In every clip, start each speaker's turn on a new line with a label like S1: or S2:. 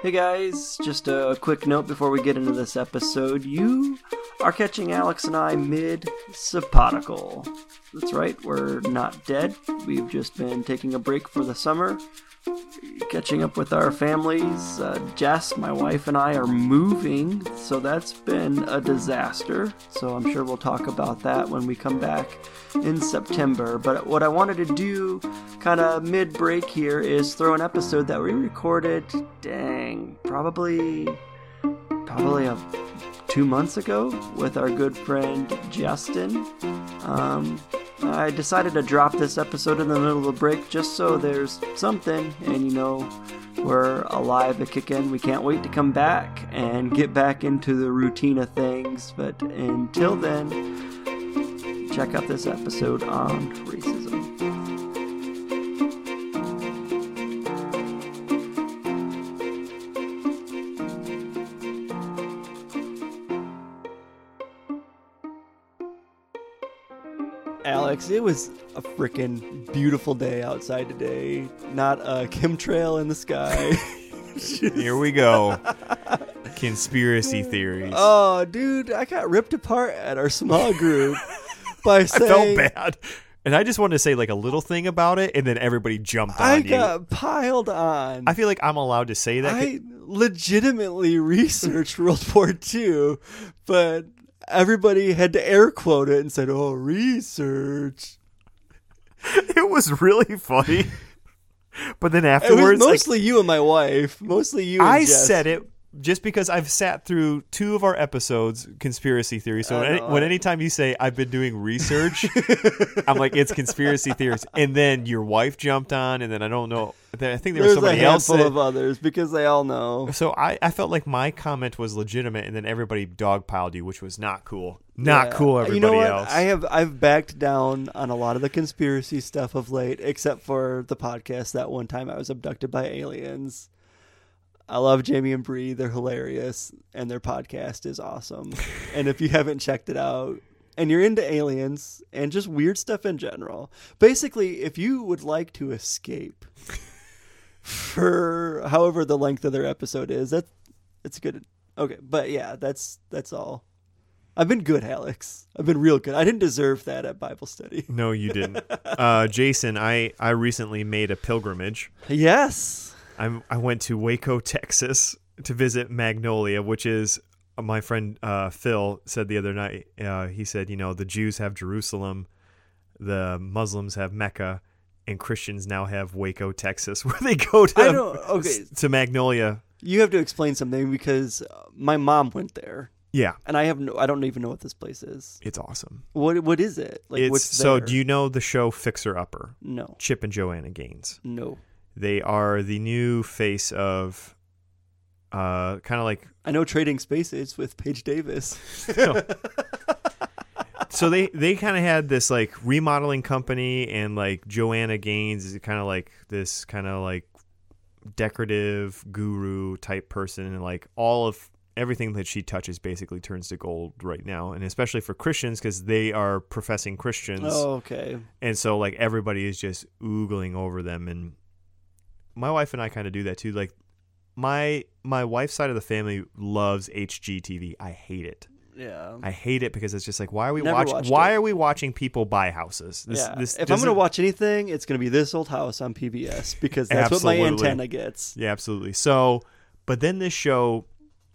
S1: Hey guys, just a quick note before we get into this episode. You are catching Alex and I mid sabbatical. That's right, we're not dead. We've just been taking a break for the summer, catching up with our families. Uh, Jess, my wife, and I are moving, so that's been a disaster. So I'm sure we'll talk about that when we come back in September. But what I wanted to do, kind of mid break here, is throw an episode that we recorded, dang, probably, probably a two months ago with our good friend Justin. Um, I decided to drop this episode in the middle of the break just so there's something, and you know, we're alive to kick in. We can't wait to come back and get back into the routine of things. But until then, check out this episode on. Alex, it was a freaking beautiful day outside today. Not a chemtrail in the sky.
S2: Here we go. Conspiracy theories.
S1: oh, dude, I got ripped apart at our small group by
S2: I felt bad. And I just wanted to say like a little thing about it, and then everybody jumped on
S1: I
S2: you.
S1: got piled on.
S2: I feel like I'm allowed to say that.
S1: I legitimately researched World War II, but everybody had to air quote it and said, "Oh, research."
S2: it was really funny. but then
S1: It was
S2: afterwards, like,
S1: mostly you and my wife. Mostly you. And
S2: I said it just because I've sat through two of our episodes, conspiracy theory. So
S1: I
S2: any, when anytime you say I've been doing research, I'm like it's conspiracy theories. And then your wife jumped on, and then I don't know. then I think there was
S1: There's a
S2: somebody else.
S1: handful
S2: that-
S1: of others because they all know.
S2: so I, I felt like my comment was legitimate, and then everybody dogpiled you, which was not cool. Not
S1: Yeah.
S2: cool. Everybody
S1: you know what?
S2: else.
S1: I have I've backed down on a lot of the conspiracy stuff of late, except for the podcast. That one time I was abducted by aliens. I love Jamie and Bree; they're hilarious, and their podcast is awesome. and if you haven't checked it out, and you're into aliens and just weird stuff in general, basically, if you would like to escape for however the length of their episode is, that's it's good. Okay, but yeah, that's that's all. I've been good, Alex. I've been real good. I didn't deserve that at Bible study.
S2: no, you didn't. uh, Jason, I I recently made a pilgrimage.
S1: Yes.
S2: I I went to Waco, Texas, to visit Magnolia, which is uh, my friend uh, Phil said the other night. Uh, he said, you know, the Jews have Jerusalem, the Muslims have Mecca, and Christians now have Waco, Texas, where they go to
S1: I don't- okay.
S2: to Magnolia.
S1: You have to explain something because uh, my mom went there,
S2: Yeah,
S1: and I have no. I don't even know what this place is.
S2: it's awesome.
S1: What What is it? Like
S2: it's
S1: what's
S2: so. Do you know the show Fixer Upper?
S1: No.
S2: Chip and Joanna Gaines.
S1: No.
S2: They are the new face of, uh, kind of like
S1: I know Trading Spaces with Paige Davis.
S2: so they they kind of had this like remodeling company and like Joanna Gaines is kind of like this kind of like decorative guru type person and like all of everything that she touches basically turns to gold right now and especially for Christians cuz they are professing Christians
S1: oh, okay.
S2: and so like everybody is just oogling over them and my wife and I kind of do that too like my my wife's side of the family loves HGTV I hate it
S1: Yeah.
S2: I hate it because it's just like, why are we
S1: Never
S2: watching? Why
S1: it.
S2: are we watching people buy houses? This,
S1: yeah.
S2: this
S1: if I'm going to watch anything, it's going to be this old house on PBS because that's what my antenna gets.
S2: yeah, absolutely. So, but then this show,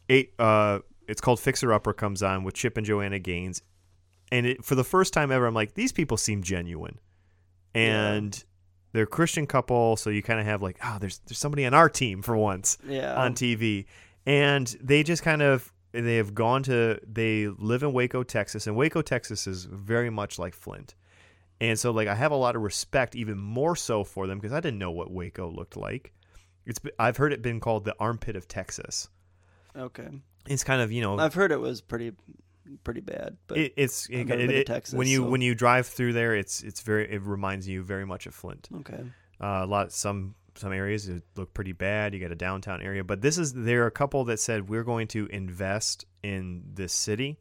S2: eight, uh, it's called Fixer Upper, comes on with Chip and Joanna Gaines, and it, for the first time ever, I'm like, these people seem genuine, and they're a Christian couple, so you kind of have like, oh, there's there's somebody on our team for once.
S1: Yeah.
S2: on TV, and they just kind of they have gone to they live in Waco, Texas, and Waco, Texas is very much like Flint, and so like I have a lot of respect, even more so for them because I didn't know what Waco looked like. It's I've heard it been called the armpit of Texas.
S1: okay.
S2: It's kind of you know
S1: I've heard it was pretty pretty bad, but
S2: it, it's it, it-
S1: Texas,
S2: when you
S1: so-
S2: when you drive through there, it's it's very it reminds you very much of Flint.
S1: okay.
S2: Uh, a lot some some areas it look pretty bad. You got a downtown area, but this is there are a couple that said we're going to invest in this city,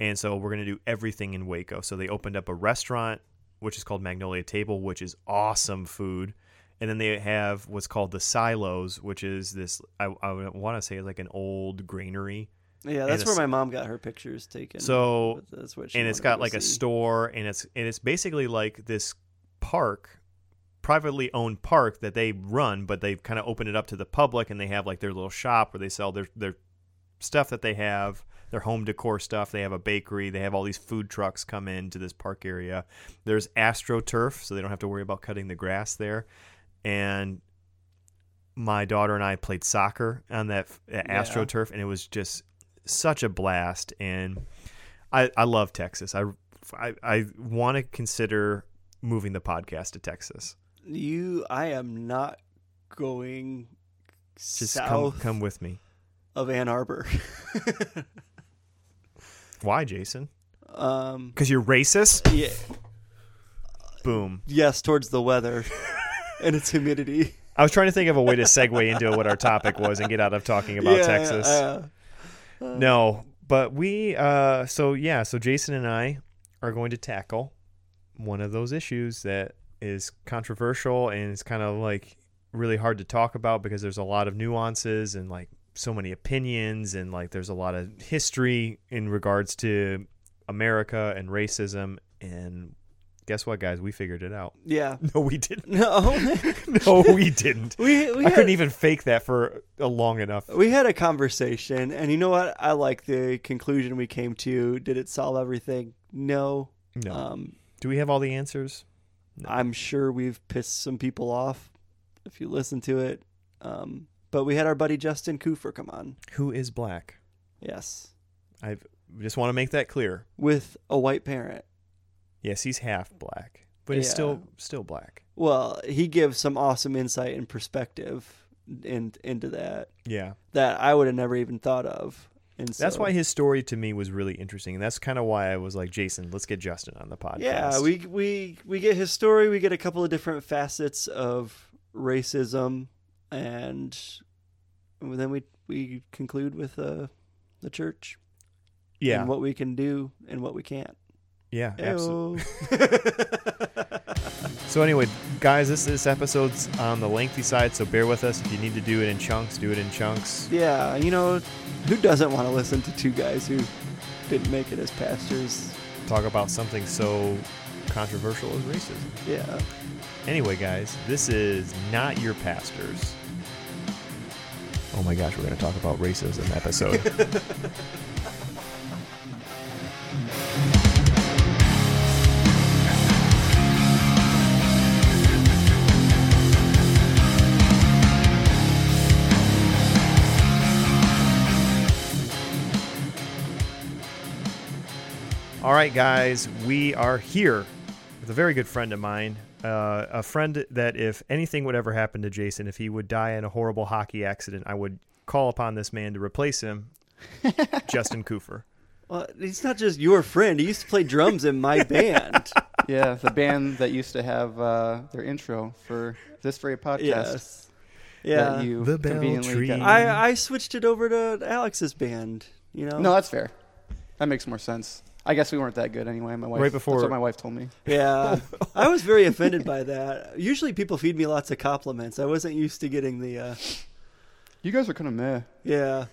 S2: and so we're going to do everything in Waco. So they opened up a restaurant which is called Magnolia Table, which is awesome food, and then they have what's called the silos, which is this I, I want to say like an old granary.
S3: Yeah, that's where my mom got her pictures taken.
S2: So
S3: that's what she
S2: and it's got like a store and it's and it's basically like this park privately owned park that they run but they've kind of opened it up to the public and they have like their little shop where they sell their their stuff that they have their home decor stuff. They have a bakery. They have all these food trucks come into this park area. There's astroturf so they don't have to worry about cutting the grass there. And my daughter and I played soccer on that
S3: Yeah.
S2: astroturf and it was just such a blast and I, I love Texas. I, I, I want to consider moving the podcast to Texas.
S3: You, I am not going
S2: Just
S3: south
S2: come come with me.
S3: of Ann Arbor.
S2: Why, Jason?
S3: um,
S2: Because you're racist?
S3: yeah,
S2: Boom.
S3: yes, towards the weather and its humidity.
S2: I was trying to think of a way to segue into what our topic was and get out of talking about
S3: Yeah,
S2: Texas.
S3: uh,
S2: no, but we uh so yeah, so Jason and I are going to tackle one of those issues that is controversial and it's kind of like really hard to talk about because there's a lot of nuances and like so many opinions and like there's a lot of history in regards to America and racism and guess what guys we figured it out
S3: yeah.
S2: no we didn't
S3: No,
S2: no we didn't
S3: we we
S2: I
S3: had,
S2: couldn't even fake that for a long enough
S3: we had a conversation, and you know what? I like the conclusion we came to. Did it solve everything? No.
S2: no
S3: Um,
S2: do we have all the answers
S3: I'm sure we've pissed some people off if you listen to it. Um, but we had our buddy Justin Coofer come on.
S2: who is black
S3: Yes.
S2: I just want to make that clear.
S3: With a white parent.
S2: Yes, he's half black, but he's
S3: Yeah.
S2: still still black.
S3: Well, he gives some awesome insight and perspective in, into that
S2: Yeah,
S3: that I would have never even thought of. And
S2: that's
S3: so-
S2: why his story to me was really interesting, and that's kind of why I was like, Jason, let's get Justin on the podcast.
S3: Yeah, we we we get his story. We get a couple of different facets of racism, and then we we conclude with uh, the church
S2: yeah,
S3: and what we can do and what we can't.
S2: Yeah, absolutely. So anyway, guys, this this episode's on the lengthy side, so bear with us. If you need to do it in chunks, do it in chunks.
S3: yeah, you know, who doesn't want to listen to two guys who didn't make it as pastors?
S2: Talk about something so controversial as racism.
S3: Yeah.
S2: Anyway, guys, this is not your pastors. Oh my gosh, we're going to talk about racism episode. All right, guys, we are here with a very good friend of mine. Uh, a friend that, if anything would ever happen to Jason, if he would die in a horrible hockey accident, I would call upon this man to replace him, Justin Coofer.
S3: Well, he's not just your friend. He used to play drums in my band.
S4: Yeah, the band that used to have uh, their intro for this very podcast.
S3: yes. Yeah.
S4: you
S2: The Bell
S4: conveniently
S2: Tree.
S3: I I switched it over to Alex's band. You know.
S4: no, that's fair. That makes more sense. I guess we weren't that good anyway. My wife.
S2: Right before-
S4: That's what my wife told me.
S3: Yeah, I was very offended by that. Usually, people feed me lots of compliments. I wasn't used to getting the, uh,
S4: You guys are kind of meh.
S3: yeah,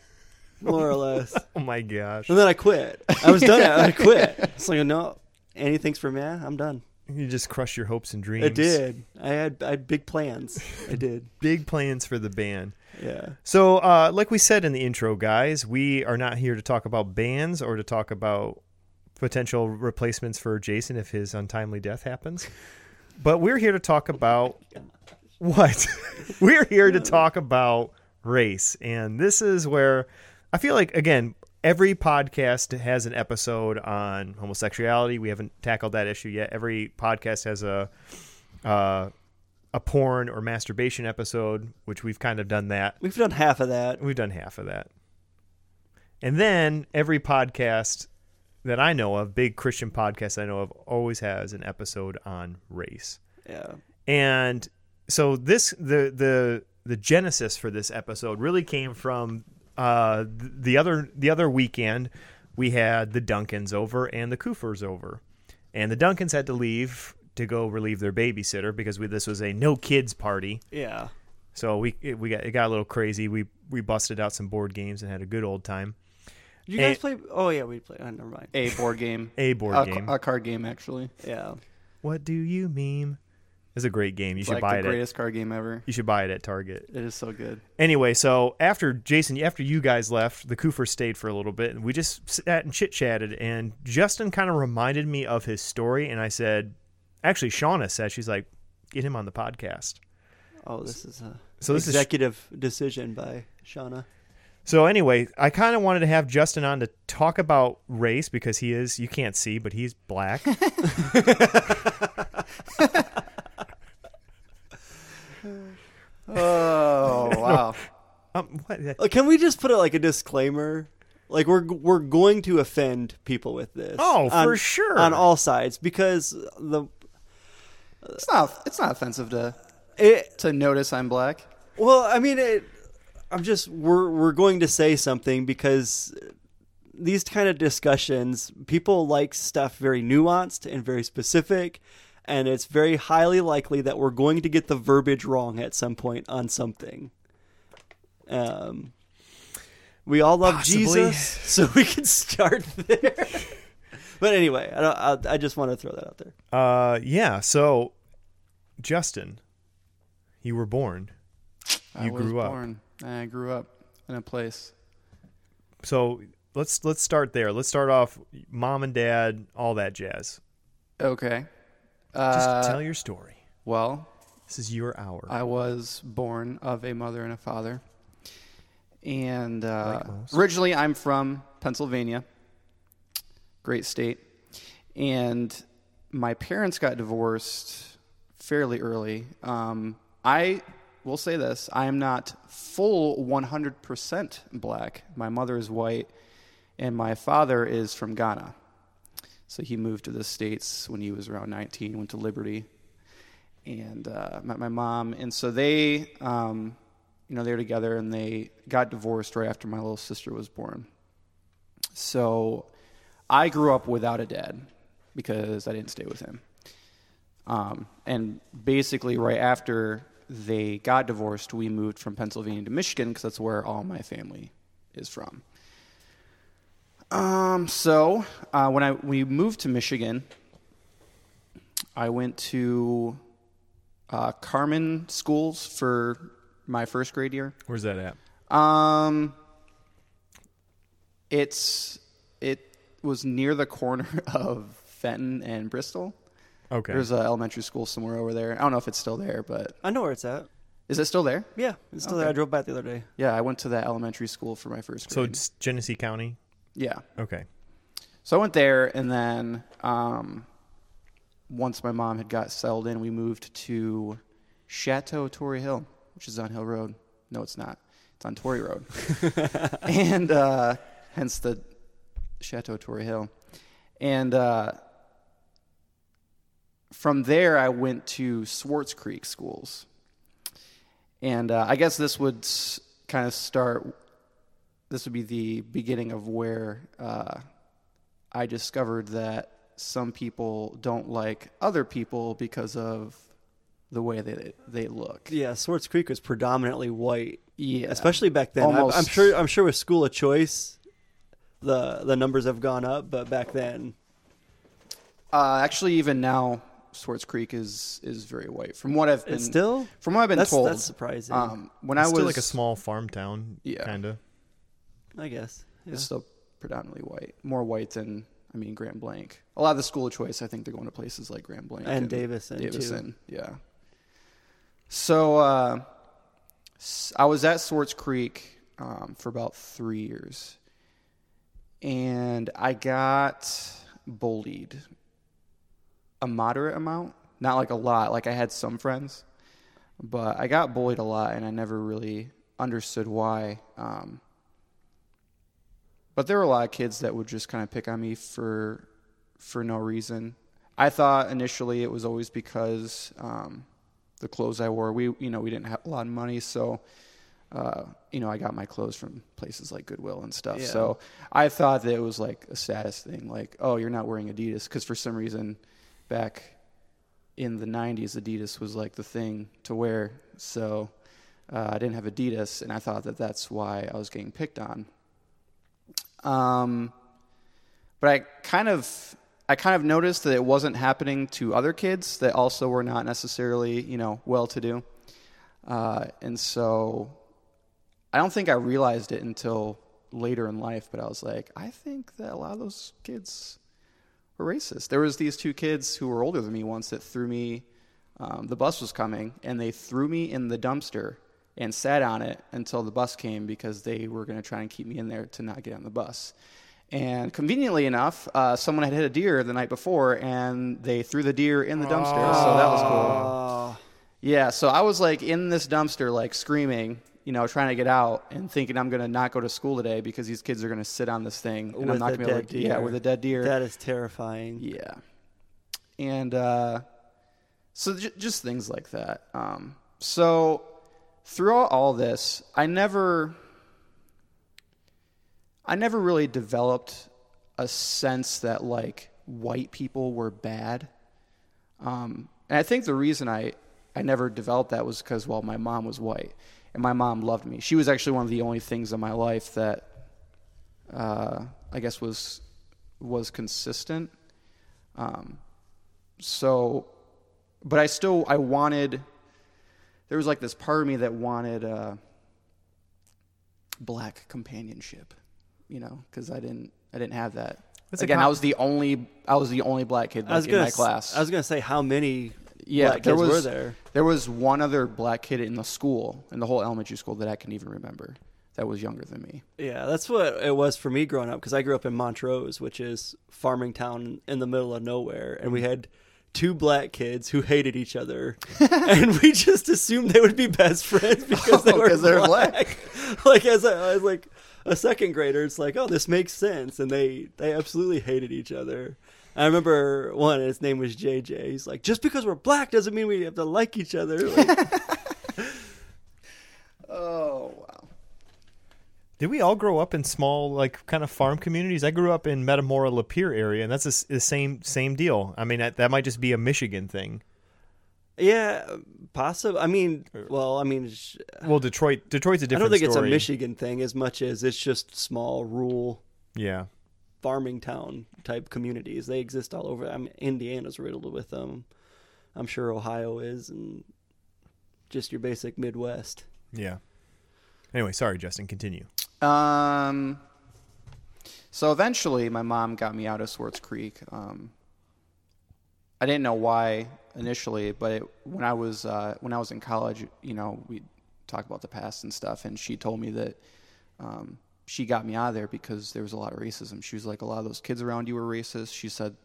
S3: more or less.
S2: Oh my gosh.
S3: And then I quit. I was done. I quit. It's like no, anything's for me. I'm done.
S2: You just crush your hopes and dreams.
S3: I did. I had I had big plans. I did.
S2: Big plans for the band.
S3: Yeah.
S2: So, uh, like we said in the intro, guys, we are not here to talk about bands or to talk about potential replacements for Jason if his untimely death happens. But we're here to talk about what? we're here to talk about race. And this is where I feel like, again, every podcast has an episode on homosexuality. We haven't tackled that issue yet. Every podcast has a. Uh, a porn or masturbation episode, which we've kind of done that.
S3: We've done half of that.
S2: We've done half of that. And then every podcast that I know of, big Christian podcast I know of, always has an episode on race.
S3: Yeah.
S2: And so this the the the genesis for this episode really came from uh the other the other weekend we had the Duncans over and the Coofers over. And the Duncans had to leave to go relieve their babysitter because we, this was a no kids party.
S3: Yeah.
S2: So we it, we got it got a little crazy. We we busted out some board games and had a good old time.
S3: Did you guys play? Oh yeah, we play. Oh, never mind.
S4: A board game.
S2: A board
S4: a,
S2: game.
S4: A card game, actually.
S3: Yeah.
S2: what do you meme? It's a great game. You
S4: It's
S2: should
S4: like
S2: buy
S4: the
S2: it. At,
S4: greatest card game ever.
S2: you should buy it at Target.
S4: It is so good.
S2: Anyway, so after Jason, after you guys left, the Cooper stayed for a little bit, and we just sat and chit chatted. And Justin kind of reminded me of his story, and I said, actually, Shauna said she's like, get him on the podcast.
S3: Oh, this is a
S2: So this is
S3: executive decision by Shauna.
S2: So anyway, I kind of wanted to have Justin on to talk about race because he is you can't see, but he's black.
S4: Oh wow!
S2: um, what?
S3: Uh, Can we just put it like a disclaimer? Like we're we're going to offend people with this.
S2: Oh, for
S3: on-
S2: sure.
S3: on all sides because the
S4: It's not. It's not offensive to
S3: it.
S4: to notice I'm black.
S3: Well, I mean, it, I'm just we're we're going to say something because these kind of discussions, people like stuff very nuanced and very specific, and it's very highly likely that we're going to get the verbiage wrong at some point on something. Um, we all love
S2: Possibly.
S3: Jesus, so we can start there. but anyway, I, don't, I, I just want to throw that out there.
S2: Uh, yeah. So, Justin, you were born.
S4: I
S2: You
S4: was
S2: grew up.
S4: Born. I grew up in a place.
S2: So let's let's start there. Let's start off mom and dad, all that jazz.
S4: Okay.
S2: Just
S4: Uh,
S2: tell your story.
S4: well,
S2: This is your hour.
S4: I was born of a mother and a father. And uh,
S2: Like
S4: originally, I'm from Pennsylvania, great state. And my parents got divorced fairly early. Um, I will say this I am not full 100% black. My mother is white, and my father is from Ghana. So he moved to the States when he was around 19, went to Liberty and uh, met my mom. And so they, um, you know, they were together and they got divorced right after my little sister was born. So I grew up without a dad because I didn't stay with him. Um, and basically, right after they got divorced, we moved from Pennsylvania to Michigan because that's where all my family is from. Um, so uh, when I we moved to Michigan, I went to uh, Carman schools for my first grade year.
S2: Where's that at?
S4: Um, it's it was near the corner of Fenton and Bristol.
S2: Okay.
S4: There's an elementary school somewhere over there. I don't know if it's still there, but
S3: I know where it's at.
S4: is it still there?
S3: Yeah, it's still
S4: Okay.
S3: there. I drove by it the other day.
S4: Yeah, I went to that elementary school for my first
S2: so
S4: grade.
S2: it's Genesee County.
S4: yeah.
S2: Okay.
S4: So I went there, and then um, once my mom had got settled in, we moved to Chateau Torrey Hill, which is on Hill Road. No, it's not. It's on Torrey Road, and uh, hence the Chateau Torrey Hill. And uh, from there, I went to Swartz Creek schools, and uh, I guess this would kind of start. This would be the beginning of where. Uh, I discovered that some people don't like other people because of the way they they look.
S3: Yeah, Swartz Creek was predominantly white,
S4: Yeah,
S3: especially back then.
S4: Almost-
S3: I'm sure. I'm sure with school of choice, the the numbers have gone up, but back then,
S4: uh, actually, even now, Swartz Creek is is very white. From what I've been
S3: it's still
S4: from what I've been
S3: that's
S4: told,
S3: that's surprising.
S4: um, when
S2: It's
S4: I was
S2: still like a small farm town.
S4: Yeah.
S2: Kind of.
S3: I guess. Yeah.
S4: it's still predominantly white, more white than I mean Grand Blanc. A lot of the school of choice, I think they're going to places like Grand Blanc
S3: And Davison, too.
S4: Davison, yeah. So uh, s- I was at Swartz Creek um, for about three years, and I got bullied a moderate amount, not like a lot. Like I had some friends, but I got bullied a lot, and I never really understood why. Um, but there were a lot of kids that would just kind of pick on me for for no reason. I thought initially it was always because um, the clothes I wore. We you know we didn't have a lot of money, so uh, you know I got my clothes from places like Goodwill and stuff.
S3: Yeah.
S4: So I thought that it was like a status thing, like oh you're not wearing Adidas because for some reason back in the 90s, Adidas was like the thing to wear. So uh, I didn't have Adidas, and I thought that that's why I was getting picked on. Um, but I kind of I kind of noticed that it wasn't happening to other kids that also were not necessarily you know well to do, uh, and so I don't think I realized it until later in life. But I was like, I think that a lot of those kids were racist. There was these two kids who were older than me once that threw me. Um, the bus was coming, and they threw me in the dumpster and sat on it until the bus came because they were going to try and keep me in there to not get on the bus. And conveniently enough, uh, someone had hit a deer the night before, and they threw the deer in the dumpster. So that was cool. Yeah, so I was like in this dumpster, like screaming, you know, trying to get out and thinking I'm gonna not go to school today because these kids are gonna sit on this thing and I'm
S3: With
S4: not
S3: a
S4: gonna be able to. Yeah,
S3: deer.
S4: with a dead deer.
S3: That is terrifying.
S4: Yeah. And uh, so j- just things like that. Um, so throughout all this, I never, I never really developed a sense that like white people were bad. Um, and I think the reason I, I never developed that was because, well, my mom was white and my mom loved me. She was actually one of the only things in my life that uh, I guess was was consistent. Um, so, but I still I wanted. There was like this part of me that wanted uh, black companionship, you know, because I didn't I didn't have that.
S2: That's
S4: Again,
S2: com-
S4: I was the only I was the only black kid
S3: I was
S4: in
S3: gonna
S4: my class.
S3: I was gonna say how many
S4: yeah,
S3: black
S4: there was
S3: there.
S4: there was one other black kid in the school in the whole elementary school that I can even remember that was younger than me.
S3: Yeah, that's what it was for me growing up because I grew up in Montrose, which is farming town in the middle of nowhere, and we mm-hmm. had two black kids who hated each other, and we just assumed they would be best friends because they
S4: Oh,
S3: were
S4: they're
S3: black. like as a, as like a second grader, it's like, oh, this makes sense, and they they absolutely hated each other. I remember one, his name was JJ. He's like, just because we're black doesn't mean we have to like each other. Like,
S4: Oh wow!
S2: Did we all grow up in small, like, kind of farm communities? I grew up in Metamora, Lapeer area, and that's the the same same deal. I mean, that, that might just be a Michigan thing.
S3: yeah, possible. I mean, uh, well, I mean. sh-
S2: Well, Detroit, Detroit's a
S3: I
S2: different.
S3: I don't think
S2: story.
S3: it's a Michigan thing as much as it's just small rural
S2: Yeah,
S3: farming town type communities. They exist all over. I mean, Indiana's riddled with them. I'm sure Ohio is, and just your basic Midwest.
S2: yeah. Anyway, sorry, Justin. Continue.
S4: Um, so eventually, my mom got me out of Swartz Creek. Um, I didn't know why initially, but it, when I was uh, when I was in college, you know, we talk about the past and stuff, and she told me that um, she got me out of there because there was a lot of racism. She was like, a lot of those kids around you were racist. She said.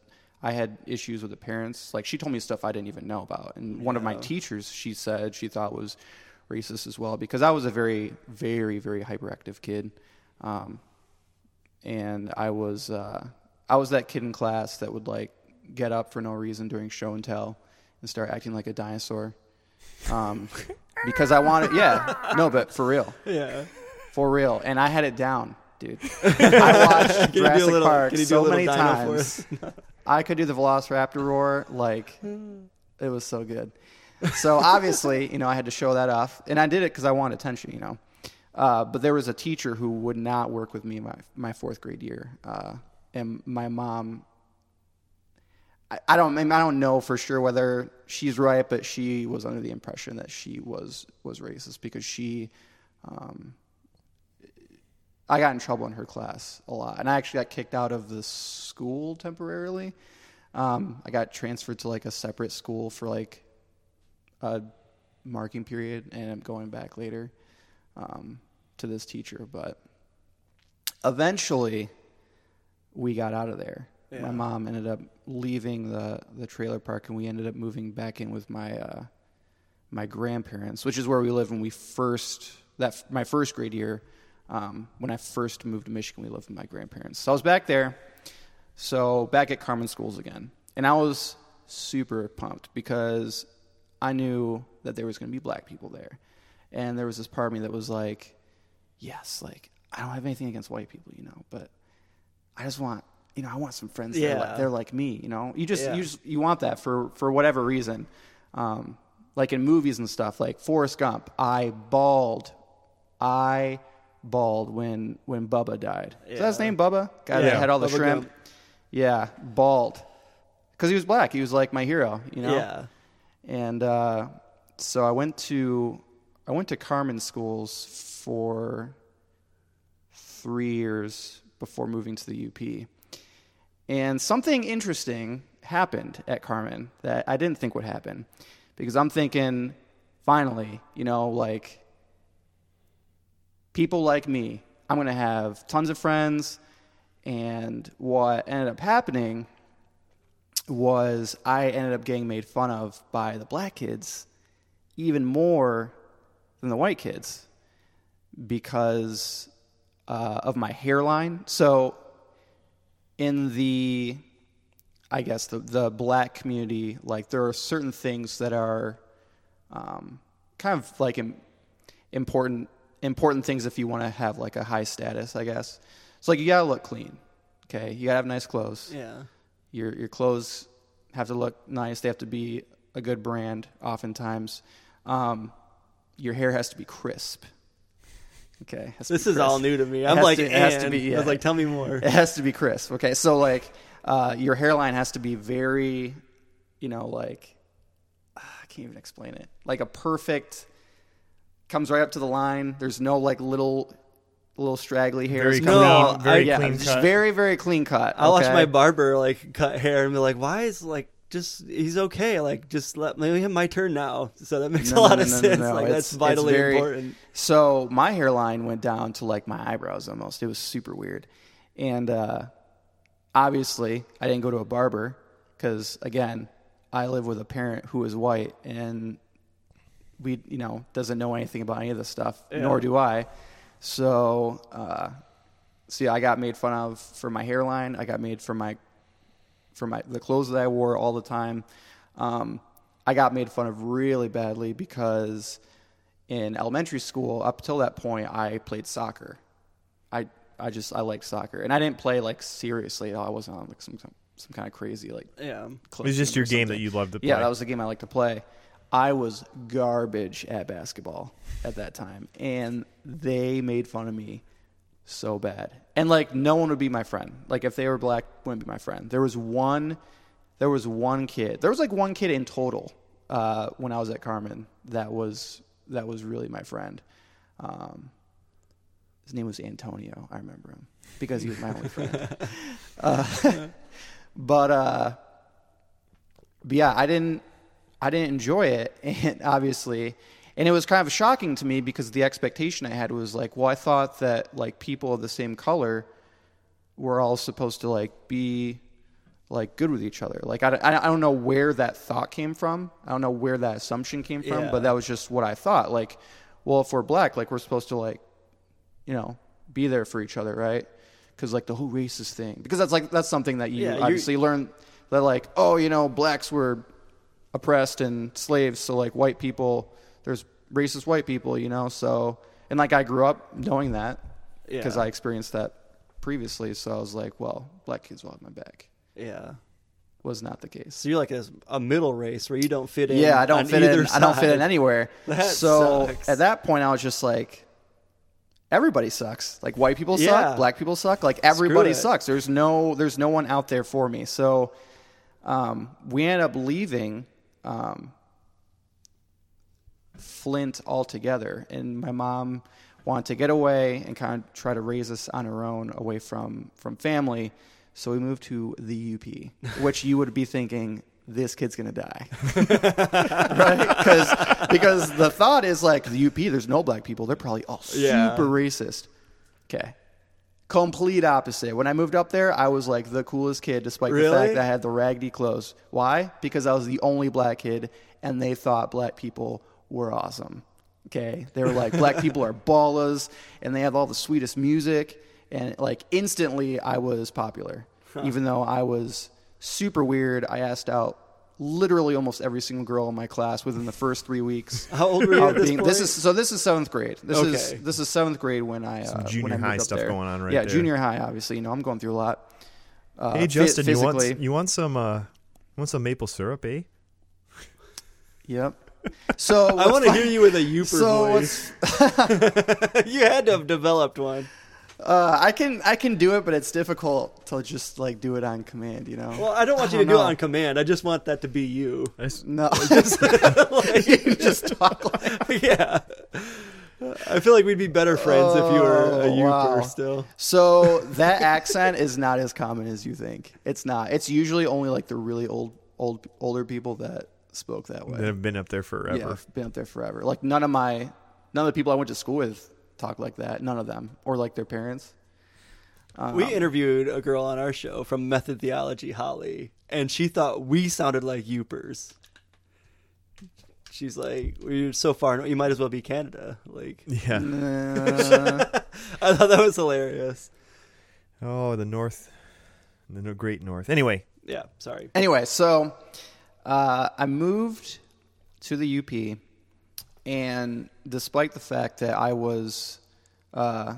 S4: I had issues with the parents. Like she told me stuff I didn't even know about. And one of my teachers, she said she thought was racist as well because I was a very, very, very hyperactive kid, um, and I was uh, I was that kid in class that would like get up for no reason during show and tell and start acting like a dinosaur, um, because I wanted. Yeah, no, but for real,
S3: Yeah.
S4: For real, and I had it down, dude. I watched
S3: Can you do a
S4: Jurassic
S3: little-
S4: Park
S3: can you do
S4: so many times. I could do the Velociraptor roar like it was so good. So obviously, you know, I had to show that off, and I did it because I wanted attention, you know. Uh, but there was a teacher who would not work with me my my fourth grade year, uh, and my mom. I, I don't I, mean, I don't know for sure whether she's right, but she was under the impression that she was was racist because she. Um, I got in trouble in her class a lot, and I actually got kicked out of the school temporarily. Um, I got transferred to like a separate school for like a marking period, and I'm going back later um, to this teacher. But eventually, we got out of there. My mom ended up leaving the the trailer park, and we ended up moving back in with my uh, my grandparents, which is where we lived when we first that my first grade year. Um, when I first moved to Michigan, we lived with my grandparents. So I was back there. So back at Carman Schools again, and I was super pumped because I knew that there was going to be black people there, and there was this part of me that was like, yes, like I don't have anything against white people, you know, but I just want you know, I want some friends. that are like, they're like me. You know, you just
S1: Yeah.
S4: you just you want that for for whatever reason. Um, like in movies and stuff, like Forrest Gump, I bawled, I bawled when when Bubba died. Is that his name, Bubba? Guy
S1: Yeah,
S4: that had all the
S1: Bubba
S4: shrimp.
S1: Gump.
S4: Yeah, bald, because he was black. He was like my hero. You know.
S1: Yeah.
S4: And uh, so I went to I went to Carman schools for three years before moving to the UP. And something interesting happened at Carman that I didn't think would happen. Because I'm thinking, finally, you know, like people like me, I'm going to have tons of friends. And what ended up happening was I ended up getting made fun of by the black kids even more than the white kids because uh, of my hairline. So, in the, I guess the the black community, like there are certain things that are um, kind of like im- important important things if you want to have like a high status, I guess. So like you gotta look clean, okay? You gotta have nice clothes.
S1: Yeah.
S4: Your your clothes have to look nice. They have to be a good brand. Oftentimes, um, your hair has to be crisp. Okay,
S1: This is all new to me. I'm
S4: has
S1: like,
S4: to- it has to be.
S1: I was like, tell me more.
S4: It has to be crisp. Okay, so like uh, your hairline has to be very, you know, like ah, I can't even explain it. Like a perfect comes right up to the line. There's no like little little straggly hairs.
S2: Very
S4: coming
S1: clean,
S4: out.
S2: very
S4: yeah,
S2: clean cut.
S4: very very clean cut.
S1: I watch
S4: okay?
S1: my barber like cut hair and be like, why is like just he's okay. Like just let me have my turn now. So that makes
S4: No,
S1: a lot
S4: no,
S1: of
S4: no, no,
S1: sense.
S4: no,
S1: Like
S4: it's-
S1: that's vitally
S4: very-
S1: important.
S4: So my hairline went down to like my eyebrows almost. It was super weird. And uh, obviously, I didn't go to a barber because, again, I live with a parent who is white and we, you know, doesn't know anything about any of this stuff, nor do I. So, uh, so yeah, I got made fun of for my hairline. I got made for my for my the clothes that I wore all the time. Um, I got made fun of really badly because in elementary school, up till that point, I played soccer. I I just I liked soccer, and I didn't play like seriously at all. I wasn't on like some some kind of crazy like.
S1: Yeah.
S2: It was just your game that you loved to play.
S4: Yeah, that was the game I liked to play. I was garbage at basketball at that time, and they made fun of me so bad. And like, no one would be my friend. Like, if they were black, wouldn't be my friend. There was one, there was one kid. There was like one kid in total uh, when I was at Carman that was that was really my friend. Um, his name was Antonio. I remember him because he was my only friend. Uh, but uh, but yeah, I didn't I didn't enjoy it, and obviously, and it was kind of shocking to me because the expectation I had was like, well, I thought that like people of the same color were all supposed to like be like good with each other. Like I, I, I don't know where that thought came from. I don't know where that assumption came from,
S1: Yeah.
S4: but that was just what I thought. Like, well, if we're black, like we're supposed to like, you know, be there for each other, right? Because like the whole racist thing, because that's like that's something that you
S1: Yeah,
S4: obviously learn that like, oh, you know, blacks were oppressed and slaves, so like white people, there's racist white people, you know. So and like I grew up knowing that because
S1: Yeah.
S4: I experienced that previously. So I was like, well, black kids will have my back.
S1: Yeah.
S4: Was not the case.
S1: So you're like a, a middle race where you don't fit in.
S4: Yeah, I don't
S1: on
S4: fit in. I don't fit in anywhere.
S1: That
S4: so
S1: sucks.
S4: at that point, I was just like, everybody sucks. Like white people
S1: Yeah.
S4: suck, black people suck. Like everybody sucks. There's no, there's no one out there for me. So um, we ended up leaving um, Flint altogether, and my mom wanted to get away and kind of try to raise us on her own, away from from family. So we moved to the UP, which you would be thinking this kid's gonna die, right? Because because the thought is like the UP, there's no black people. They're probably all
S1: Yeah.
S4: super racist. Okay. Complete opposite. When I moved up there, I was like the coolest kid, despite the
S1: Really?
S4: fact that I had the raggedy clothes. Why? Because I was the only black kid, and they thought black people were awesome. Okay, they were like black people are ballas, and they have all the sweetest music, and like instantly I was popular, even though I was super weird. I asked out literally almost every single girl in my class within the first three weeks.
S1: How old were you at this
S4: being-
S1: point?
S4: is so. This is seventh grade. This
S1: Okay.
S4: is this is seventh grade when I uh,
S2: junior
S4: when I moved
S2: high
S4: up
S2: stuff
S4: there.
S2: going on right
S4: yeah,
S2: there.
S4: junior high. Obviously, you know I'm going through a lot. Uh,
S2: hey Justin, you want you want some uh, want some maple syrup, eh?
S4: Yep. So
S3: I want to hear you with a Yooper
S4: So
S3: voice. you had to have developed one.
S4: Uh, I can I can do it, but it's difficult to just like do it on command. You know.
S3: Well, I don't want
S4: I
S3: you to
S4: don't
S3: do it on command. I just want that to be you.
S2: I s-
S4: no, you just talk like.
S3: yeah. I feel like we'd be better friends if you were a
S4: Oh,
S3: Yooper
S4: wow.
S3: still.
S4: So that accent is not as common as you think. It's not. It's usually only like the really old, old, older people that spoke that way.
S2: that have been up there forever.
S4: Yeah, I've been up there forever. Like none of my, none of the people I went to school with talk like that. None of them, or like their parents. Um,
S3: We interviewed a girl on our show from Method Theology, Holly, and she thought we sounded like Yoopers. She's like, "We're so far. You might as well be Canada." Like,
S2: Yeah.
S4: uh,
S3: I thought that was hilarious.
S2: Oh, the North, the Great North. Anyway,
S3: Yeah, sorry.
S4: anyway, so uh, I moved to the UP, and despite the fact that I was, uh,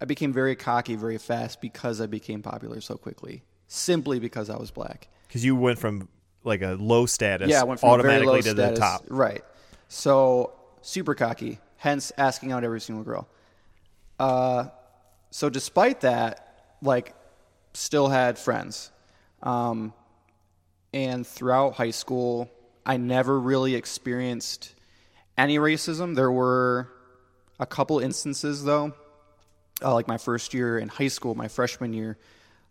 S4: I became very cocky very fast because I became popular so quickly, simply because I was black.
S2: because you went from like a low status
S4: yeah, I went from
S2: automatically
S4: low
S2: to
S4: status,
S2: the top.
S4: Right. So super cocky, hence asking out every single girl. Uh, so despite that, like, still had friends. Um, and throughout high school, I never really experienced any racism. There were a couple instances, though. Uh, like my first year in high school, my freshman year,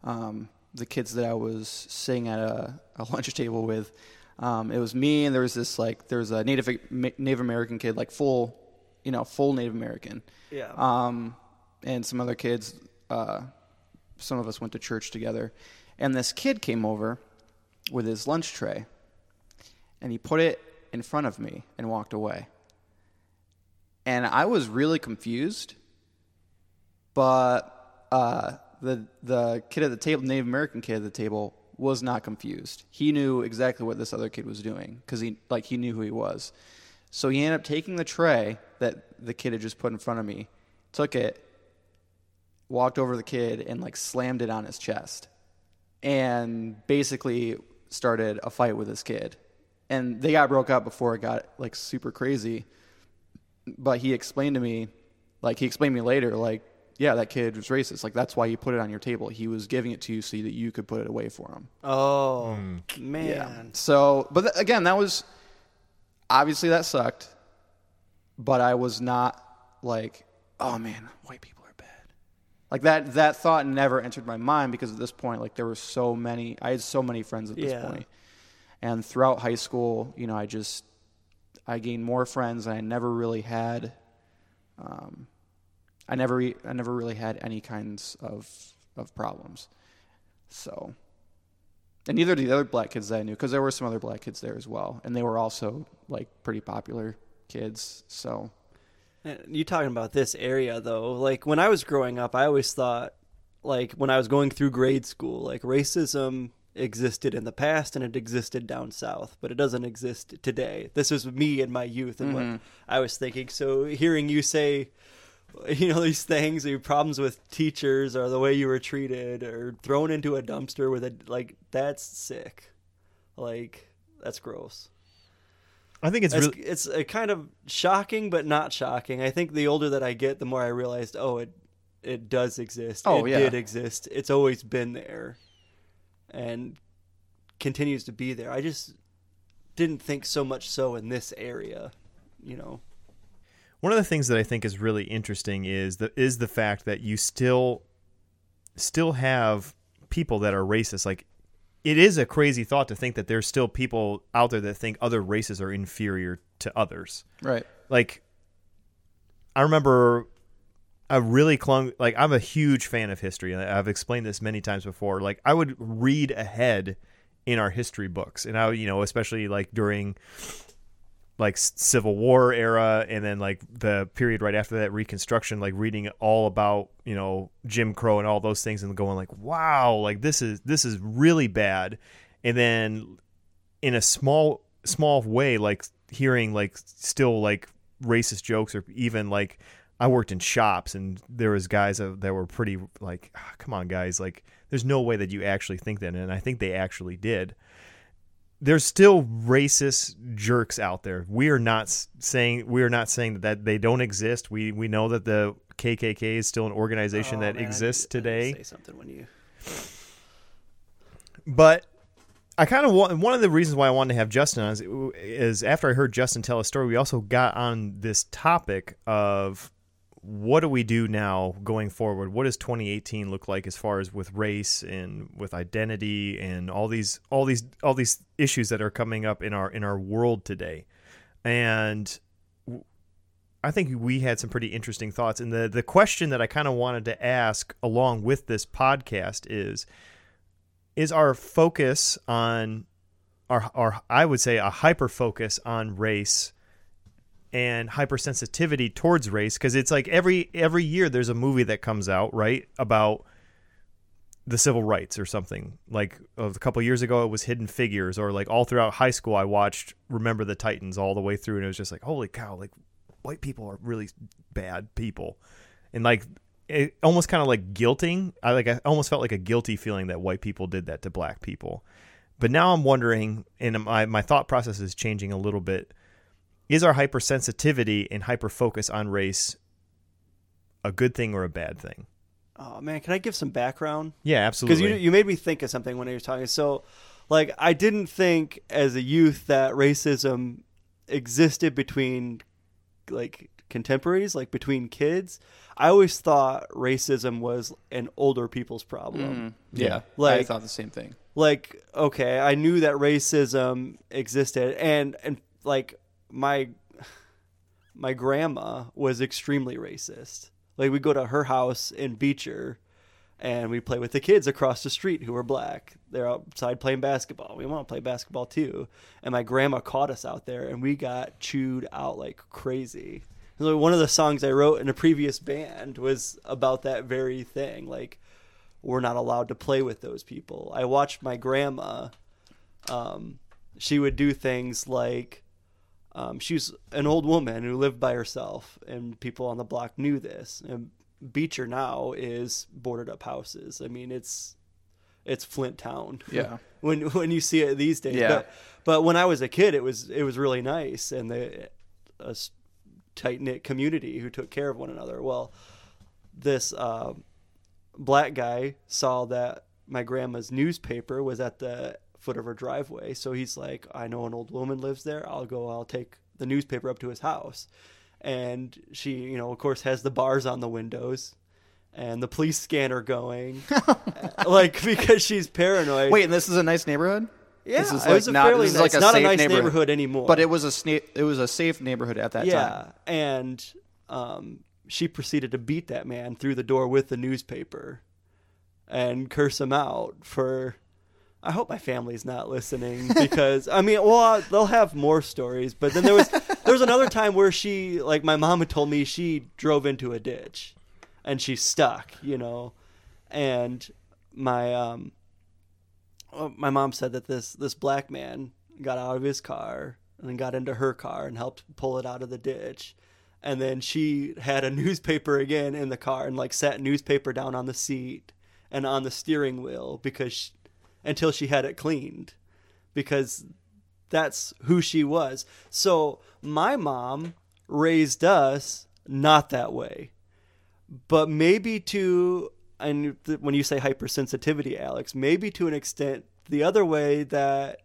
S4: um, the kids that I was sitting at a, a lunch table with, um, it was me and there was this like there was a Native Native American kid, like full, you know, full Native American.
S3: Yeah.
S4: Um, and some other kids. Uh, some of us went to church together, and this kid came over with his lunch tray, and he put it in front of me and walked away. And I was really confused, but uh, the the kid at the table, Native American kid at the table, was not confused. He knew exactly what this other kid was doing because he like he knew who he was. So he ended up taking the tray that the kid had just put in front of me, took it, walked over to the kid, and like slammed it on his chest, and basically started a fight with this kid. And they got broke up before it got like super crazy. But he explained to me, like he explained to me later, like, yeah, that kid was racist. Like that's why he put it on your table. He was giving it to you so that you could put it away for him.
S3: Oh
S2: Hmm.
S3: man.
S4: So, but th- again, that was obviously that sucked. But I was not like, oh man, white people are bad. Like that that thought never entered my mind because at this point, like there were so many. I had so many friends at this
S3: Yeah.
S4: point. And throughout high school, you know, I just I gained more friends, and I never really had. Um, I never I never really had any kinds of of problems. So, and neither did the other black kids that I knew, because there were some other black kids there as well, and they were also like pretty popular kids. So,
S3: You talking about this area though? Like when I was growing up, I always thought, like when I was going through grade school, like racism existed in the past and it existed down south, but it doesn't exist today. This was me in my youth and what mm-hmm. I was thinking. So hearing you say, you know, these things, your problems with teachers or the way you were treated or thrown into a dumpster with a like, that's sick. Like that's gross.
S2: I think it's
S3: It's,
S2: really
S3: it's a kind of shocking, but not shocking. I think the older that I get, the more I realized, oh, it it does exist.
S4: Oh,
S3: it
S4: yeah.
S3: did exist. It's always been there, and continues to be there. I just didn't think so much so in this area, you know.
S2: one of the things that I think is really interesting is the is the fact that you still still have people that are racist. Like it is a crazy thought to think that there's still people out there that think other races are inferior to others.
S4: right,
S2: Like I remember I really clung like I'm a huge fan of history and I've explained this many times before. Like I would read ahead in our history books and I you know especially like during like Civil War era and then like the period right after that Reconstruction, like reading all about you know Jim Crow and all those things and going like, wow, like this is this is really bad, and then in a small small way, like hearing like still like racist jokes or even like I worked in shops and there was guys that, that were pretty like, "Ah, come on, guys, like there's no way that you actually think that, and I think they actually did. There's still racist jerks out there. We are not saying we are not saying that, they don't exist. We we know that the KKK is still an organization
S3: Oh,
S2: that
S3: man,
S2: exists
S3: knew- I knew
S2: today.
S3: Say something when you.
S2: But I kind of want one of the reasons why I wanted to have Justin on is, is after I heard Justin tell a story, we also got on this topic of what do we do now going forward? What does 2018 look like as far as with race and with identity and all these all these all these issues that are coming up in our in our world today? And I think we had some pretty interesting thoughts. And the the question that I kind of wanted to ask along with this podcast is is our focus on our, our I would say a hyper focus on race and hypersensitivity towards race because it's like every every year there's a movie that comes out right about the civil rights or something. Like a couple years ago it was hidden figures or like all throughout high school i watched remember the titans all the way through and it was just like holy cow like white people are really bad people. And like it almost kind of like guilting i like i almost felt like a guilty feeling that white people did that to black people. But now i'm wondering and my, my thought process is changing a little bit is our hypersensitivity and hyperfocus on race a good thing or a bad thing
S3: Oh man, can I give some background?
S2: yeah absolutely.
S3: because
S2: absolutely
S3: you you made me think of something when you were talking. So, like, I didn't think as a youth that racism existed between like contemporaries, like between kids. I always thought racism was an older people's problem. Mm-hmm.
S4: Yeah, I
S3: Like-
S4: thought the same thing.
S3: Like, okay, I knew that racism existed, and and like my my grandma was extremely racist. Like we go to her house in Beecher and we play with the kids across the street who are black. They're outside playing basketball. We want to play basketball too. And my grandma caught us out there and we got chewed out like crazy. So one of the songs I wrote in a previous band was about that very thing. Like we're not allowed to play with those people. I watched my grandma um, she would do things like um, she was an old woman who lived by herself, and people on the block knew this. And Beecher now is boarded up houses. I mean, it's it's Flint Town.
S4: Yeah.
S3: when when you see it these days.
S4: Yeah.
S3: But, but when I was a kid, it was it was really nice, and the a tight knit community who took care of one another. Well, this uh, black guy saw that my grandma's newspaper was at the foot of her driveway. So he's like, I know an old woman lives there. I'll go, I'll take the newspaper up to his house. And she, you know, of course, has the bars on the windows and the police scanner going. like, because she's paranoid.
S4: Wait, and this is a nice neighborhood.
S3: yeah,
S4: this is
S3: it was a
S4: like not-
S3: fairly nice,
S4: like a
S3: not a nice
S4: neighborhood.
S3: neighborhood, anymore.
S4: But it was a sna- it was a safe neighborhood at that
S3: yeah,
S4: time.
S3: Yeah, and um, she proceeded to beat that man through the door with the newspaper and curse him out for. I hope my family's not listening because I mean, well, they'll have more stories. But then there was there was another time where she, like, my mom had told me she drove into a ditch, and she's stuck, you know, and my um, my mom said that this this black man got out of his car and then got into her car and helped pull it out of the ditch. And then she had a newspaper again in the car and like sat newspaper down on the seat and on the steering wheel because she, until she had it cleaned because that's who she was. So my mom raised us not that way. But maybe to and when you say hypersensitivity alex maybe to an extent the other way that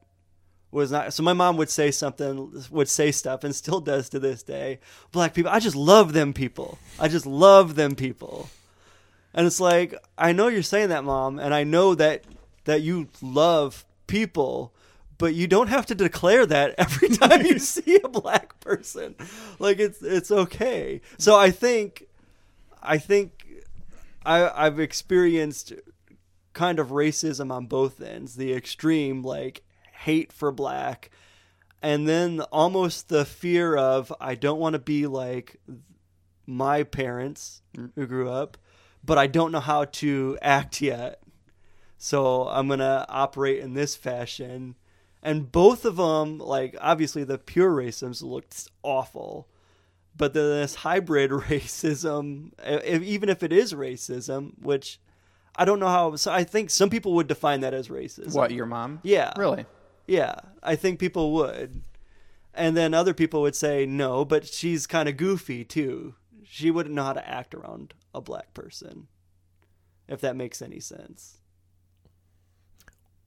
S3: was not so my mom would say something would say stuff and still does to this day. Black people i just love them people. I just love them people. And it's like i know you're saying that mom and i know that that you love people but you don't have to declare that every time you see a black person like it's it's okay so i think I think I, I've experienced kind of racism on both ends the extreme, like hate for black, and then almost the fear of I don't want to be like my parents who grew up, but I don't know how to act yet. So I'm going to operate in this fashion. And both of them, like, obviously the pure racism looked awful but then this hybrid racism, if, even if it is racism, which I don't know how. So I think some people would define that as racism.
S4: What your mom?
S3: Yeah.
S4: Really?
S3: Yeah, I think people would. And then other people would say no, but she's kind of goofy too. She wouldn't know how to act around a black person. If that makes any sense.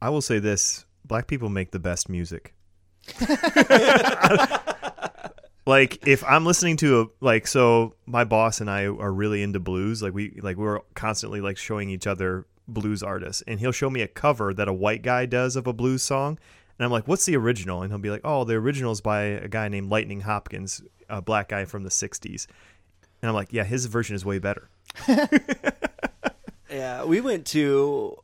S2: I will say this: black people make the best music. like if I'm listening to a like so my boss and I are really into blues like we like we're constantly like showing each other blues artists and he'll show me a cover that a white guy does of a blues song and I'm like what's the original? And he'll be like oh the original is by a guy named Lightning Hopkins a black guy from the 60s and I'm like yeah his version is way better.
S3: Yeah, we went to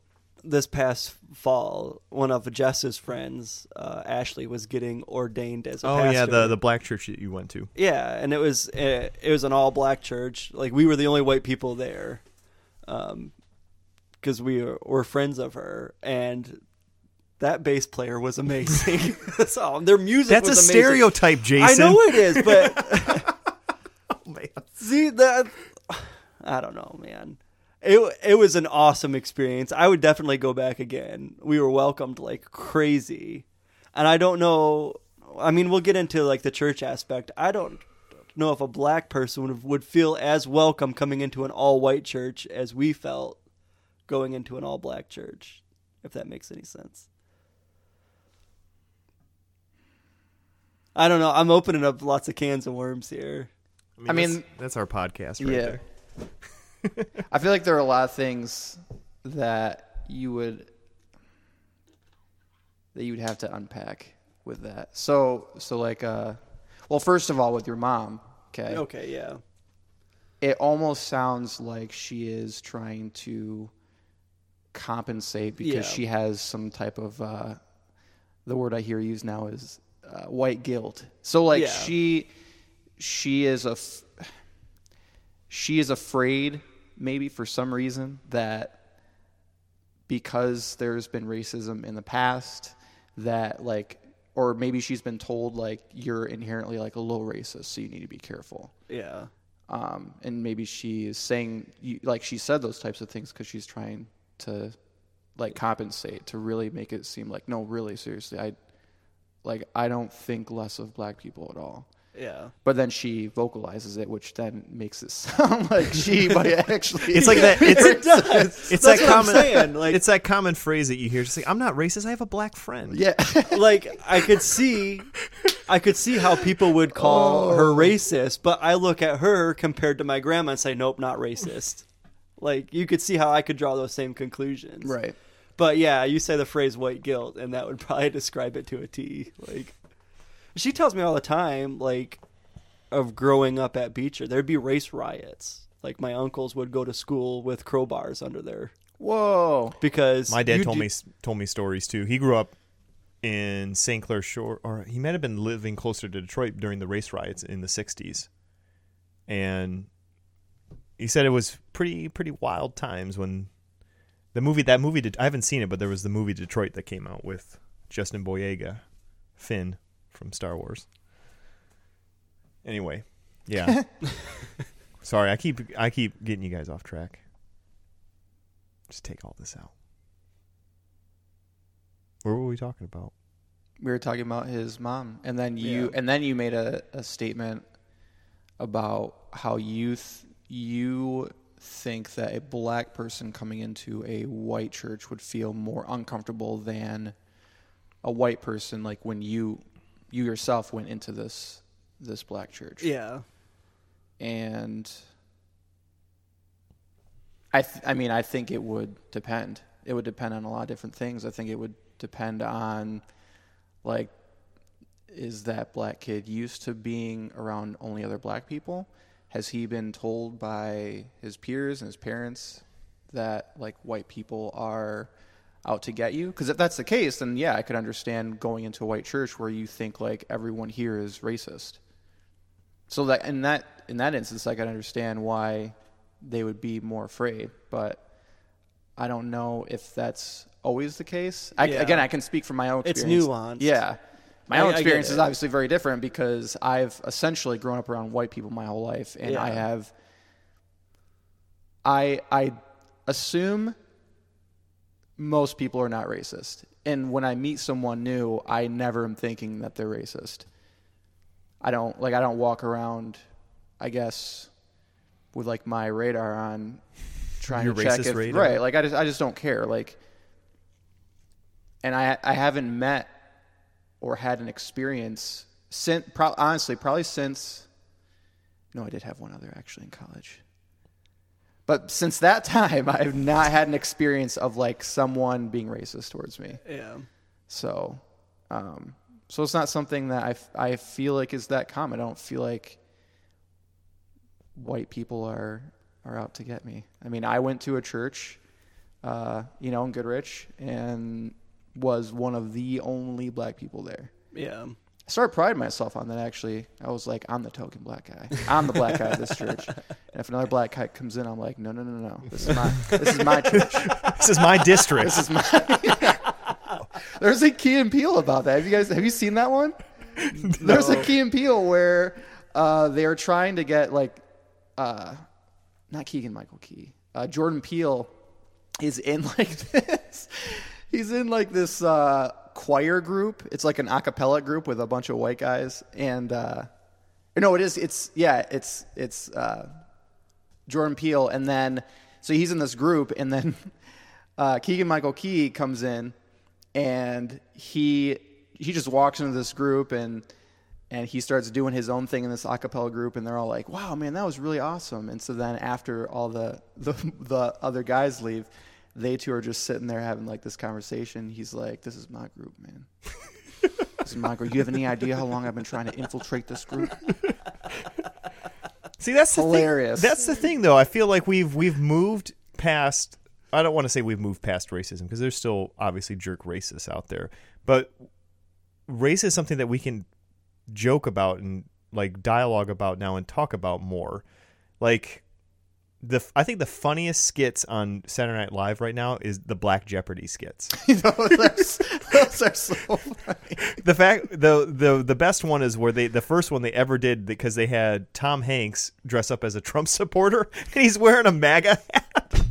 S3: this past fall. One of Jess's friends, uh, Ashley, was getting ordained as a
S2: oh
S3: pastor.
S2: yeah the the black church that you went to
S3: Yeah, and it was it, it was an all black church. Like we were the only white people there, um, because we were, were friends of her, and that bass player was amazing. so their music
S2: that's a
S3: was amazing.
S2: stereotype Jason
S3: I know it is, but
S2: Oh, man.
S3: see that I don't know, man. It it was an awesome experience. I would definitely go back again. We were welcomed like crazy, and I don't know. I mean, we'll get into like the church aspect. I don't know if a black person would, would feel as welcome coming into an all white church as we felt going into an all black church. If that makes any sense. I don't know. I'm opening up lots of cans of worms here.
S4: I mean-
S2: that's, that's our podcast right
S4: yeah.
S2: there
S4: I feel like there are a lot of things that you would that you would have to unpack with that. So so like uh well first of all with your mom, okay.
S3: Okay, yeah.
S4: It almost sounds like she is trying to compensate because
S3: Yeah.
S4: she has some type of uh the word I hear used now is uh, white guilt. So like
S3: Yeah.
S4: she she is a f- she is afraid maybe for some reason that because there's been racism in the past that like or maybe she's been told like you're inherently like a little racist so you need to be careful
S3: Yeah.
S4: um, and maybe she is saying you, like she said those types of things because she's trying to like compensate to really make it seem like no really seriously i like i don't think less of black people at all
S3: Yeah.
S4: but then she vocalizes it which then makes it sound like she but it actually
S2: It's like that. It's
S3: It does.
S2: it's
S3: That's
S2: that
S3: what I'm
S2: common.
S3: saying, like-
S2: it's that common phrase that you hear. Just like I'm not racist. I have a black friend.
S4: yeah
S3: like I could see I could see how people would call oh. her
S4: Oh.
S3: racist, but I look at her compared to my grandma and say, Nope, not racist. Like you could see how I could draw those same conclusions.
S4: right
S3: But yeah, you say the phrase white guilt and that would probably describe it to a T. Like she tells me all the time, like of growing up at Beecher, there'd be race riots. Like my uncles would go to school with crowbars under there
S4: whoa
S3: because
S2: My dad
S3: you
S2: told
S3: do-
S2: me told me stories too. He grew up in St. Clair Shore, or he might have been living closer to Detroit during the race riots in the '60s, and he said it was pretty pretty wild times when the movie that movie did. I haven't seen it, but there was the movie Detroit that came out with Justin Boyega, Finn from Star Wars. Anyway, yeah. Sorry, I keep I keep getting you guys off track. Just take all this out. What were we talking about?
S4: we were talking about his mom and then you
S3: Yeah.
S4: and then you made a, a statement about how you th- you think that a black person coming into a white church would feel more uncomfortable than a white person like when you you yourself went into this this black church
S3: Yeah.
S4: and I th- I mean I think it would depend. It would depend on a lot of different things. I think it would depend on like is that black kid used to being around only other black people? Has he been told by his peers and his parents that like white people are out to get you? Because if that's the case, then yeah, I could understand going into a white church where you think like everyone here is racist. So that in that in that instance, I could understand why they would be more afraid, but I don't know if that's always the case. I,
S3: Yeah.
S4: Again, I can speak from my own
S3: It's
S4: experience.
S3: nuanced.
S4: Yeah, my own
S3: I- get
S4: experience is obviously very different because I've essentially grown up around white people my whole life, and I have. I I assume most people are not racist, and when I meet someone new, I never am thinking that they're racist. I don't like I don't walk around, I guess, with like my radar on, trying
S2: Your
S4: to check if
S2: radar?
S4: right. Like I just I just don't care. Like, and I I haven't met or had an experience since pro- honestly probably since no I did have one other actually in college. But since that time, I've not had an experience of like someone being racist towards me.
S3: Yeah.
S4: So, um, so it's not something that I, f- I feel like is that common. I don't feel like white people are are out to get me. I mean, I went to a church, uh, you know, in Goodrich, and was one of the only black people there.
S3: Yeah.
S4: I started priding myself on that. Actually, I was like, I'm the token black guy. I'm the black guy of this church. And if another black guy comes in, I'm like, no, no, no, no. This is my this is my church.
S2: This is my district.
S4: This is my. There's a Key and Peele about that. Have you guys have you seen that one? There's a Key and Peele where uh, they are trying to get like, uh, not Keegan Michael Key, uh, Jordan Peele is in like this. He's in like this uh, choir group. It's like an a cappella group with a bunch of white guys, and uh, no, it is. It's yeah. It's it's uh, Jordan Peele, and then so he's in this group, and then uh, Keegan Michael Key comes in, and he he just walks into this group and and he starts doing his own thing in this a cappella group, and they're all like, "Wow, man, that was really awesome!" And so then after all the the, the other guys leave, they two are just sitting there having like this conversation. He's like, "This is my group, man." This is my group. You have any idea how long I've been trying to infiltrate this group?
S2: See, that's the
S4: Hilarious.
S2: Thing. That's the thing, though. I feel like we've we've moved past. I don't want to say we've moved past racism because there's still obviously jerk racists out there, but race is something that we can joke about and like dialogue about now and talk about more. Like the I think the funniest skits on Saturday Night Live right now is the Black Jeopardy skits.
S4: those, are, those are so funny.
S2: the fact the the the best one is where they the first one they ever did because they had Tom Hanks dress up as a Trump supporter and he's wearing a MAGA hat.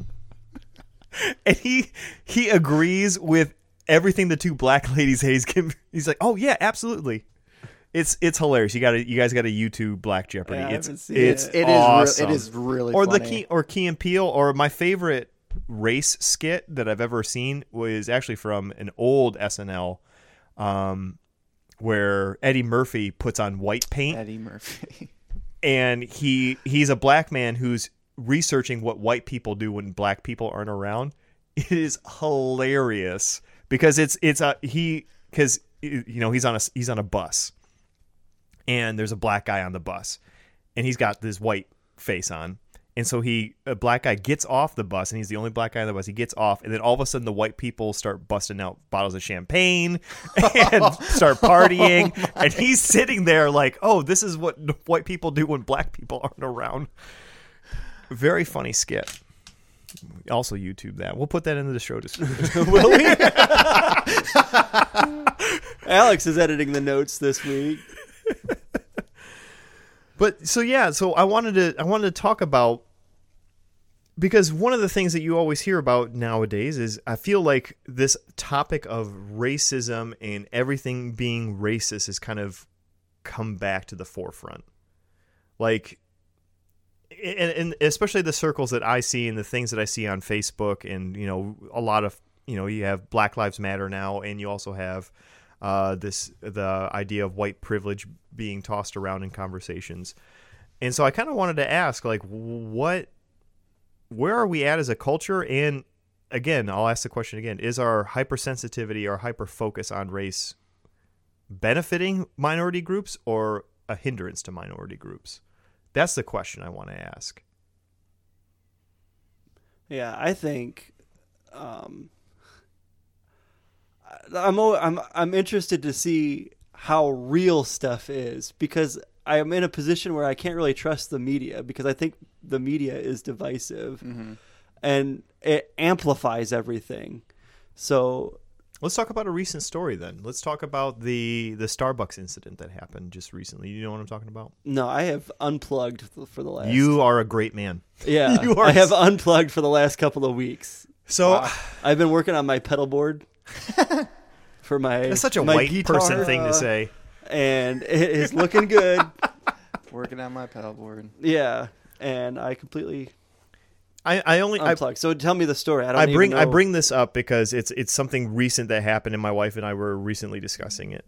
S2: and he he agrees with everything the two black ladies Hayes give. He's like, "Oh yeah, absolutely." It's it's hilarious. You got to you guys got to YouTube Black Jeopardy.
S3: Yeah, I
S2: it's
S3: haven't seen
S2: it's
S3: it.
S4: It is re- it is really
S2: or
S4: funny.
S2: the key or Key and Peele or my favorite race skit that I've ever seen was actually from an old SNL um, where Eddie Murphy puts on white paint
S4: Eddie Murphy.
S2: and he he's a black man who's researching what white people do when black people aren't around. It is hilarious because it's it's a he because you know he's on a he's on a bus and there's a black guy on the bus and he's got this white face on. And so he a black guy gets off the bus and he's the only black guy on the bus. He gets off and then all of a sudden the white people start busting out bottles of champagne and start partying. And he's sitting there like oh this is what white people do when black people aren't around. Very funny skit. Also youtube that. We'll put that into the show description.
S3: Will we? Alex is editing the notes this week.
S2: But so yeah, so I wanted to I wanted to talk about because one of the things that you always hear about nowadays is I feel like this topic of racism and everything being racist has kind of come back to the forefront. Like and, and especially the circles that I see and the things that I see on Facebook and you know a lot of you know you have Black Lives Matter now and you also have uh, this the idea of white privilege being tossed around in conversations. And so I kind of wanted to ask like what where are we at as a culture? And again I'll ask the question again is our hypersensitivity or hyper focus on race benefiting minority groups or a hindrance to minority groups? That's the question I want to ask.
S3: Yeah, I think um, I'm o- I'm I'm interested to see how real stuff is because I am in a position where I can't really trust the media because I think the media is divisive mm-hmm. and it amplifies everything. So
S2: Let's talk about a recent story then. Let's talk about the the Starbucks incident that happened just recently. You know what I'm talking about?
S3: No, I have unplugged for the last.
S2: You are a great man.
S3: yeah,
S2: you are
S3: I have unplugged for the last couple of weeks.
S2: So uh,
S3: I've been working on my pedal board for my.
S2: that's such a
S3: my
S2: white
S3: guitar,
S2: person thing
S3: uh,
S2: to say.
S3: and it is looking good.
S4: Working on my paddleboard.
S3: yeah, and I completely
S2: I, I only I,
S3: unplugged. so tell me the story. I don't.
S2: I
S3: even
S2: bring I bring this up because it's it's something recent that happened, and my wife and I were recently discussing it.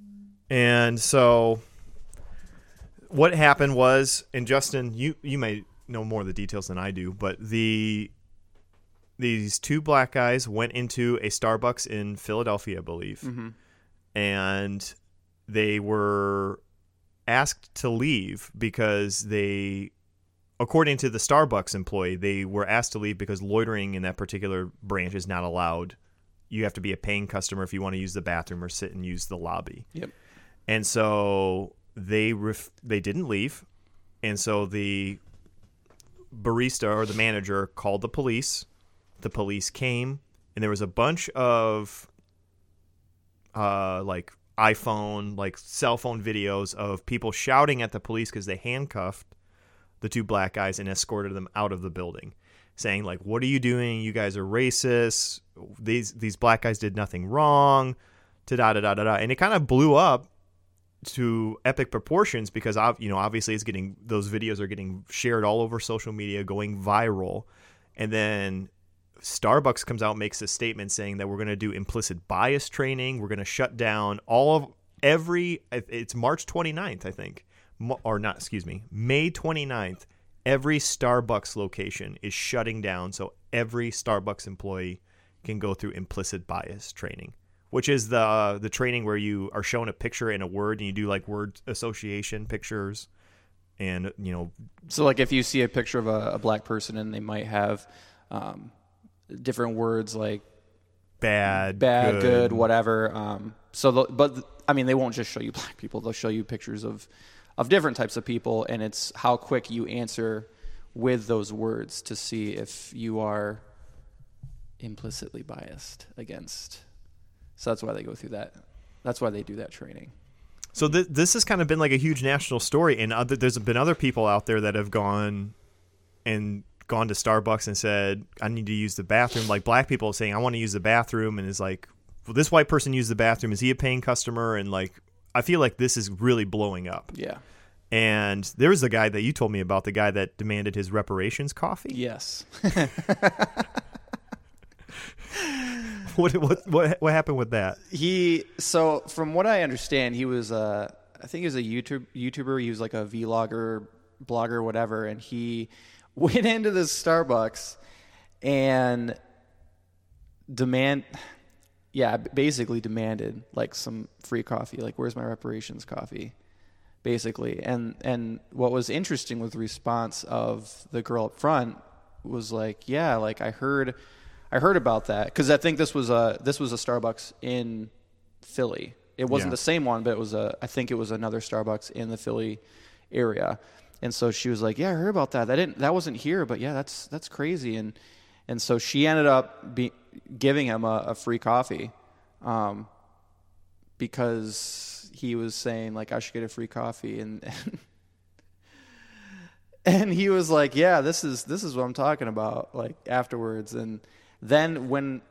S2: And so, what happened was, and Justin, you you may know more of the details than I do, but the these two black guys went into a Starbucks in Philadelphia, I believe,
S4: Mm-hmm.
S2: and they were asked to leave because they according to the Starbucks employee, they were asked to leave because loitering in that particular branch is not allowed. You have to be a paying customer if you want to use the bathroom or sit and use the lobby.
S4: Yep.
S2: And so they ref- they didn't leave, and so the barista or the manager called the police. The police came, and there was a bunch of uh, like iPhone, like cell phone videos of people shouting at the police because they handcuffed the two black guys and escorted them out of the building, saying like, "What are you doing? You guys are racist. These these black guys did nothing wrong." Da da da da da and it kind of blew up to epic proportions because you know obviously it's getting those videos are getting shared all over social media, going viral, and then Starbucks comes out and makes a statement saying that we're going to do implicit bias training. We're going to shut down all of every it's March 29th, I think. Or not, excuse me, May 29th. Every Starbucks location is shutting down so every Starbucks employee can go through implicit bias training, which is the the training where you are shown a picture and a word and you do like word association pictures and you know
S4: So, like, if you see a picture of a, a black person and they might have um, different words like
S2: bad,
S4: bad, good, whatever. Um, so, but I mean, they won't just show you black people; they'll show you pictures of of different types of people, and it's how quick you answer with those words to see if you are implicitly biased against. So that's why they go through that. That's why they do that training.
S2: So th- this has kind of been like a huge national story, and other, there's been other people out there that have gone and gone to Starbucks and said, "I need to use the bathroom." Like black people saying, "I want to use the bathroom," and is like, "Well, this white person used the bathroom. Is he a paying customer?" And like, I feel like this is really blowing up.
S4: Yeah.
S2: And there was the guy that you told me about, the guy that demanded his reparations coffee.
S4: Yes.
S2: What what what what happened with that?
S4: He so from what I understand, he was uh I think he was a YouTube YouTuber. He was like a vlogger, blogger, whatever, and he went into this Starbucks and demand yeah, basically demanded like some free coffee. Like, where's my reparations coffee? Basically, and and what was interesting with the response of the girl up front was like, yeah, like I heard, I heard about that because I think this was a this was a Starbucks in Philly. It wasn't
S2: Yeah.
S4: the same one, but it was a I think it was another Starbucks in the Philly area. And so she was like, "Yeah, I heard about that. That didn't that wasn't here, but yeah, that's that's crazy." And and so she ended up be, giving him a, a free coffee, um, because he was saying like I should get a free coffee, and and he was like, "Yeah, this is this is what I'm talking about." Like afterwards, and then when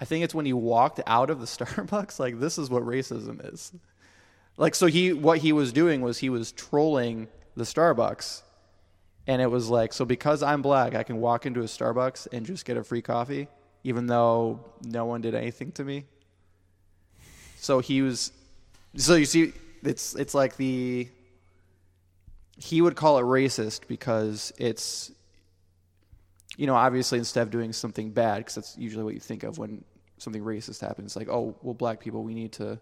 S4: I think it's when he walked out of the Starbucks, like this is what racism is. Like so he what he was doing was he was trolling the Starbucks. And it was like so because I'm black, I can walk into a Starbucks and just get a free coffee even though no one did anything to me. So he was so you see it's it's like the he would call it racist because it's you know obviously instead of doing something bad because that's usually what you think of when something racist happens like oh well black people we need to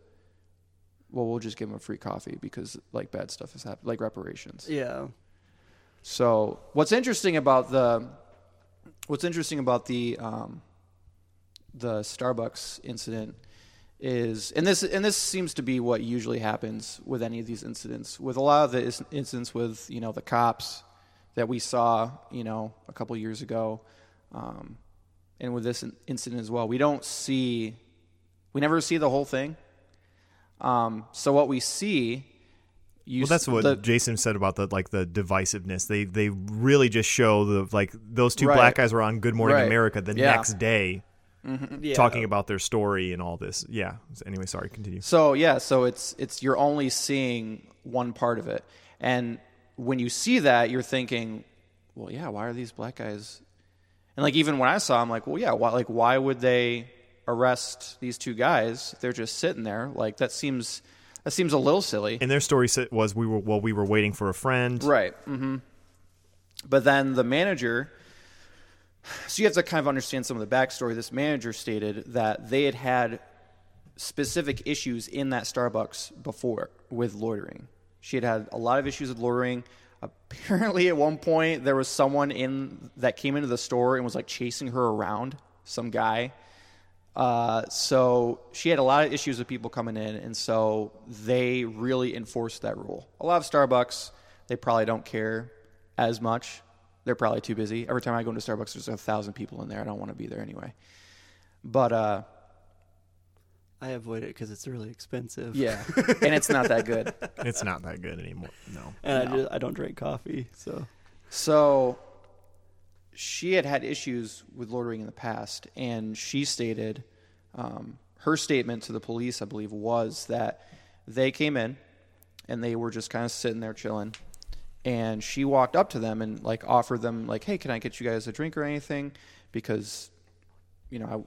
S4: well we'll just give them a free coffee because like bad stuff has happened like reparations
S3: Yeah.
S4: so what's interesting about the what's interesting about the um, the Starbucks incident is, and this and this seems to be what usually happens with any of these incidents. With a lot of the is- incidents with you know the cops that we saw you know a couple years ago, um, and with this incident as well, we don't see we We never see the whole thing. Um, so what we see, you
S2: Well, that's what
S4: the-
S2: Jason said about the like the divisiveness. They they really just show the like those two
S4: Right.
S2: black guys were on Good Morning
S4: Right.
S2: America the
S4: Yeah.
S2: next day
S3: Yeah.
S2: talking about their story and all this. Yeah. Anyway, sorry. Continue.
S4: So yeah, so it's it's you're only seeing one part of it, and when you see that, you're thinking, well, yeah, why are these black guys? And like even when I saw, I'm like, well, yeah, why, like why would they arrest these two guys? They're just sitting there. Like that seems that seems a little silly.
S2: And their story was we were well we were waiting for a friend.
S4: Right. hmm But then the manager. So you have to kind of understand some of the backstory. This manager stated that they had had specific issues in that Starbucks before with loitering. She had had a lot of issues with loitering. Apparently, at one point, there was someone in that came into the store and was like chasing her around. Some guy. Uh, so she had a lot of issues with people coming in, and so they really enforced that rule. A lot of Starbucks, they probably don't care as much. They're probably too busy. Every time I go into Starbucks, there's a thousand people in there. I don't want to be there anyway. But uh,
S3: I avoid it because it's really expensive.
S4: yeah, and it's not that good.
S2: It's not that good anymore. No.
S3: and
S4: No.
S3: I, just, I don't drink coffee, so
S4: So she had had issues with loitering in the past, and she stated um, her statement to the police, I believe, was that they came in and they were just kind of sitting there chilling. And she walked up to them and like offered them like, "Hey, can I get you guys a drink or anything?" Because you know, I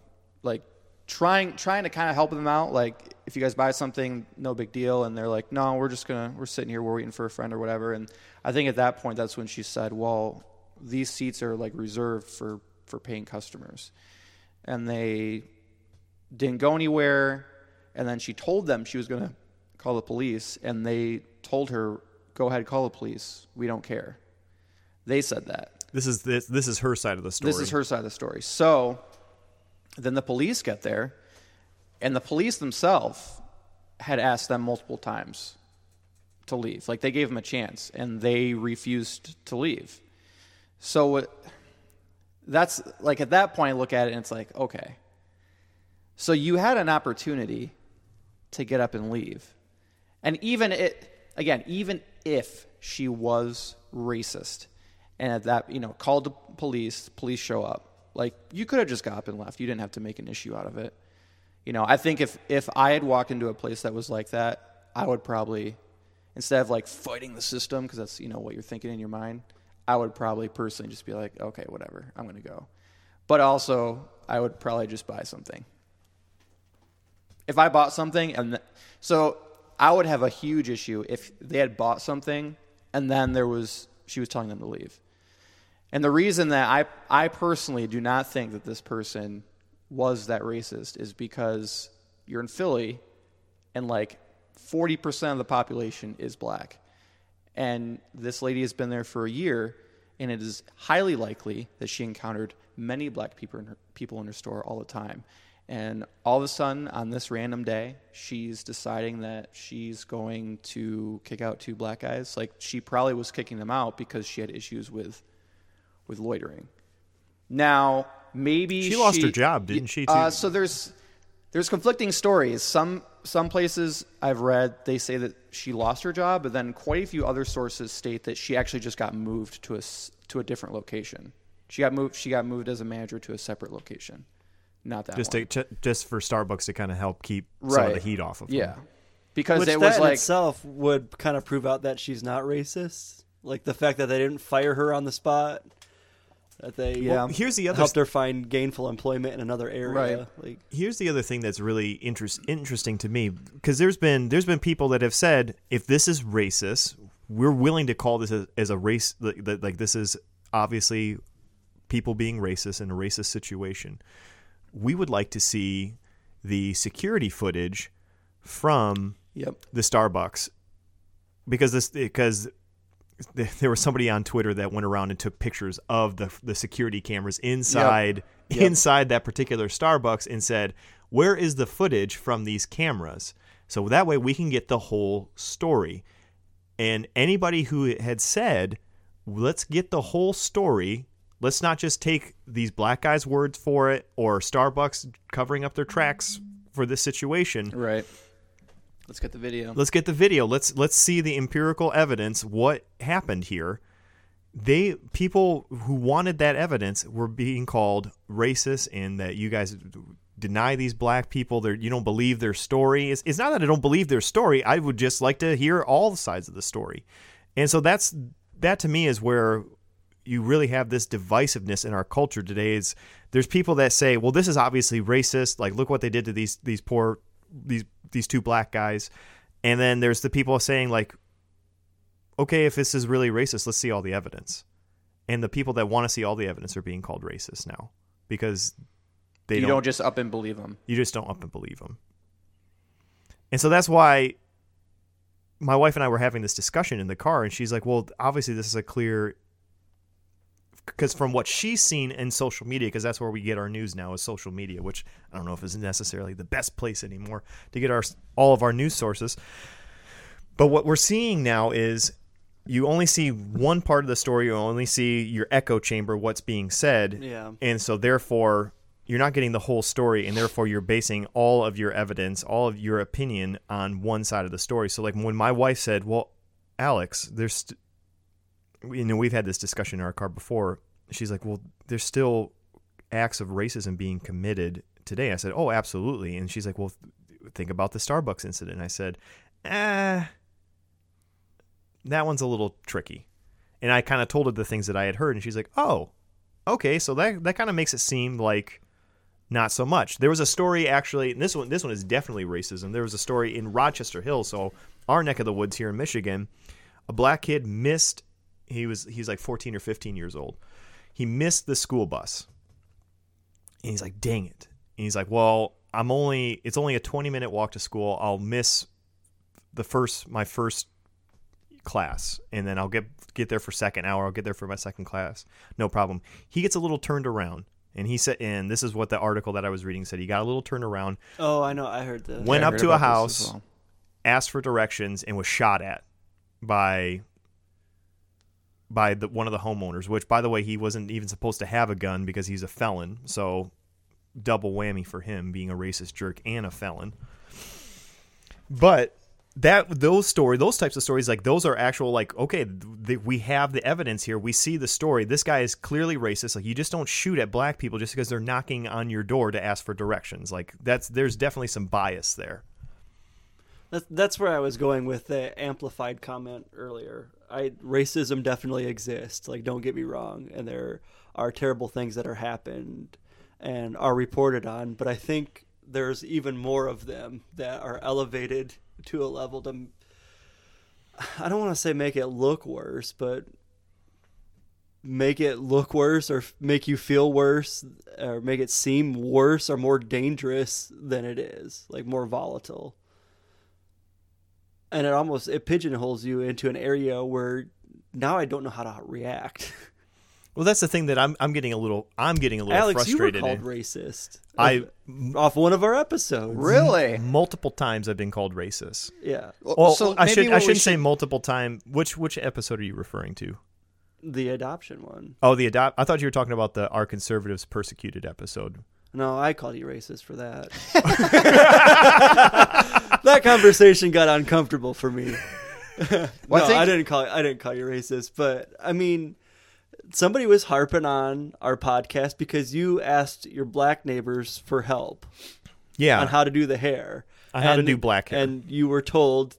S4: like trying trying to kind of help them out. Like, if you guys buy something, no big deal. And they're like, "No, we're just gonna we're sitting here, we're waiting for a friend or whatever." And I think at that point, that's when she said, "Well, these seats are like reserved for for paying customers," and they didn't go anywhere. And then she told them she was gonna call the police, and they told her, "Go ahead, call the police. We don't care." They said that.
S2: This is this this is her side of the story.
S4: This is her side of the story. So then the police get there, and the police themselves had asked them multiple times to leave. Like they gave them a chance, and they refused to leave. So that's like at that point, I look at it and it's like, okay. So you had an opportunity to get up and leave. And even it again, even if she was racist and at that, you know, called the police, police show up. Like you could have just got up and left. You didn't have to make an issue out of it. You know, I think if if I had walked into a place that was like that, I would probably instead of like fighting the system because that's, you know, what you're thinking in your mind, I would probably personally just be like, okay, whatever, I'm going to go. But also, I would probably just buy something if I bought something and th- so I would have a huge issue if they had bought something and then there was she was telling them to leave. And the reason that I I personally do not think that this person was that racist is because you're in Philly and like 40% of the population is black. And this lady has been there for a year and it is highly likely that she encountered many black people in her, people in her store all the time. And all of a sudden, on this random day, she's deciding that she's going to kick out two black guys. Like she probably was kicking them out because she had issues with with loitering. Now, maybe
S2: She lost her job, didn't she, too?
S4: Uh, so there's there's conflicting stories. Some some places I've read they say that she lost her job, but then quite a few other sources state that she actually just got moved to a s- to a different location. She got moved. She got moved as a manager to a separate location, not that
S2: just
S4: one.
S2: to, ch- just for Starbucks to kind of help keep some of the heat off of them.
S4: yeah, because
S3: which
S4: it
S3: that
S4: was
S3: in
S4: like
S3: itself would kind of prove out that she's not racist. Like the fact that they didn't fire her on the spot, that they
S4: Yeah.
S2: Here's the other
S3: helped her find gainful employment in another area.
S4: Right.
S3: Like
S2: here's the other thing that's really interest, interesting to me because there's been there's been people that have said if this is racist we're willing to call this as, as a race like, like this is obviously people being racist in a racist situation we would like to see the security footage from
S4: yep,
S2: the Starbucks because this because there was somebody on Twitter that went around and took pictures of the the security cameras inside
S4: Yep.
S2: inside that particular Starbucks and said, "Where is the footage from these cameras?" So that way we can get the whole story. And anybody who had said, "Let's get the whole story," let's not just take these black guys' words for it or Starbucks covering up their tracks for this situation.
S4: Right. Let's get the video.
S2: Let's get the video. Let's let's see the empirical evidence. What happened here? They people who wanted that evidence were being called racist, and that you guys deny these black people. Their you don't believe their story. It's, it's not that I don't believe their story. I would just like to hear all sides of the story, and so that's that to me is where you really have this divisiveness in our culture today. Is there's people that say, well, this is obviously racist. Like, look what they did to these these poor these these two black guys, and then there's the people saying like, okay, if this is really racist, let's see all the evidence. And the people that want to see all the evidence are being called racist now because they
S4: you
S2: don't,
S4: don't just up and believe them.
S2: you just don't up and believe them. And so that's why my wife and I were having this discussion in the car, and she's like, "Well, obviously this is a clear." Because from what she's seen in social media, because that's where we get our news now is social media, which I don't know if is necessarily the best place anymore to get our all of our news sources. But what we're seeing now is you only see one part of the story. You only see your echo chamber, what's being said,
S3: Yeah.
S2: and so therefore you're not getting the whole story and therefore you're basing all of your evidence all of your opinion on one side of the story so like when my wife said well alex there's st- you know we've had this discussion in our car before she's like well there's still acts of racism being committed today i said oh absolutely and she's like well th- think about the starbucks incident i said eh that one's a little tricky and i kind of told her the things that i had heard and she's like oh okay, so that that kind of makes it seem like not so much. There was a story actually, and this one this one is definitely racism. There was a story in Rochester Hills, so our neck of the woods here in Michigan. A black kid missed. He was he's like 14 or 15 years old. He missed the school bus, and he's like, "Dang it!" And he's like, "Well, I'm only it's only a 20 minute walk to school. I'll miss the first my first class and then I'll get get there for second hour. I'll get there for my second class. No problem. He gets a little turned around and he said and this is what the article that I was reading said. He got a little turned around,
S3: Oh, I know. I heard this.
S2: went
S4: I
S2: up
S4: heard
S2: to a
S4: about this as
S2: house,
S4: well.
S2: asked for directions and was shot at by by the one of the homeowners, which by the way, he wasn't even supposed to have a gun because he's a felon. So double whammy for him being a racist jerk and a felon. But that those story those types of stories like those are actual like okay we have the evidence here we see the story this guy is clearly racist like you just don't shoot at black people just because they're knocking on your door to ask for directions like that's there's definitely some bias there
S3: That's that's where I was going with the amplified comment earlier. I racism definitely exists. Like, don't get me wrong, and there are terrible things that are happened and are reported on. But I think there's even more of them that are elevated to a level to. I don't want to say make it look worse, but make it look worse or make you feel worse or make it seem worse or more dangerous than it is, like more volatile and it almost it pigeonholes you into an area where now I don't know how to react.
S2: well that's the thing that i'm, I'm getting a little i'm getting a little
S3: Alex, you were called
S2: in.
S3: racist.
S2: I-
S3: off one of our episodes.
S4: Really?
S2: multiple times i've been called racist
S3: Yeah,
S2: well
S4: so
S2: i should i
S4: what we
S2: shouldn't say multiple time which which episode are you referring to
S3: the adoption one.
S2: oh the adopt i thought you were talking about the our conservatives persecuted episode
S3: No, I called you racist for that. that conversation got uncomfortable for me.
S4: Well, I
S3: no,
S4: think-
S3: I didn't call I didn't call you racist, but I mean, somebody was harping on our podcast because you asked your black neighbors for help.
S2: yeah
S3: on how to do the hair.
S2: On how to do black hair.
S3: And you were told,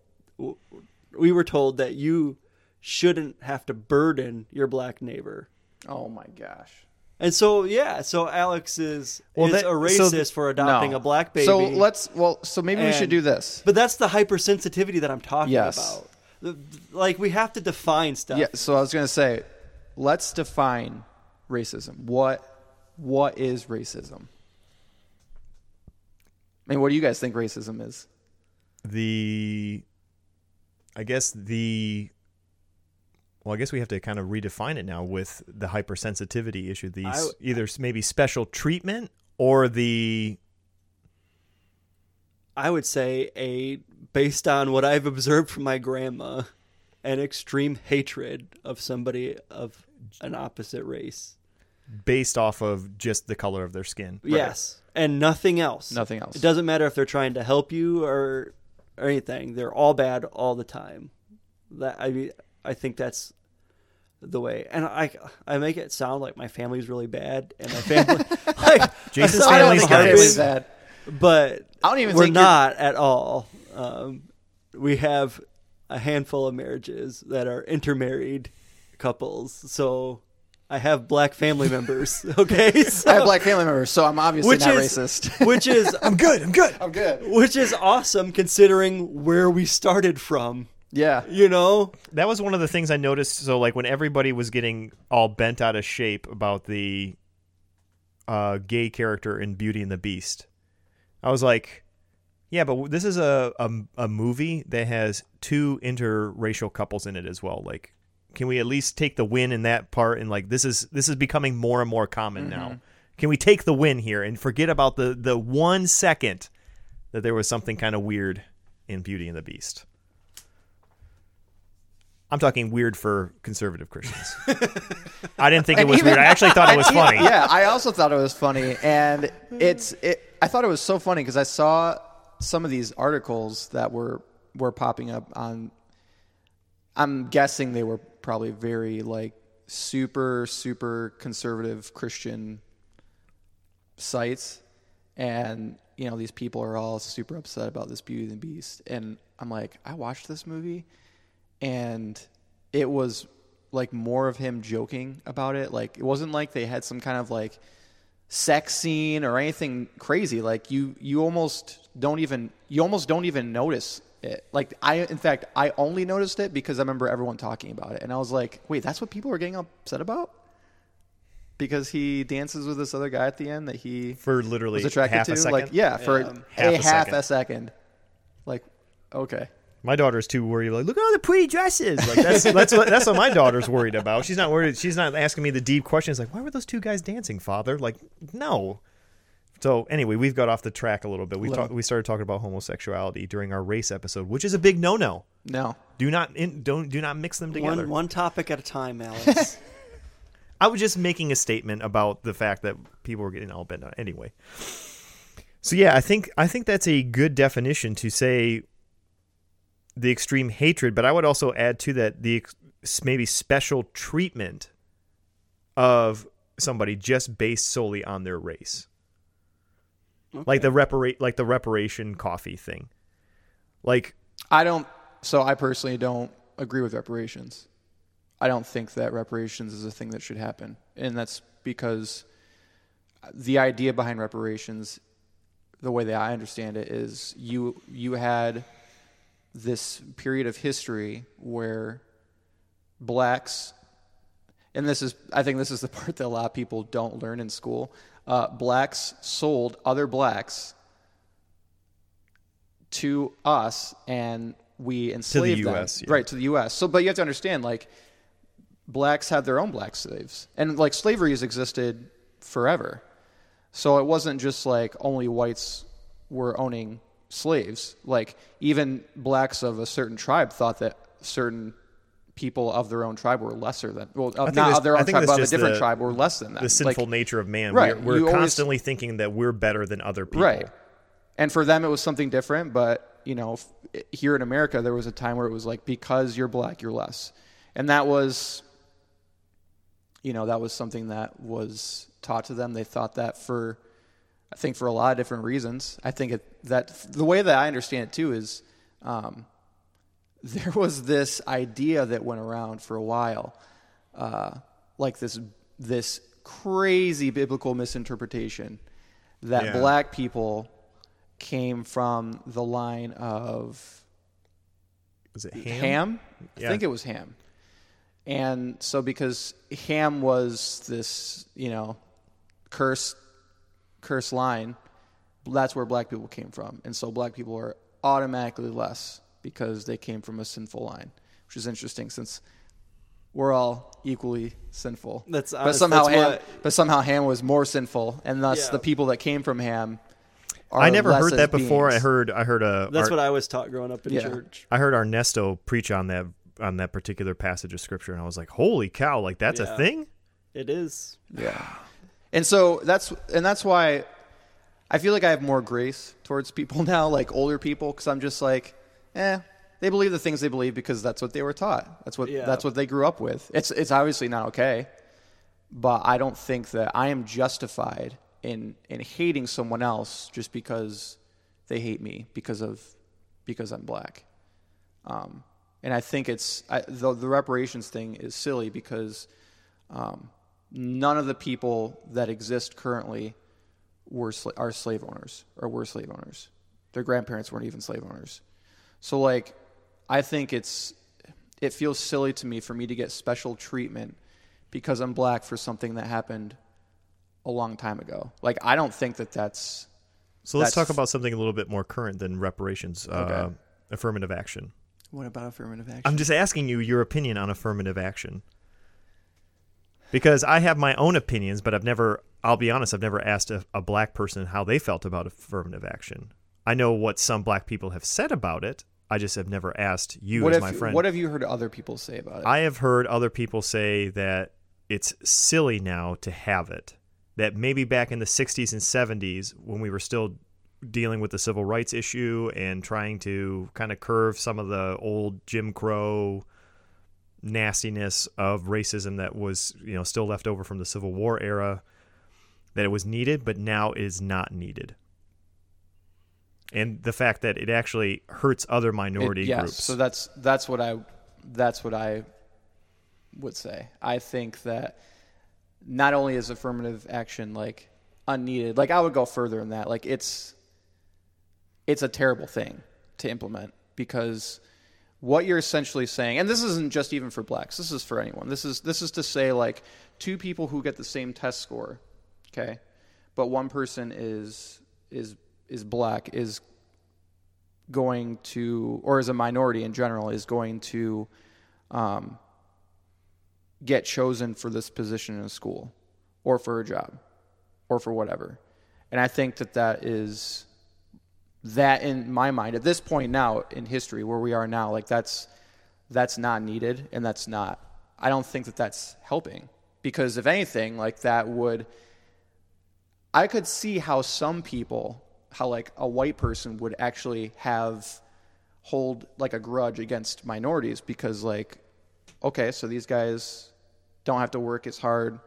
S3: we were told that you shouldn't have to burden your black neighbor.
S4: Oh my gosh.
S3: And so, yeah, so Alex is,
S2: Well,
S3: is
S2: that-
S3: a racist
S2: th-
S3: for adopting
S4: No.
S3: a black baby.
S4: So let's well. So maybe we should do this.
S3: But that's the hypersensitivity that I'm talking
S4: Yes.
S3: about. The- Like, we have to define stuff.
S4: Yeah. So I was gonna say, let's define racism. What what is racism? I mean, what do you guys think racism is?
S2: the I guess the well, I guess we have to kind of redefine it now with the hypersensitivity issue. These
S3: I-
S2: either s- maybe special treatment or the
S3: I would say a based on what I've observed from my grandma, an extreme hatred of somebody of an opposite race.
S2: based off of just the color of their skin.
S3: Yes, and nothing else.
S4: Nothing else.
S3: It doesn't matter if they're trying to help you or, or anything. They're all bad all the time. That I mean, I think that's the way. And I I make it sound like my family's really bad and my family like
S2: Jason's family's
S3: think
S2: got
S3: our
S2: this.
S4: family's bad.
S3: but
S4: I don't even
S3: we're
S4: think you're-
S3: not at all. Um, we have a handful of marriages that are intermarried couples, so I have black family members. Okay, so,
S4: I have black family members, so I'm obviously
S3: which
S4: not
S3: is
S4: racist.
S3: which is
S2: I'm good. I'm good.
S4: I'm good.
S3: which is awesome considering where we started from.
S4: Yeah.
S3: You know,
S2: That was one of the things I noticed. So, like, when everybody was getting all bent out of shape about the uh, gay character in Beauty and the Beast, I was like, yeah, but this is a, a, a movie that has two interracial couples in it as well. Like, can we at least take the win in that part? And like, this is this is becoming more and more common now. Can we take the win here and forget about the the one second that there was something kind of weird in Beauty and the Beast? I'm talking weird for conservative Christians. I didn't think it was
S4: even-
S2: weird. I actually thought it was funny.
S4: Yeah, I also thought it was funny, and it's it. I thought it was so funny because I saw some of these articles that were were popping up on. I'm guessing they were probably very like super super conservative Christian sites, and you know these people are all super upset about this Beauty and the Beast, and I'm like, I watched this movie, and it was like more of him joking about it. Like it wasn't like they had some kind of like sex scene or anything crazy. Like you you almost don't even you almost don't even notice it. Like I in fact I only noticed it because I remember everyone talking about it and I was like, "Wait, that's what people were getting upset about?" Because he dances with this other guy at the end that he
S2: For literally
S4: was attracted
S2: half
S4: to.
S2: a second.
S4: Like yeah, for
S3: Yeah.
S2: Half
S4: a
S2: a
S4: half
S2: second.
S4: a second. Like okay.
S2: My daughter's too worried. Like, look at all the pretty dresses. Like that's that's what that's what my daughter's worried about. She's not worried. She's not asking me the deep questions. Like, why were those two guys dancing, Father? Like, no. So anyway, we've got off the track a little bit. We
S4: Little.
S2: talked. We started talking about homosexuality during our race episode, which is a big no-no.
S4: No.
S2: Do not in, don't do not mix them together.
S3: one one topic at a time, Alex.
S2: I was just making a statement about the fact that people were getting all bent on. Anyway, so yeah, I think I think that's a good definition to say the extreme hatred, but I would also add to that the maybe special treatment of somebody just based solely on their race, like the reparate like the reparation coffee thing, like
S4: I don't. So I personally don't agree with reparations. I don't think that reparations is a thing that should happen, and that's because the idea behind reparations, the way that I understand it, is you you had this period of history where blacks, and this is I think this is the part that a lot of people don't learn in school. Uh, blacks sold other blacks to us and we enslaved them.
S2: US, yeah.
S4: right to the US. So but you have to understand like blacks had their own black slaves and like slavery has existed forever. So it wasn't just like only whites were owning slaves. Like even blacks of a certain tribe thought that certain people of their own tribe were lesser than well not of their own tribe but of a different
S2: the-
S4: tribe were less than
S2: the sinful
S4: like,
S2: nature of man.
S4: right,
S2: We're, we're
S4: always-
S2: constantly thinking that we're better than other people.
S4: Right. And for them, it was something different. But, you know, f- here in America, there was a time where it was like, because you're black, you're less. And that was, you know, that was something that was taught to them. They thought that for, I think, for a lot of different reasons. I think it, that the way that I understand it too is um, there was this idea that went around for a while, uh, like this, this crazy biblical misinterpretation that
S2: Yeah.
S4: black people came from the line of
S2: Was it
S4: Ham.
S2: ham?
S4: I think it was Ham. And so because Ham was this, you know, curse curse line, that's where black people came from. And so black people are automatically less because they came from a sinful line, which is interesting since we're all equally sinful.
S3: That's
S4: but somehow
S3: that's
S4: Ham,
S3: what-
S4: but somehow Ham was more sinful, and thus
S3: Yeah.
S4: the people that came from Ham.
S2: I never heard that before. I heard I heard a
S3: That's
S2: Ar-
S3: what I was taught growing up in
S4: Yeah.
S3: church.
S2: I heard Ernesto preach on that on that particular passage of scripture, and I was like, "Holy cow! Like that's a thing."
S3: It is.
S4: Yeah. And so that's and that's why I feel like I have more grace towards people now, like older people, because I'm just like, eh, they believe the things they believe because that's what they were taught. That's what
S3: Yeah.
S4: that's what they grew up with. It's it's obviously not okay, but I don't think that I am justified in in hating someone else just because they hate me because of because I'm black. Um, and I think it's I, the the reparations thing is silly because um, none of the people that exist currently were sla- are slave owners or were slave owners. Their grandparents weren't even slave owners. So like, I think it's it feels silly to me for me to get special treatment because I'm black for something that happened a long time ago. Like I don't think that that's
S2: So let's
S4: That's-
S2: talk about something a little bit more current than reparations. Uh, affirmative action.
S4: what about affirmative action?
S2: I'm just asking you your opinion on affirmative action. Because I have my own opinions, but I've never, I'll be honest, I've never asked a, a black person how they felt about affirmative action. I know what some black people have said about it. I just have never asked you
S4: what
S2: as
S4: have
S2: my friend.
S4: what have you heard other people say about it?
S2: I have heard other people say that it's silly now to have it. That maybe back in the 60s and 70s, when we were still dealing with the civil rights issue and trying to kind of curve some of the old Jim Crow nastiness of racism that was, you know, still left over from the Civil War era, that it was needed, but now is not needed. And the fact that it actually hurts other
S4: It-
S2: minority
S4: yes,
S2: groups.
S4: So that's that's what I that's what I would say. I think that not only is affirmative action like unneeded, like I would go further than that. Like it's it's a terrible thing to implement because what you're essentially saying, and this isn't just even for blacks. This is for anyone. This is this is to say like two people who get the same test score, okay, but one person is is is black is going to, or as a minority in general, is going to um, get chosen for this position in a school or for a job or for whatever. And I think that that is that in my mind at this point now in history where we are now like that's that's not needed and that's not I don't think that that's helping because if anything like that would I could see how some people, how like a white person would actually have hold like a grudge against minorities because like, okay, so these guys don't have to work as hard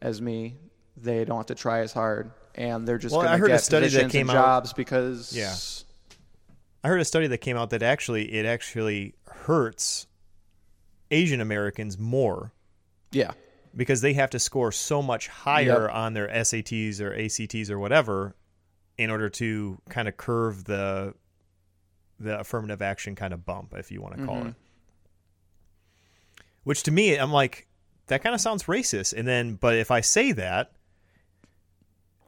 S4: as me. They don't have to try as hard, and they're just
S2: Well,
S4: going to
S2: heard a study that came
S4: and
S2: out-
S4: jobs because
S2: Yeah. I heard a study that came out that actually it actually hurts Asian Americans more
S4: yeah,
S2: because they have to score so much higher
S4: Yep.
S2: on their SATs or ACTs or whatever in order to kind of curve the the affirmative action kind of bump, if you want to call
S4: Mm-hmm.
S2: it. Which to me, I'm like, that kind of sounds racist. And then, but if I say that,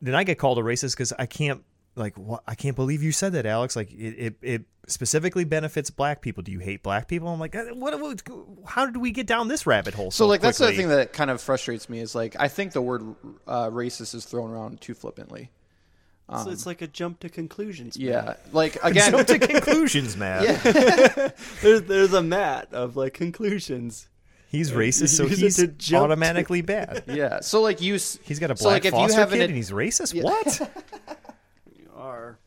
S2: then I get called a racist because I can't like what I can't believe you said that, Alex. Like it, it, it specifically benefits black people. Do you hate black people? I'm like, uh, what, what? How did we get down this rabbit hole?
S4: So, like that's the thing that kind of frustrates me is like I think the word uh, racist is thrown around too flippantly.
S3: so it's like a jump to conclusions. man.
S4: Yeah, like again,
S2: Jump to conclusions, Matt.
S3: there's there's a mat of like conclusions.
S2: He's racist, so he's
S3: to jump to-
S2: automatically bad.
S4: yeah. So like you,
S2: He's got a
S4: so,
S2: black
S4: like, if you
S2: foster
S4: have
S2: kid
S4: an-
S2: and he's racist. What?
S3: You are.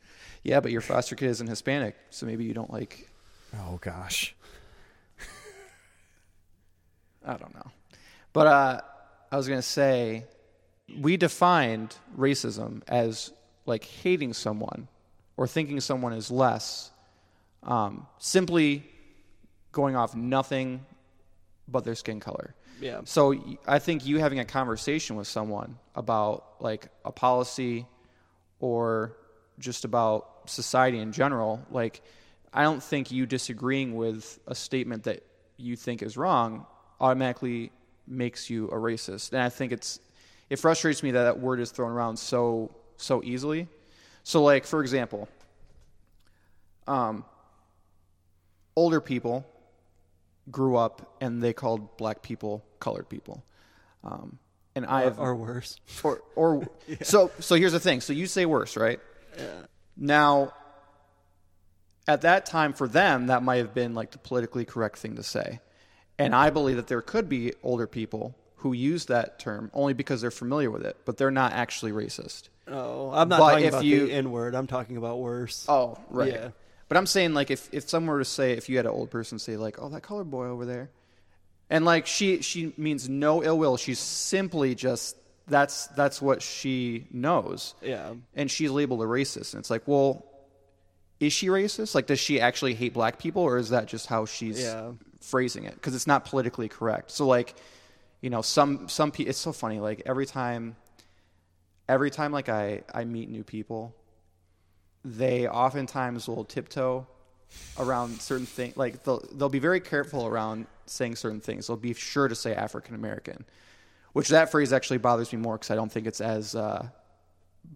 S4: Yeah, but your foster kid isn't Hispanic, so maybe you don't like.
S2: oh gosh.
S4: I don't know. But uh, I was gonna say, we defined racism as like hating someone or thinking someone is less, um, simply going off nothing but their skin color.
S3: Yeah.
S4: So I think you having a conversation with someone about like a policy or just about society in general, like I don't think you disagreeing with a statement that you think is wrong automatically makes you a racist. And I think it's it frustrates me that that word is thrown around so so easily. So like for example, um older people grew up and they called black people colored people. Um, and I have
S3: Or worse.
S4: or or so so here's the thing. So you say worse, right? Yeah. Now at that time for them that might have been like the politically correct thing to say. And I believe that there could be older people who use that term only because they're familiar with it, but they're not actually racist.
S3: Oh, I'm not
S4: But
S3: talking
S4: if
S3: about
S4: you-
S3: the N word. I'm talking about worse.
S4: Oh, right.
S3: Yeah.
S4: But I'm saying like if if someone were to say if you had an old person say like, "Oh, that colored boy over there," and like she she means no ill will. She's simply just that's that's what she knows.
S3: Yeah.
S4: and she's labeled a racist. And it's like, well, is she racist? Like, does she actually hate black people, or is that just how she's
S3: Yeah.
S4: phrasing it? Because it's not politically correct. So, like, you know, some some people. It's so funny. Like every time, every time, like I I meet new people, they oftentimes will tiptoe around certain things. Like they'll they'll be very careful around saying certain things. They'll be sure to say African American, which that phrase actually bothers me more because I don't think it's as uh,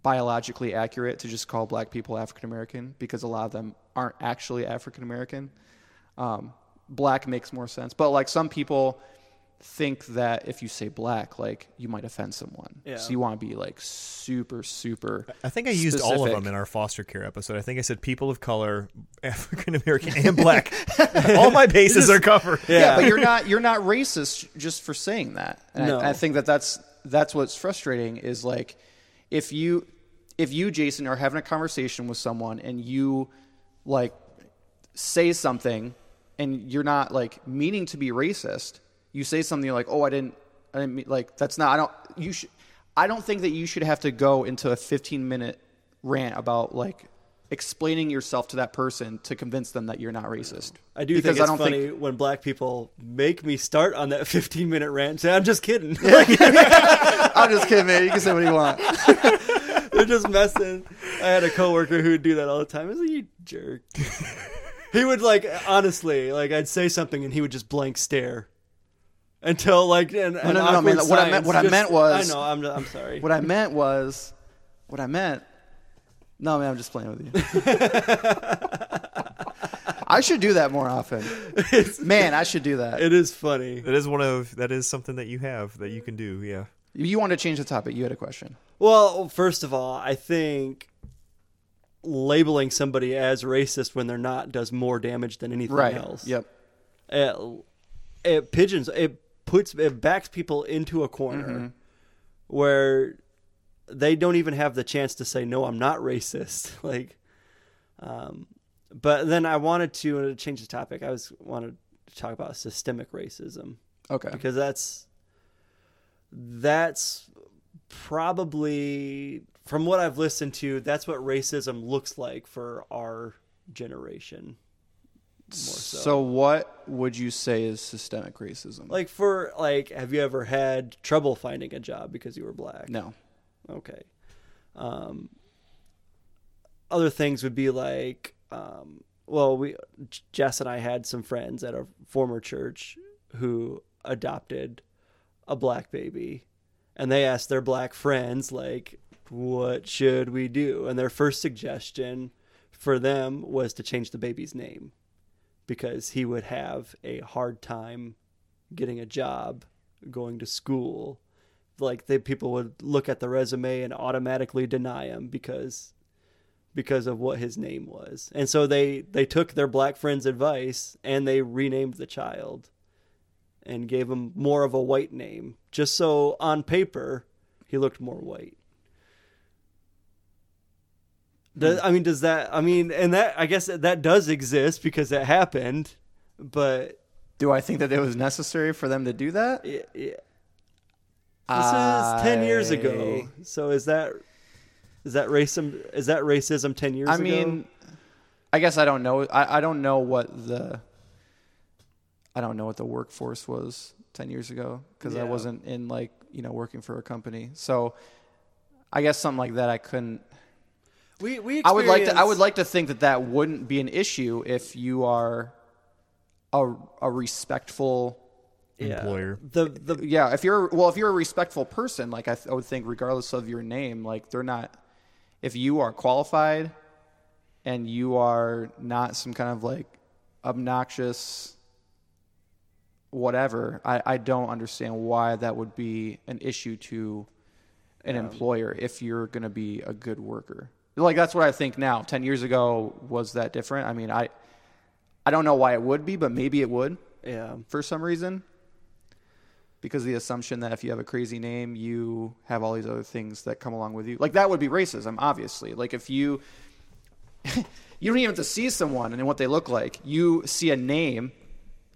S4: biologically accurate to just call black people African American because a lot of them aren't actually African American. Um, black makes more sense, but like some people think that if you say black, like you might offend someone.
S3: Yeah.
S4: So you want to be like super, super.
S2: I think I used all of them in our foster care episode. I think I said people of color, African American, and black. all my bases are covered.
S4: Yeah. but you're not you're not racist just for saying that. And
S3: No.
S4: I, I think that that's that's what's frustrating is like if you if you Jason are having a conversation with someone and you like say something and you're not like meaning to be racist, you say something you're like, "Oh, I didn't I didn't mean like that's not I don't you should I don't think that you should have to go into a 15 minute rant about like explaining yourself to that person to convince them that you're not racist.
S3: I do
S4: Because
S3: think it's
S4: don't
S3: funny when black people make me start on that 15 minute rant. and Say, I'm just kidding.
S4: I'm just kidding, man. You can say what you want.
S3: They're just messing. I had a coworker who would do that all the time. I was like, you jerk. he would like honestly, like I'd say something and he would just blank stare until like an, an
S4: no, no,
S3: awkward
S4: man, what I meant-
S3: silence
S4: what I meant was-
S3: I know. I'm I'm sorry.
S4: What I meant was, what I meant. No, man, I'm just playing with you. I should do that more often. Man, I should do that.
S3: it is funny.
S2: That is one of that is something that you have that you can do. Yeah.
S4: You want to change the topic? You had a question.
S3: Well, first of all, I think labeling somebody as racist when they're not does more damage than anything
S4: Right.
S3: else.
S4: Yep.
S3: it, it pigeons it puts it backs people into a corner
S4: Mm-hmm.
S3: where they don't even have the chance to say no i'm not racist like um but then i wanted to uh, change the topic i was wanted to talk about systemic racism
S4: Okay.
S3: because that's that's probably from what I've listened to, that's what racism looks like for our generation. So.
S4: So, what would you say is systemic racism?
S3: like for like, have you ever had trouble finding a job because you were black?
S4: no.
S3: Okay. Um, other things would be like, um, well, we Jess and I had some friends at a former church who adopted a black baby, and they asked their black friends like, "What should we do?" And their first suggestion for them was to change the baby's name because he would have a hard time getting a job, going to school. Like they people would look at the resume and automatically deny him because because of what his name was. And so they they took their black friend's advice and they renamed the child and gave him more of a white name just so on paper he looked more white. Does, I mean, does that? I mean, and that I guess that does exist because it happened, but
S4: Do I think that it was necessary for them to do that?
S3: yeah, yeah. This is ten years ago. So is that is that racism? Is that racism ten years ago?
S4: I
S3: ago?
S4: mean, I guess I don't know. I, I don't know what the I don't know what the workforce was ten years ago because I wasn't in like you know working for a company. So I guess something like that I couldn't.
S3: We we
S4: I would like to. I would like to think that that wouldn't be an issue if you are a a respectful.
S3: yeah.
S2: employer.
S3: The the
S4: Yeah, if you're well, if you're a respectful person, like I, th- I would think, regardless of your name, like they're not. If you are qualified, and you are not some kind of like obnoxious whatever, I, I don't understand why that would be an issue to an employer if you're going to be a good worker. Like that's what I think now. Ten years ago, was that different? I mean, I I don't know why it would be, but maybe it would
S3: yeah.
S4: for some reason. because the assumption that if you have a crazy name, you have all these other things that come along with you. Like that would be racism, obviously. Like if you you don't even have to see someone and what they look like. You see a name,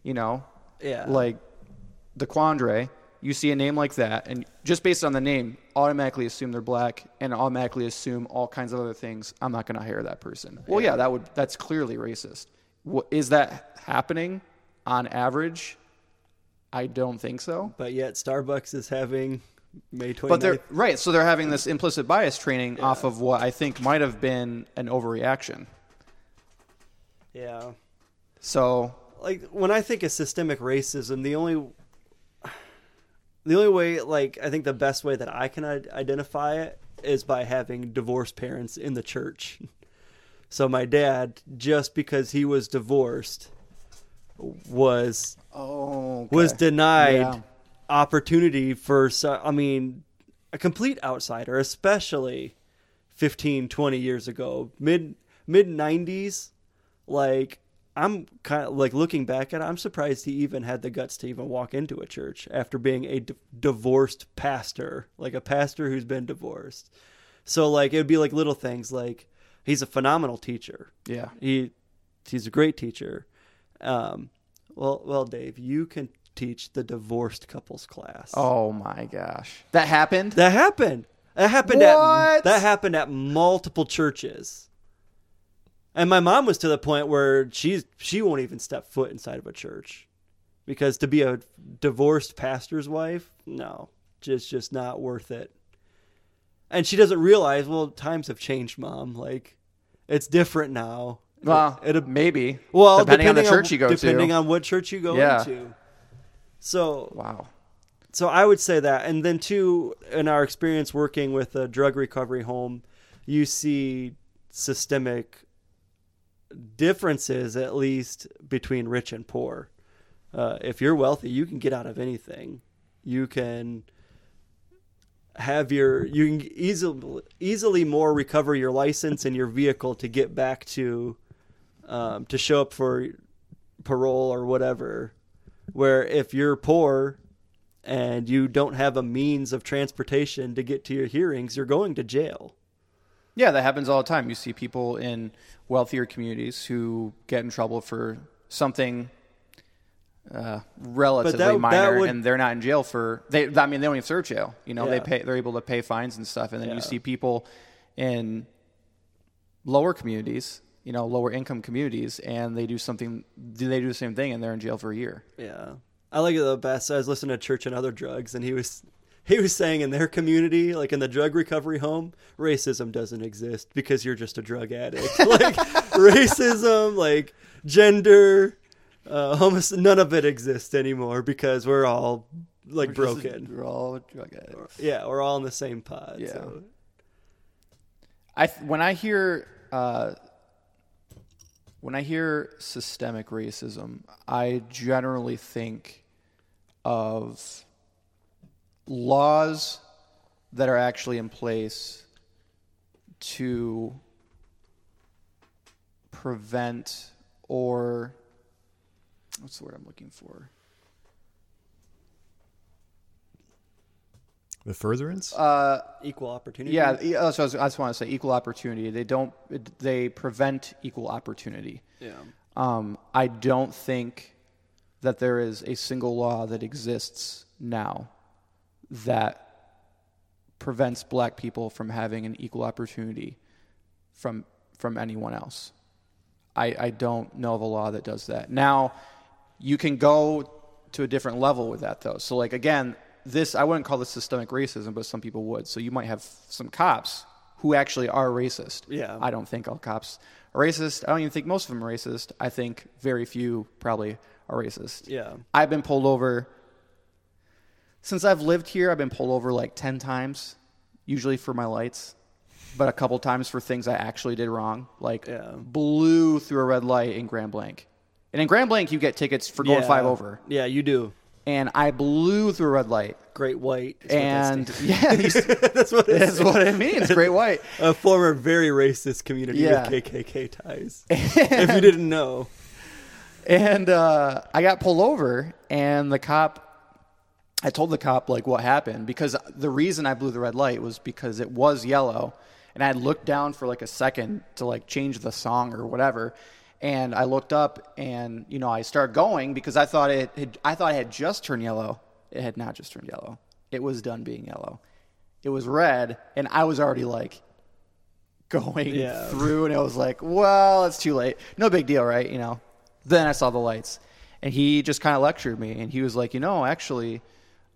S4: you know,
S3: Yeah.
S4: like the Quandre. You see a name like that, and just based on the name, automatically assume they're black, and automatically assume all kinds of other things. I'm not going to hire that person. Well, yeah, that would that's clearly racist. Is that happening on average? I don't think so.
S3: But yet Starbucks is having May 29th.
S4: But they're right, so they're having this implicit bias training off of what I think might have been an overreaction.
S3: yeah.
S4: So
S3: like when I think of systemic racism, the only the only way, like I think the best way that I can identify it is by having divorced parents in the church. So my dad, just because he was divorced, was
S4: oh,
S3: was denied
S4: Yeah.
S3: opportunity for i mean a complete outsider especially 15 20 years ago mid mid 90s like i'm kind of like looking back at it i'm surprised he even had the guts to even walk into a church after being a d- divorced pastor like a pastor who's been divorced so like it would be like little things like he's a phenomenal teacher
S4: yeah.
S3: he he's a great teacher. Um, well, well, Dave, you can teach the divorced couples class.
S4: Oh my gosh, that happened.
S3: that happened. That happened
S4: What?
S3: at that happened at multiple churches. And my mom was to the point where she's she won't even step foot inside of a church because to be a divorced pastor's wife, no, just just not worth it. And she doesn't realize, well, times have changed, mom. Like it's different now.
S4: well,
S3: It- it'll-
S4: maybe.
S3: Well,
S4: depending, on the church you go
S3: depending
S4: to.
S3: Depending on what church you go
S4: Yeah.
S3: into. So,
S4: wow.
S3: so I would say that, and then too, in our experience working with a drug recovery home, you see systemic differences, at least between rich and poor. Uh, if you're wealthy, you can get out of anything. You can have your you can easily easily more recover your license and your vehicle to get back to um, to show up for parole or whatever. Where if you're poor and you don't have a means of transportation to get to your hearings, you're going to jail.
S4: Yeah, that happens all the time. You see people in wealthier communities who get in trouble for something uh, relatively
S3: that- that
S4: minor,
S3: would-
S4: and they're not in jail for. They, I mean, they don't even serve jail. You know, they pay. They're able to pay fines and stuff, and then
S3: Yeah.
S4: you see people in lower communities, you know, lower income communities, and they do something. Do they do the same thing, and they're in jail for a year?
S3: Yeah, I like it the best. I was listening to Church and Other Drugs, and he was he was saying in their community, like in the drug recovery home, racism doesn't exist because you're just a drug addict. like racism, like gender, uh, homos- none of it exists anymore because we're all like broken.
S4: We're all drug addicts.
S3: Yeah, we're all in the same pod.
S4: Yeah.
S3: so.
S4: I th- when I hear uh, when I hear systemic racism, I generally think of laws that are actually in place to prevent or what's the word I'm looking for?
S2: The furtherance?
S4: Uh,
S3: Equal opportunity.
S4: Yeah, that's what I, was, I just want to say equal opportunity. They don't. They prevent equal opportunity.
S3: yeah.
S4: Um, I don't think that there is a single law that exists now that prevents black people from having an equal opportunity from from anyone else. I, I don't know of a law that does that. Now, you can go to a different level with that though. So like again, this I wouldn't call this systemic racism, but some people would. So you might have some cops who actually are racist.
S3: Yeah.
S4: I don't think all cops are racist. I don't even think most of them are racist. I think very few probably are racist.
S3: Yeah.
S4: I've been pulled over since I've lived here. I've been pulled over like 10 times, usually for my lights, but a couple times for things I actually did wrong, like
S3: Yeah.
S4: blew through a red light in Grand Blanc. And in Grand Blanc, you get tickets for going five over.
S3: Yeah, you do.
S4: And I blew through a red light.
S3: Great white. is what that
S4: And yeah, these,
S3: that's what it
S4: that's what it means. Great white.
S3: a former very racist community
S4: Yeah.
S3: with KKK ties. if you didn't know.
S4: And uh, I got pulled over, and the cop I told the cop like what happened because the reason I blew the red light was because it was yellow, and I had looked down for like a second to like change the song or whatever, and I looked up and you know I started going because I thought it had, I thought it had just turned yellow. It had not just turned yellow. It was done being yellow. It was red, and I was already like going
S3: Yeah.
S4: through, and it was like, well, it's too late. No big deal, right? You know. Then I saw the lights, and he just kind of lectured me, and he was like, you know, actually,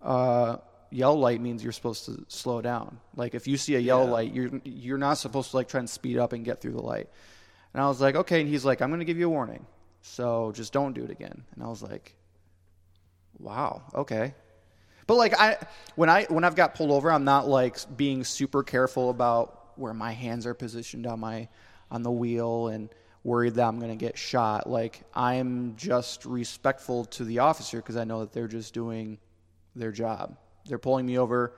S4: uh, yellow light means you're supposed to slow down. Like if you see a yellow
S3: Yeah.
S4: light, you're you're not supposed to like try and speed up and get through the light. And I was like, okay. And he's like, I'm going to give you a warning, so just don't do it again. And I was like, wow, okay. But like I when I when I've got pulled over, I'm not like being super careful about where my hands are positioned on my on the wheel and worried that I'm going to get shot. Like I'm just respectful to the officer because I know that they're just doing their job. They're pulling me over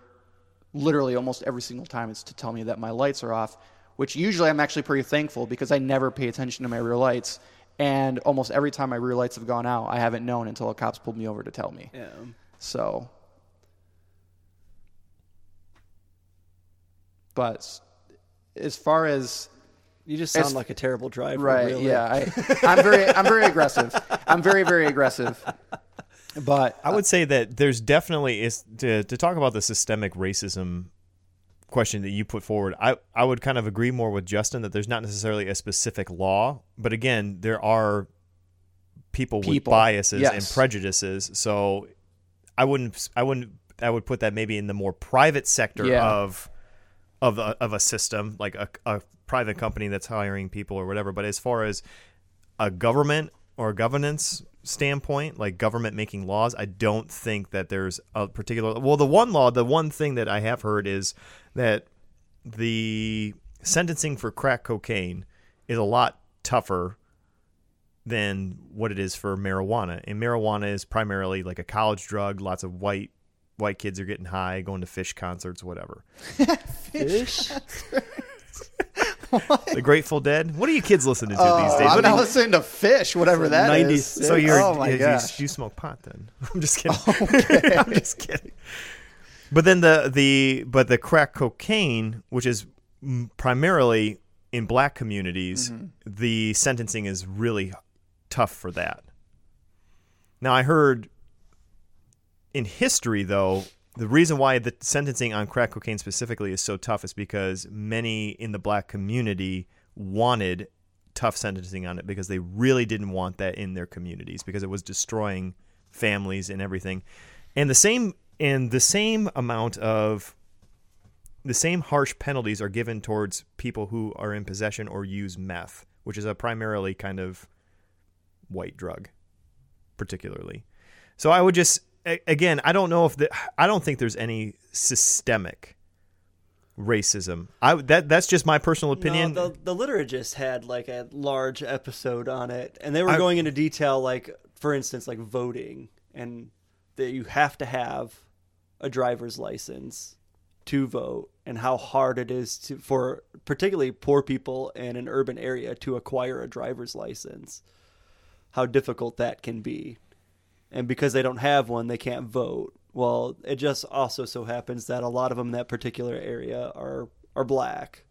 S4: literally almost every single time it's to tell me that my lights are off, which usually I'm actually pretty thankful because I never pay attention to my rear lights. And almost every time my rear lights have gone out, I haven't known until a cop's pulled me over to tell me.
S3: Yeah.
S4: So, but as far as
S3: You just sound like a terrible driver.
S4: right,
S3: really.
S4: yeah, I, I'm very, I'm very aggressive. I'm very, very aggressive. But
S2: I would say that there's definitely is to to talk about the systemic racism question that you put forward. I I would kind of agree more with Justin that there's not necessarily a specific law, but again, there are people, with
S4: People.
S2: biases and prejudices. So I wouldn't I wouldn't I would put that maybe in the more private sector
S4: Yeah.
S2: of of a, of a system like a, a private company that's hiring people or whatever. But as far as a government or governance standpoint, like government making laws, I don't think that there's a particular. Well, the one law, the one thing that I have heard is that the sentencing for crack cocaine is a lot tougher than what it is for marijuana. And marijuana is primarily like a college drug. Lots of white white kids are getting high, going to Phish concerts, whatever.
S3: Phish?
S2: The Grateful Dead. What are you kids listening to these
S4: Oh,
S2: days?
S4: I'm not listening to Phish, whatever that is.
S3: 96.
S2: So you're
S4: oh my
S2: you,
S4: gosh.
S2: you smoke pot then? I'm just kidding. I'm just kidding. But then the the but the crack cocaine, which is primarily in black communities,
S4: Mm-hmm.
S2: the sentencing is really tough for that. Now I heard in history though the reason why the sentencing on crack cocaine specifically is so tough is because many in the black community wanted tough sentencing on it because they really didn't want that in their communities because it was destroying families and everything. And the same and the same amount of the same harsh penalties are given towards people who are in possession or use meth, which is a primarily kind of white drug particularly. So I would just again, I don't know if the I don't think there's any systemic racism. I that that's just my personal opinion.
S3: No, the, the liturgist had like a large episode on it, and they were
S2: I-
S3: going into detail, like for instance, like voting, and that you have to have a driver's license to vote, and how hard it is to for particularly poor people in an urban area to acquire a driver's license. How difficult that can be, and because they don't have one, they can't vote. Well, it just also so happens that a lot of them in that particular area are are black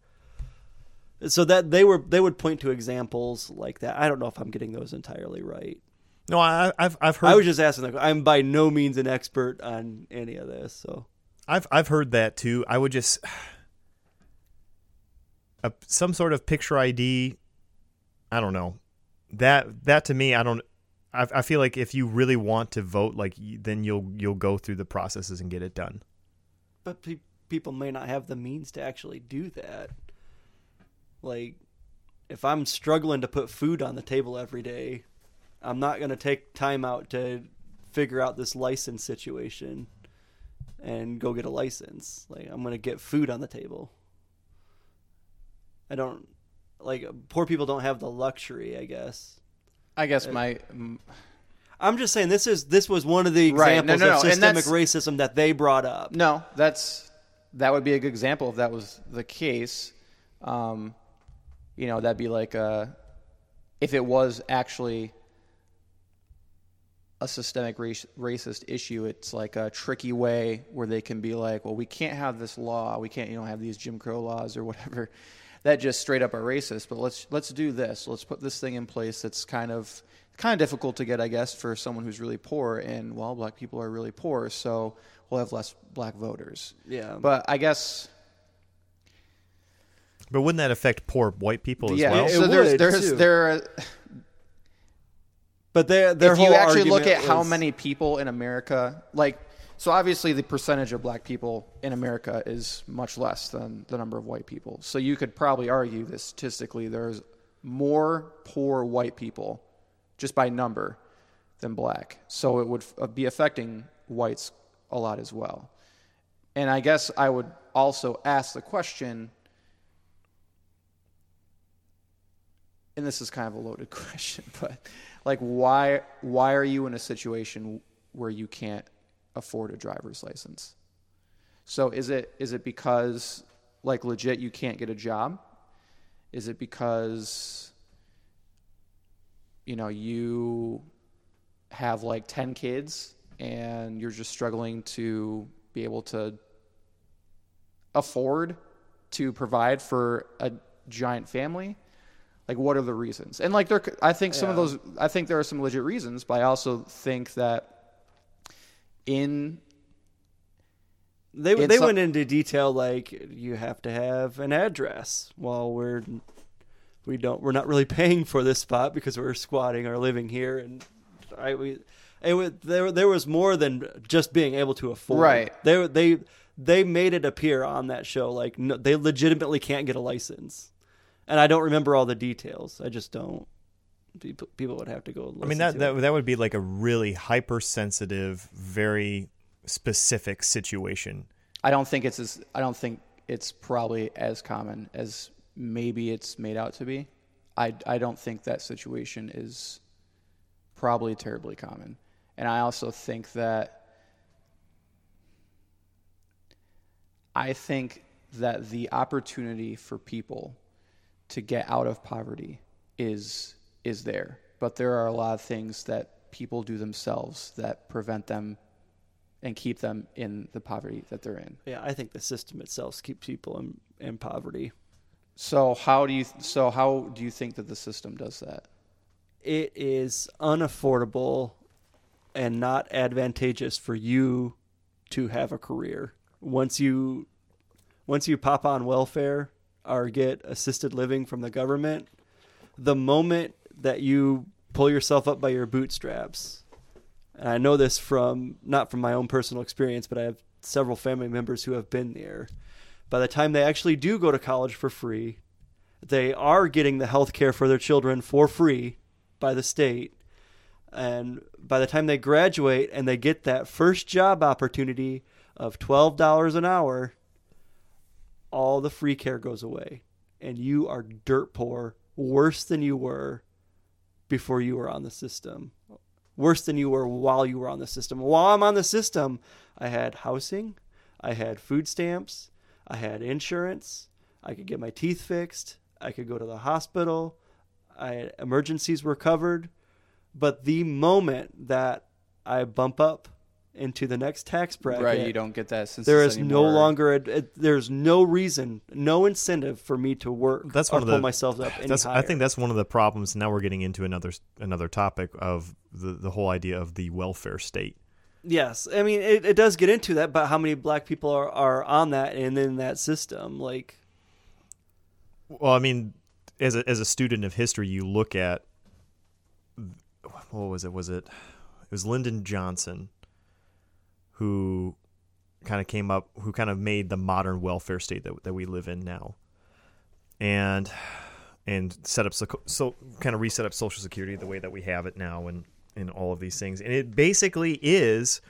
S3: so that they were they would point to examples like that. I don't know if I'm getting those entirely right.
S2: no, I, I've I've heard
S3: I was just asking. Like, I'm by no means an expert on any of this. So
S2: I've I've heard that too. I would just a, some sort of picture ID. I don't know that that to me. I don't. I, I feel like if you really want to vote, like then you'll you'll go through the processes and get it done.
S3: but pe- people may not have the means to actually do that. Like, if I'm struggling to put food on the table every day, I'm not going to take time out to figure out this license situation and go get a license. Like, I'm going to get food on the table. I don't like poor people don't have the luxury, I guess.
S4: I guess my mm,
S3: I'm just saying this is this was one of the
S4: Right. No,
S3: examples
S4: no, no.
S3: of systemic racism that they brought up.
S4: no, that's that would be a good example if that was the case. Um, you know, that'd be like uh, if it was actually a systemic race, racist issue. It's like a tricky way where they can be like, well, we can't have this law, we can't, you know, have these Jim Crow laws or whatever. That just straight up are racist. But let's let's do this. Let's put this thing in place. That's kind of kind of difficult to get, I guess, for someone who's really poor. And well, black people are really poor, so we'll have less black voters.
S3: Yeah.
S4: But I guess
S2: But wouldn't that affect poor white people as
S4: yeah.
S2: well?
S3: It
S4: so there's
S3: would,
S4: there's
S3: too.
S4: there.
S3: But their their
S4: if you actually look at
S3: argument
S4: how many people in America, like, so obviously the percentage of black people in America is much less than the number of white people. So you could probably argue that statistically there's more poor white people just by number than black. So it would be affecting whites a lot as well. And I guess I would also ask the question and this is kind of a loaded question, but like why why are you in a situation where you can't afford a driver's license? So is it is it because like legit you can't get a job? Is it because you know you have like 10 kids and you're just struggling to be able to afford to provide for a giant family? like what are the reasons and like there I think some of those i think there are some legit reasons but i also think that in
S3: They
S4: It's
S3: they
S4: a-
S3: went into detail like you have to have an address. while we're we don't we're not really paying for this spot because we're squatting or living here, and I we it was, there there was more than just being able to afford.
S4: Right.
S3: They they they made it appear on that show like no, they legitimately can't get a license, and I don't remember all the details. I just don't. People people would have to go.
S2: I mean that, that that would be like a really hypersensitive, very specific situation.
S4: i don't think it's as i don't think it's probably as common as maybe it's made out to be i i don't think that situation is probably terribly common and i also think that i think that the opportunity for people to get out of poverty is is there but there are a lot of things that people do themselves that prevent them and keep them in the poverty that they're in.
S3: Yeah, I think the system itself keeps people in in poverty.
S4: so how do you so how do you think that the system does that?
S3: It is unaffordable and not advantageous for you to have a career. Once you once you pop on welfare or get assisted living from the government the moment that you pull yourself up by your bootstraps and I know this from not from my own personal experience but I have several family members who have been there by the time they actually do go to college for free they are getting the health care for their children for free by the state. And by the time they graduate and they get that first job opportunity of $12 an hour, all the free care goes away. And you are dirt poor, worse than you were before you were on the system. Worse than you were while you were on the system. While I'm on the system, I had housing, I had food stamps, I had insurance, I could get my teeth fixed, I could go to the hospital, I emergencies were covered, but the moment that I bump up into the next tax bracket,
S4: right you don't get that since
S3: there
S4: it's
S3: no longer a, it, there's no reason, no incentive for me to work.
S2: That's
S3: or
S2: one of
S3: pull
S2: the
S3: myself up any
S2: That's I think that's one of the problems. Now we're getting into another another topic of the the whole idea of the welfare state.
S3: Yes, I mean it, it does get into that, but how many black people are, are on that and in that system? Like,
S2: Well, I mean, as a as a student of history, you look at what was it? Was it it was Lyndon Johnson who kind of came up, who kind of made the modern welfare state that that we live in now, and and set up so, so kind of reset up Social Security the way that we have it now, and and all of these things, and it basically is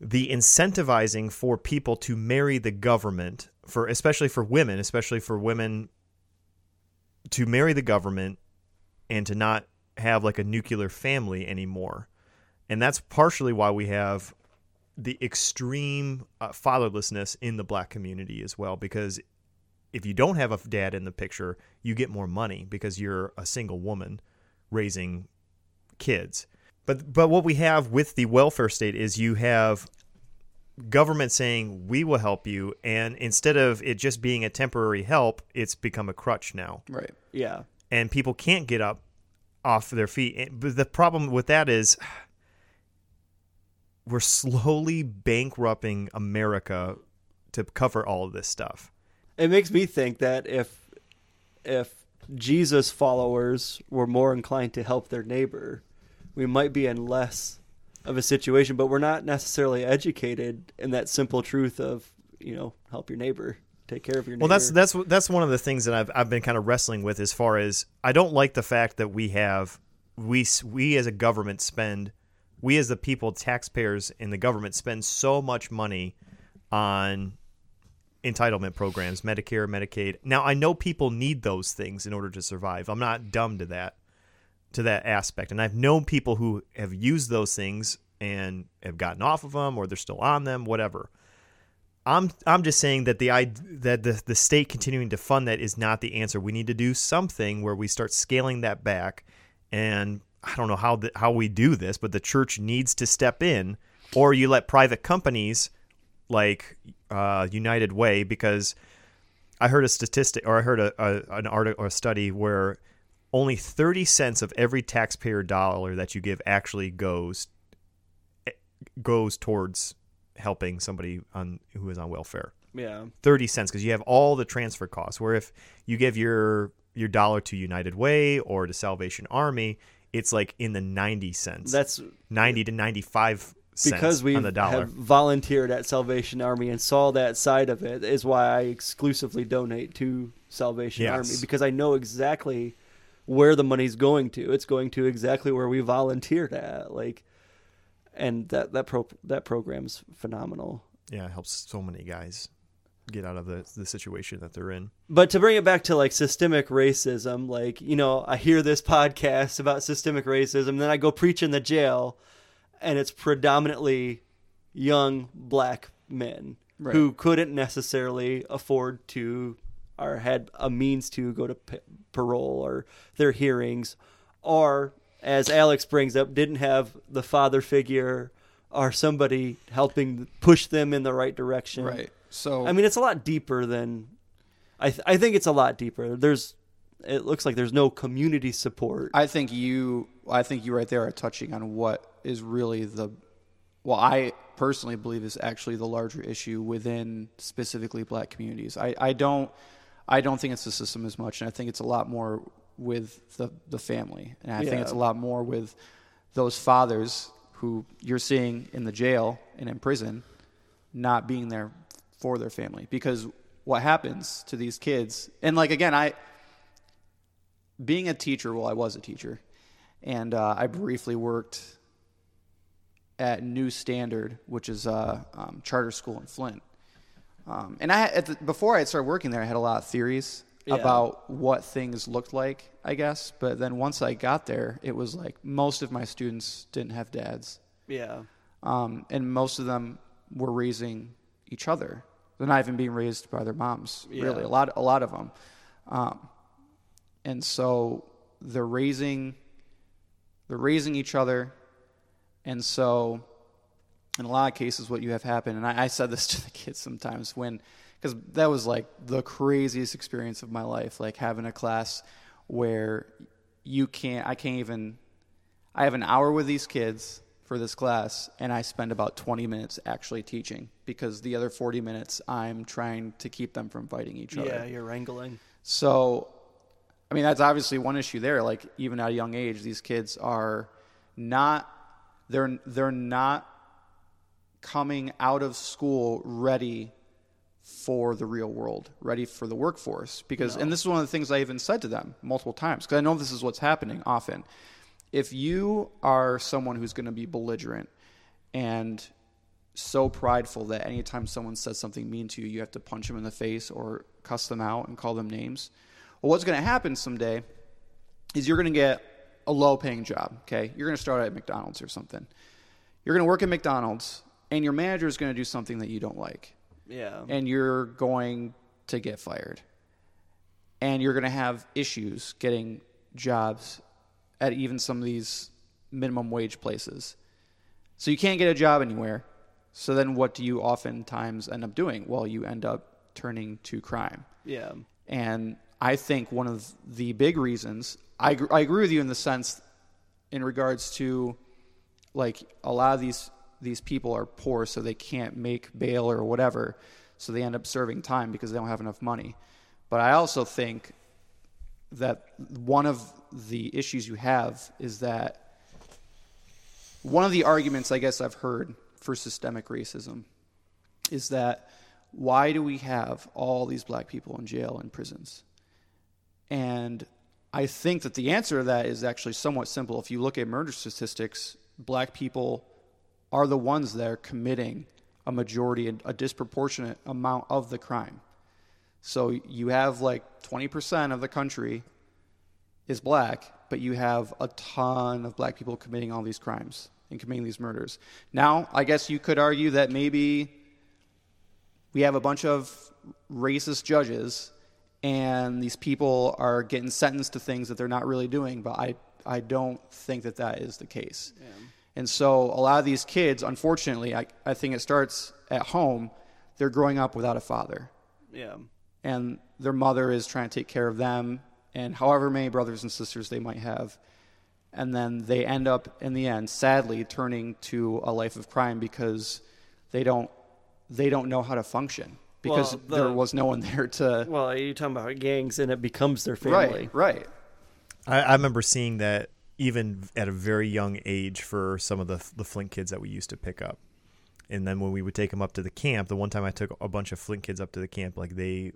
S2: the incentivizing for people to marry the government for especially for women especially for women to marry the government and to not have like a nuclear family anymore. And that's partially why we have the extreme uh, fatherlessness in the black community as well because if you don't have a dad in the picture you get more money because you're a single woman raising kids But but what we have with the welfare state is you have government saying we will help you, and instead of it just being a temporary help, it's become a crutch now,
S4: Right.
S3: Yeah.
S2: and people can't get up off their feet. But the problem with that is we're slowly bankrupting America to cover all of this stuff.
S3: It makes me think that if if Jesus followers were more inclined to help their neighbor, we might be in less of a situation, but we're not necessarily educated in that simple truth of, you know, help your neighbor, take care of your neighbor.
S2: Well, that's that's that's one of the things that I've I've been kind of wrestling with as far as I don't like the fact that we have we we as a government spend we as the people taxpayers in the government spend so much money on entitlement programs, Medicare, Medicaid. Now I know people need those things in order to survive. I'm not dumb to that to that aspect. And I've known people who have used those things and have gotten off of them or they're still on them, whatever. I'm I'm just saying that the id- that the the state continuing to fund that is not the answer. We need to do something where we start scaling that back, and I don't know how the, how we do this, but the church needs to step in, or you let private companies like uh, United Way, because I heard a statistic or I heard a, a an article or a study where only thirty cents of every taxpayer dollar that you give actually goes goes towards helping somebody on who is on welfare.
S3: yeah.
S2: 30 cents because you have all the transfer costs where if you give your your dollar to United Way or to Salvation Army it's like in the 90 cents
S3: That's
S2: 90 to 95 cents
S3: because we
S2: on the dollar
S3: have volunteered at Salvation Army and saw that side of it is why I exclusively donate to Salvation
S2: Yes.
S3: Army because I know exactly where the money's going to. It's going to exactly where we volunteered at. Like and that that pro that program's phenomenal.
S2: yeah it helps so many guys get out of the the situation that they're in
S3: But to bring it back to like systemic racism, like, you know, I hear this podcast about systemic racism, then I go preach in the jail, and it's predominantly young black men
S4: Right.
S3: who couldn't necessarily afford to or had a means to go to p- parole or their hearings, or as Alex brings up, didn't have the father figure or somebody helping push them in the right direction.
S4: Right. So
S3: I mean, it's a lot deeper than I. Th- I think it's a lot deeper. There's. It looks like there's no community support.
S4: I think you I think you right there are touching on what is really the well I personally believe is actually the larger issue within specifically black communities. I, I don't I don't think it's the system as much and I think it's a lot more with the the family. And I think it's a lot more with those fathers who you're seeing in the jail and in prison not being there for their family because what happens to these kids and like again I being a teacher, well, I was a teacher, and uh, I briefly worked at New Standard, which is a um, charter school in Flint. Um, and I, at the, before I started working there, I had a lot of theories
S3: Yeah.
S4: about what things looked like, I guess. But then once I got there, it was like most of my students didn't have dads,
S3: yeah.
S4: um, and most of them were raising each other. They're not even being raised by their moms. Really, a lot, a lot of them. Um, and so they're raising they're raising each other and so in a lot of cases what you have happen and I, I said this to the kids sometimes when because that was like the craziest experience of my life like having a class where you can't i can't even i have an hour with these kids for this class and i spend about 20 minutes actually teaching because the other 40 minutes i'm trying to keep them from fighting each other
S3: Yeah, you're wrangling.
S4: so, I mean, that's obviously one issue there. Like, even at a young age, these kids are not they're they're not coming out of school ready for the real world, ready for the workforce. Because, and this is one of the things I even said to them multiple times, because I know this is what's happening often. If you are someone who's going to be belligerent and so prideful that anytime someone says something mean to you, you have to punch them in the face or cuss them out and call them names. Well, what's going to happen someday is you're going to get a low paying job, okay? You're going to start at McDonald's or something. You're going to work at McDonald's, and your manager is going to do something that you don't like,
S3: Yeah.
S4: and you're going to get fired. And you're going to have issues getting jobs at even some of these minimum wage places. So you can't get a job anywhere. So then what do you oftentimes end up doing? Well, you end up turning to crime.
S3: Yeah.
S4: And I think one of the big reasons, I, gr- I agree with you in the sense in regards to like a lot of these these people are poor so they can't make bail or whatever so they end up serving time because they don't have enough money but i also think that one of the issues you have is that one of the arguments i guess i've heard for systemic racism is that why do we have all these black people in jail and prisons and I think that the answer to that is actually somewhat simple. If you look at murder statistics, black people are the ones that are committing a majority, a disproportionate amount of the crime. So you have like 20% of the country is black, but you have a ton of black people committing all these crimes and committing these murders. Now, I guess you could argue that maybe we have a bunch of racist judges and these people are getting sentenced to things that they're not really doing. But I, I don't think that that is the case. Yeah. And so a lot of these kids, unfortunately, I, I think it starts at home. They're growing up without a father.
S3: Yeah.
S4: And their mother is trying to take care of them and however many brothers and sisters they might have. And then they end up, in the end, sadly, turning to a life of crime because they don't, they don't know how to function because
S3: Well, the-
S4: there was no one there to.
S3: Well, you're talking about gangs, and it becomes their family.
S4: Right, right.
S2: I, I remember seeing that even at a very young age for some of the the Flint kids that we used to pick up, and then when we would take them up to the camp, the one time I took a bunch of Flint kids up to the camp, like they,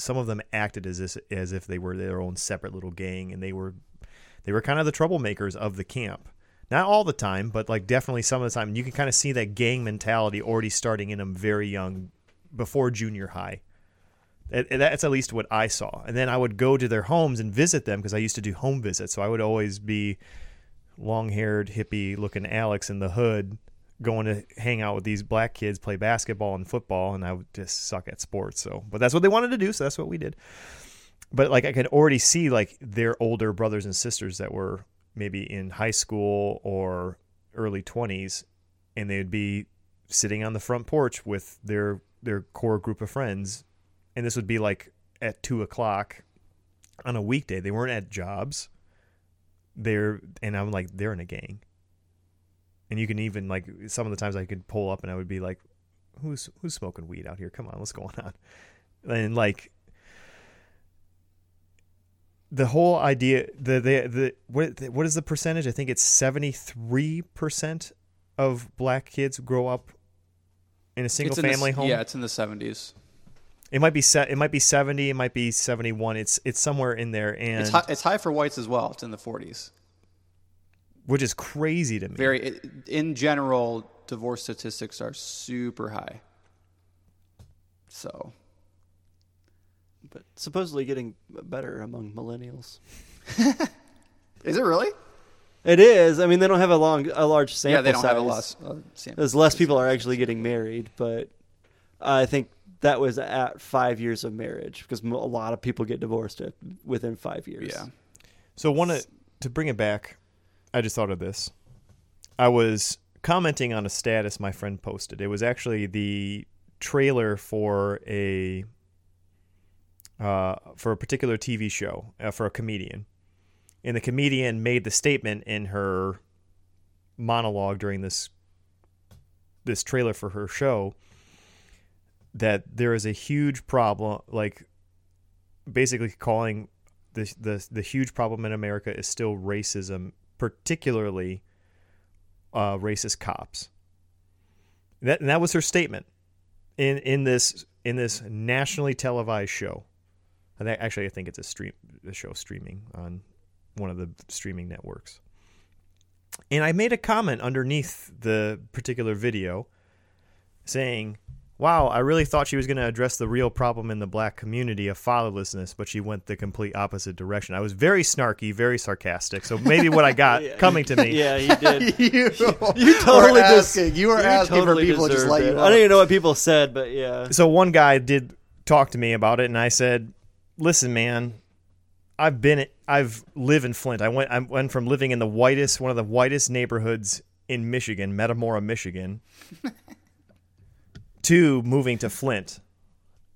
S2: some of them acted as if, as if they were their own separate little gang, and they were, they were kind of the troublemakers of the camp. Not all the time, but like definitely some of the time. You can kind of see that gang mentality already starting in them very young, before junior high. That's at least what I saw. And then I would go to their homes and visit them because I used to do home visits. So I would always be long haired, hippie looking Alex in the hood going to hang out with these black kids, play basketball and football. And I would just suck at sports. So, but that's what they wanted to do. So that's what we did. But like I could already see like their older brothers and sisters that were maybe in high school or early 20s and they would be sitting on the front porch with their their core group of friends and this would be like at two o'clock on a weekday they weren't at jobs they're and i'm like they're in a gang and you can even like some of the times i could pull up and i would be like who's who's smoking weed out here come on what's going on and like the whole idea the the, the what what is the percentage i think it's 73% of black kids grow up in a single
S4: in the
S2: family home
S4: Yeah, it's in the 70s.
S2: it might be set. It might be seventy. It might be seventy-one. It's it's somewhere in there, and
S4: It's high, it's high for whites as well. It's in the 40s.
S2: Which is crazy to me.
S4: Very, in general, divorce statistics are super high. So,
S3: But supposedly getting better among millennials.
S4: is it really?
S3: It is. I mean, they don't have a long, a large sample
S4: yeah, they don't
S3: size.
S4: have a lot. Uh, sample
S3: As less people are actually getting married, but I think that was at five years of marriage because a lot of people get divorced within five years.
S4: Yeah.
S2: So one of- to bring it back, I just thought of this. I was commenting on a status my friend posted. It was actually the trailer for a uh, for a particular TV show uh, for a comedian, and the comedian made the statement in her monologue during this this trailer for her show that there is a huge problem like basically calling the the the huge problem in America is still racism, particularly uh, racist cops. That and that was her statement in in this in this nationally televised show. And that, actually, I think it's a stream a show streaming on one of the streaming networks. And I made a comment underneath the particular video saying, Wow, I really thought she was going to address the real problem in the black community of fatherlessness, but she went the complete opposite direction. I was very snarky, very sarcastic. So maybe what I got
S3: Yeah.
S2: coming to me.
S3: Yeah, you did.
S4: you,
S3: You totally
S4: were asking. You were asking
S3: totally
S4: for people to just let
S3: it.
S4: you.
S3: I don't even know what people said, but yeah.
S2: So one guy did talk to me about it, and I said, Listen, man, I've been I've lived in Flint. I went I went from living in the whitest one of the whitest neighborhoods in Michigan, Metamora, Michigan, to moving to Flint.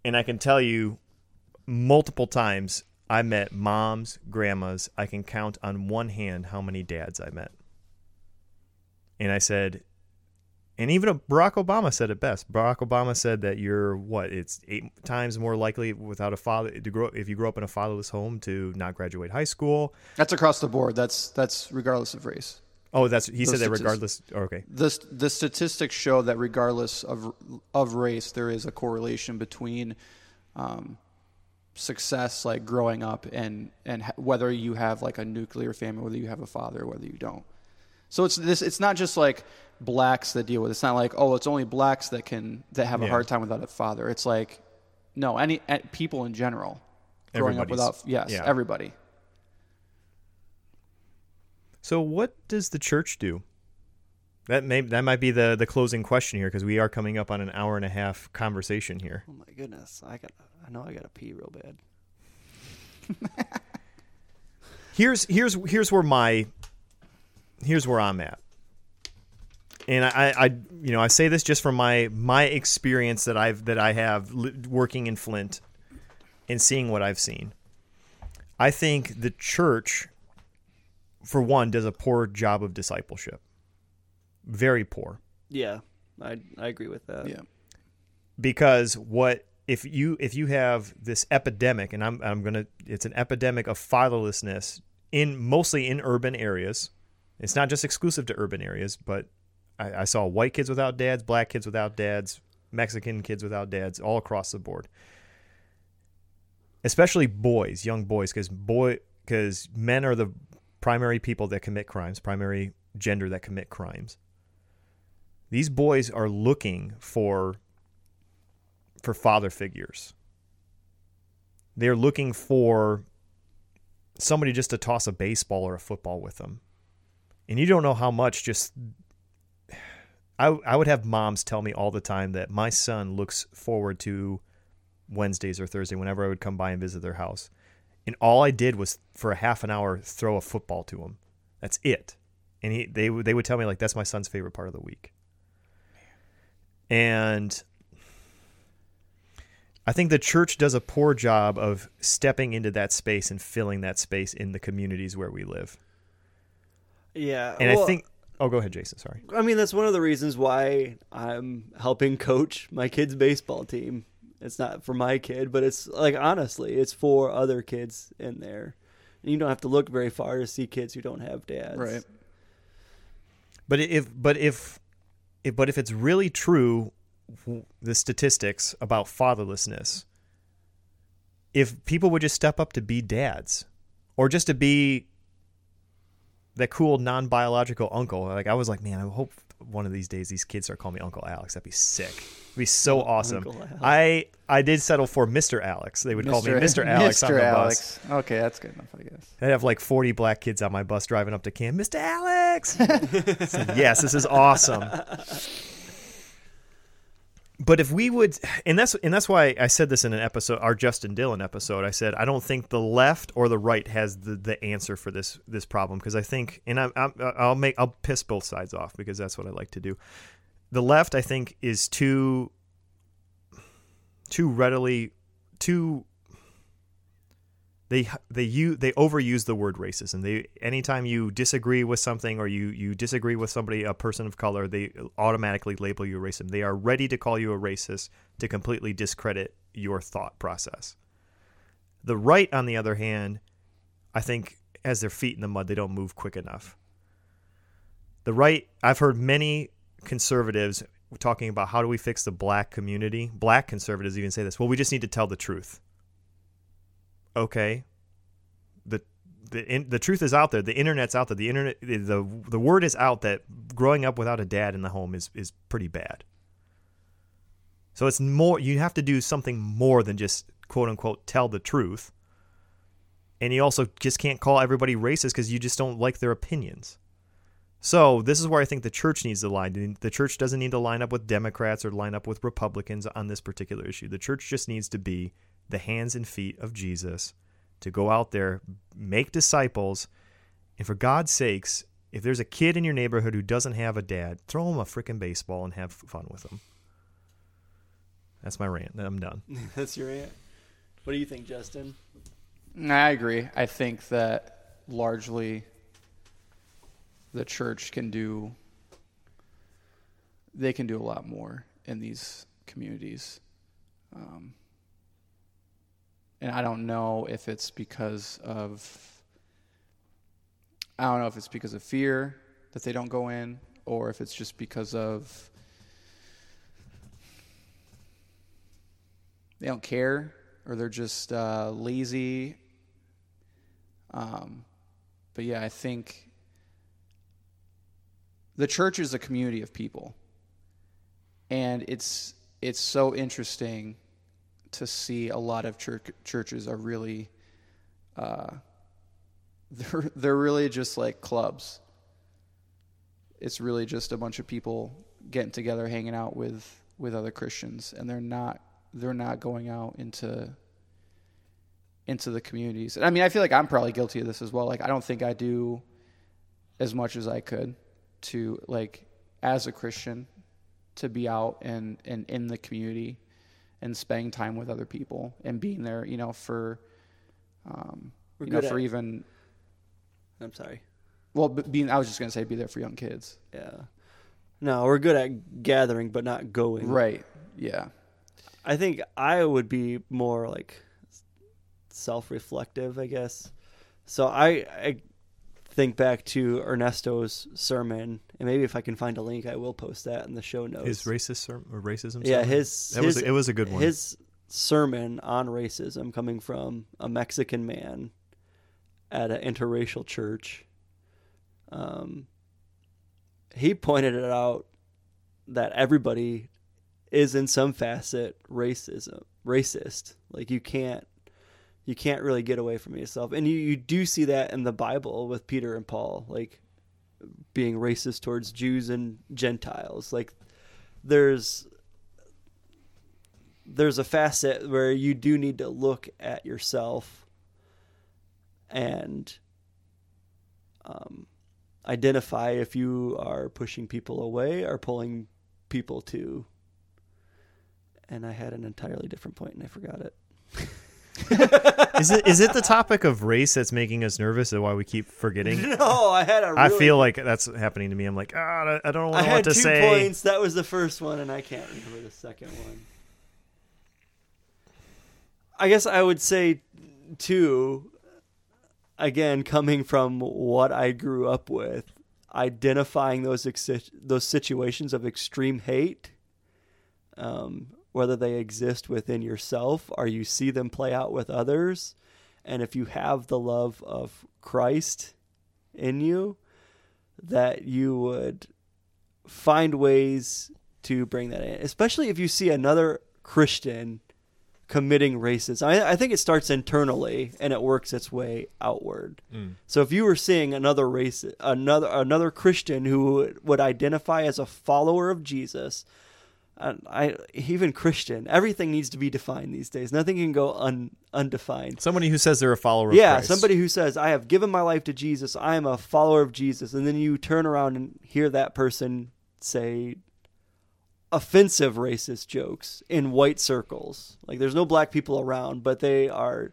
S2: And I can tell you multiple times I met moms, grandmas. I can count on one hand how many dads I met. And I said, and even Barack Obama said it best. Barack Obama said that you're what? It's eight times more likely without a father to grow if you grow up in a fatherless home to not graduate high school.
S4: That's across the board. That's that's regardless of race.
S2: Oh, that's he said that regardless. oh, okay,
S4: The the statistics show that regardless of of race, there is a correlation between um, success, like growing up, and and ha- whether you have like a nuclear family, whether you have a father, whether you don't. So it's this. It's not just like blacks that deal with. it. It's not like oh, it's only blacks that can that have a
S2: Yeah.
S4: hard time without a father. It's like no, any eh, people in general growing up without yes,
S2: yeah.
S4: everybody.
S2: So what does the church do? That may that might be the the closing question here because we are coming up on an hour and a half conversation here.
S3: Oh my goodness, I got. I know I got to pee real bad.
S2: Here's here's here's where my here's where I'm at. And I, I you know I say this just from my my experience that I've that I have working in Flint and seeing what I've seen. I think the church for one does a poor job of discipleship. Very poor.
S3: Yeah, I I agree with that.
S4: Yeah.
S2: because what if you if you have this epidemic and I'm I'm going to it's an epidemic of fatherlessness in mostly in urban areas. It's not just exclusive to urban areas, but I, I saw white kids without dads, black kids without dads, Mexican kids without dads, all across the board. Especially boys, young boys, because boy, because men are the primary people that commit crimes, primary gender that commit crimes. These boys are looking for for father figures. They're looking for somebody just to toss a baseball or a football with them. And you don't know how much just I I would have moms tell me all the time that my son looks forward to Wednesdays or Thursday whenever I would come by and visit their house. And all I did was for a half an hour throw a football to him. That's it. And he they would they would tell me like that's my son's favorite part of the week. And I think the church does a poor job of stepping into that space and filling that space in the communities where we live.
S3: Yeah,
S2: And I think Oh, go ahead, Jason, sorry.
S3: I mean, that's one of the reasons why I'm helping coach my kid's baseball team. It's not for my kid, but it's like honestly, it's for other kids in there. And you don't have to look very far to see kids who don't have dads.
S4: Right.
S2: But if but if, if but if it's really true the statistics about fatherlessness if people would just step up to be dads or just to be that cool non-biological uncle like I was like man I hope one of these days these kids start calling me Uncle Alex that'd be sick it'd be so awesome I I did settle for Mr. Alex they would call me Mr. Alex on the
S4: Alex.
S2: bus
S4: Okay, that's good enough, I guess.
S2: I'd have like 40 black kids on my bus driving up to camp. Mr. Alex! Like, yes, this is awesome. But if we would, and that's and that's why I said this in an episode, our Justin Dillon episode. I said I don't think the left or the right has the, the answer for this this problem because I think, and I, I, I'll make I'll piss both sides off because that's what I like to do. The left, I think, is too too readily too they they you they overuse the word racism. They anytime you disagree with something or you you disagree with somebody, a person of color, they automatically label you a racist. They are ready to call you a racist to completely discredit your thought process. The right, on the other hand, I think has their feet in the mud. They don't move quick enough. The right, I've heard many conservatives talking about how do we fix the black community. Black conservatives even say this. Well, we just need to tell the truth okay the the in, the truth is out there the internet's out there the internet the, the word is out that growing up without a dad in the home is is pretty bad so it's more you have to do something more than just quote unquote tell the truth and you also just can't call everybody racist because you just don't like their opinions so this is where I think the church needs to line. The church doesn't need to line up with Democrats or line up with Republicans on this particular issue. The church just needs to be the hands and feet of Jesus to go out there, make disciples, and for God's sakes, if there's a kid in your neighborhood who doesn't have a dad, throw him a freaking baseball and have fun with him. That's my rant. I'm done.
S3: That's your rant. What do you think, Justin?
S4: I agree. I think that largely the church can do they can do a lot more in these communities. Um, and I don't know if it's because of I don't know if it's because of fear that they don't go in or if it's just because of they don't care or they're just uh, lazy. Um, but yeah, I think the church is a community of people, and it's it's so interesting to see a lot of church, churches are really uh, they're they're really just like clubs. It's really just a bunch of people getting together, hanging out with with other Christians, and they're not they're not going out into into the communities. And I mean, I feel like I'm probably guilty of this as well. Like I don't think I do as much as I could to like as a Christian to be out and and in the community and spending time with other people and being there, you know, for um,
S3: We're
S4: you know, for even
S3: I'm sorry.
S4: well, being I was just gonna say be there for young kids.
S3: Yeah. No, we're good at gathering, but not going.
S4: Right. Yeah.
S3: I think I would be more like self-reflective, I guess. So I, I think back to Ernesto's sermon, and maybe if I can find a link, I will post that in the show notes.
S2: His racist ser- or racism.
S3: yeah,
S2: sermon?
S3: his
S2: that
S3: his,
S2: was it was a good one.
S3: His sermon on racism coming from a Mexican man at an interracial church. Um, he pointed it out that everybody is in some facet racism racist. Like you can't you can't really get away from yourself. And you, you do see that in the Bible with Peter and Paul, like being racist towards Jews and Gentiles. Like there's there's a facet where you do need to look at yourself and um, identify if you are pushing people away or pulling people to. And I had an entirely different point and I forgot it.
S2: is it is it the topic of race that's making us nervous and why we keep forgetting?
S3: No, I had a. Really,
S2: I feel like that's happening to me. I'm like, ah, I don't know
S3: I
S2: what
S3: had
S2: to
S3: two
S2: say.
S3: points. That was the first one, and I can't remember the second one. I guess I would say, too. Again, coming from what I grew up with, identifying those exi- those situations of extreme hate, um, whether they exist within yourself or you see them play out with others, and if you have the love of Christ in you, that you would find ways to bring that in, especially if you see another Christian committing racism. I, I think it starts internally and it works its way outward. Hmm. So if you were seeing another race, another another Christian who would identify as a follower of Jesus, and I even Christian, everything needs to be defined these days. Nothing can go un, undefined.
S2: Somebody who says they're a follower of
S3: Yeah, somebody who says, I have given my life to Jesus, I am a follower of Jesus, and then you turn around and hear that person say offensive racist jokes in white circles. Like there's no black people around, but they are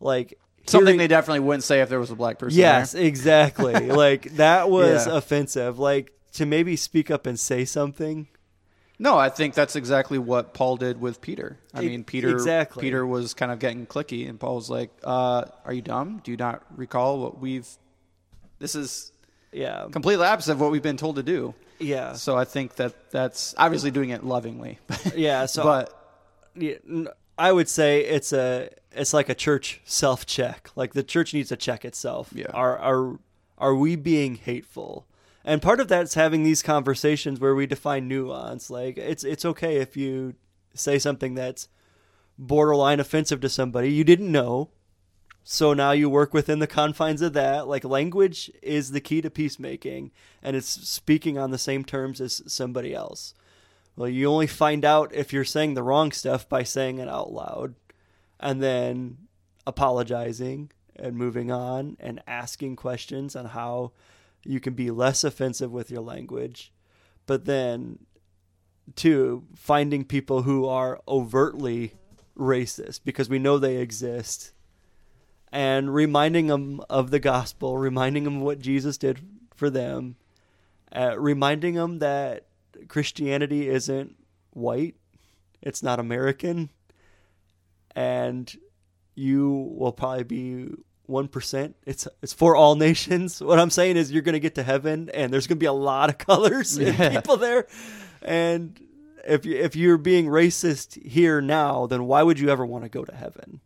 S3: like
S4: Something
S3: hearing-
S4: they definitely wouldn't say if there was a black person.
S3: Yes,
S4: there.
S3: exactly. like that was
S4: Yeah.
S3: offensive. Like to maybe speak up and say something.
S4: No, I think that's exactly what Paul did with Peter. I mean, Peter
S3: exactly.
S4: Peter was kind of getting cliquey, and Paul was like, uh, "Are you dumb? Do you not recall what we've? This is
S3: Yeah.
S4: completely opposite of what we've been told to do."
S3: Yeah.
S4: So I think that that's obviously doing it lovingly.
S3: Yeah, so
S4: but
S3: yeah, I would say it's a it's like a church self check. Like the church needs to check itself.
S4: Yeah.
S3: Are are are we being hateful? And part of that's having these conversations where we define nuance. Like it's it's okay if you say something that's borderline offensive to somebody you didn't know. So now you work within the confines of that. Like language is the key to peacemaking, and it's speaking on the same terms as somebody else. Well, you only find out if you're saying the wrong stuff by saying it out loud. And then apologizing and moving on and asking questions on how you can be less offensive with your language. But then, two, finding people who are overtly racist because we know they exist and reminding them of the gospel, reminding them what Jesus did for them, uh, reminding them that Christianity isn't white, it's not American, and you will probably be one percent. It's it's for all nations. What I'm saying is you're going to get to heaven, and there's going to be a lot of colors and people there, and if you, if you're being racist here now, then why would you ever want to go to heaven?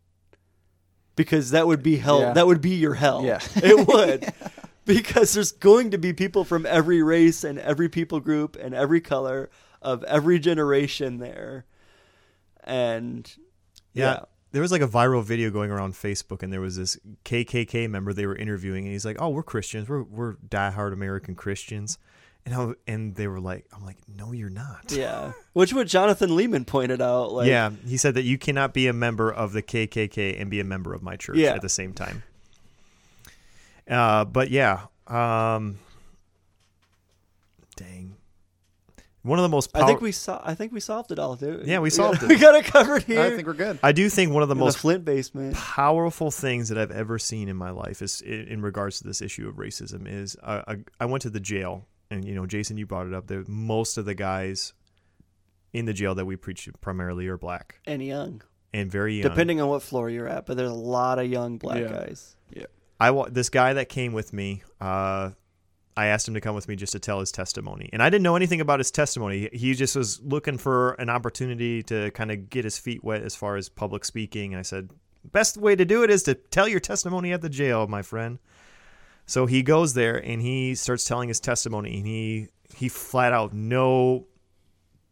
S3: Because that would be hell.
S4: Yeah.
S3: That would be your hell.
S4: Yeah.
S3: it would. Because there's going to be people from every race and every people group and every color of every generation there. And
S2: Yeah. There was like a viral video going around Facebook, and there was this KKK member they were interviewing, and he's like, "Oh, we're Christians. We're we're diehard American Christians," and I, and they were like, "I'm like, no, you're not."
S3: Yeah. Which what Jonathan Lehman pointed out. Like,
S2: yeah, he said that you cannot be a member of the KKK and be a member of my church
S3: Yeah.
S2: at the same time. Uh, but yeah, um, dang, one of the most.
S3: I think we saw. I think we solved it all, dude.
S2: Yeah, we solved it.
S3: We got it covered here.
S4: I think we're good.
S2: I do think one of the
S3: in
S2: most
S3: the Flint basement.
S2: powerful things that I've ever seen in my life is in in regards to this issue of racism is uh, I, I went to the jail and you know Jason you brought it up that most of the guys in the jail that we preach primarily are black
S3: and young,
S2: and very young.
S3: depending on what floor you're at. But there's a lot of young black
S4: Yeah.
S3: guys.
S2: I this guy that came with me. Uh, I asked him to come with me just to tell his testimony, and I didn't know anything about his testimony. He just was looking for an opportunity to kind of get his feet wet as far as public speaking. And I said, best way to do it is to tell your testimony at the jail, my friend. So he goes there and he starts telling his testimony, and he he flat out no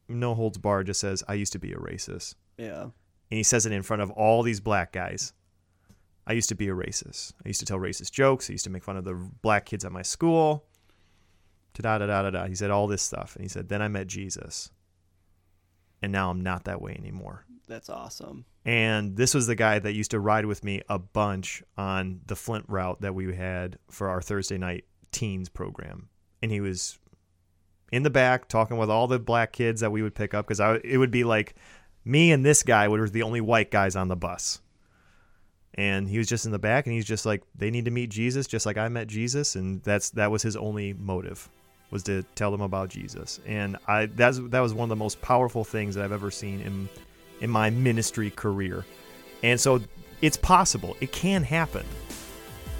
S2: no holds barred just says, "I used to be a racist,"
S3: Yeah.
S2: and he says it in front of all these black guys. I used to be a racist. I used to tell racist jokes. I used to make fun of the black kids at my school. Da da da da da. He said all this stuff, and he said, "Then I met Jesus, and now I'm not that way anymore."
S3: That's awesome.
S2: And this was the guy that used to ride with me a bunch on the Flint route that we had for our Thursday night teens program. And he was in the back talking with all the black kids that we would pick up because I it would be like me and this guy were the only white guys on the bus. And he was just in the back and he's just like they need to meet Jesus just like I met Jesus and that's that was his only motive was to tell them about Jesus. And I that's that was one of the most powerful things that I've ever seen in in my ministry career. And so it's possible. It can happen.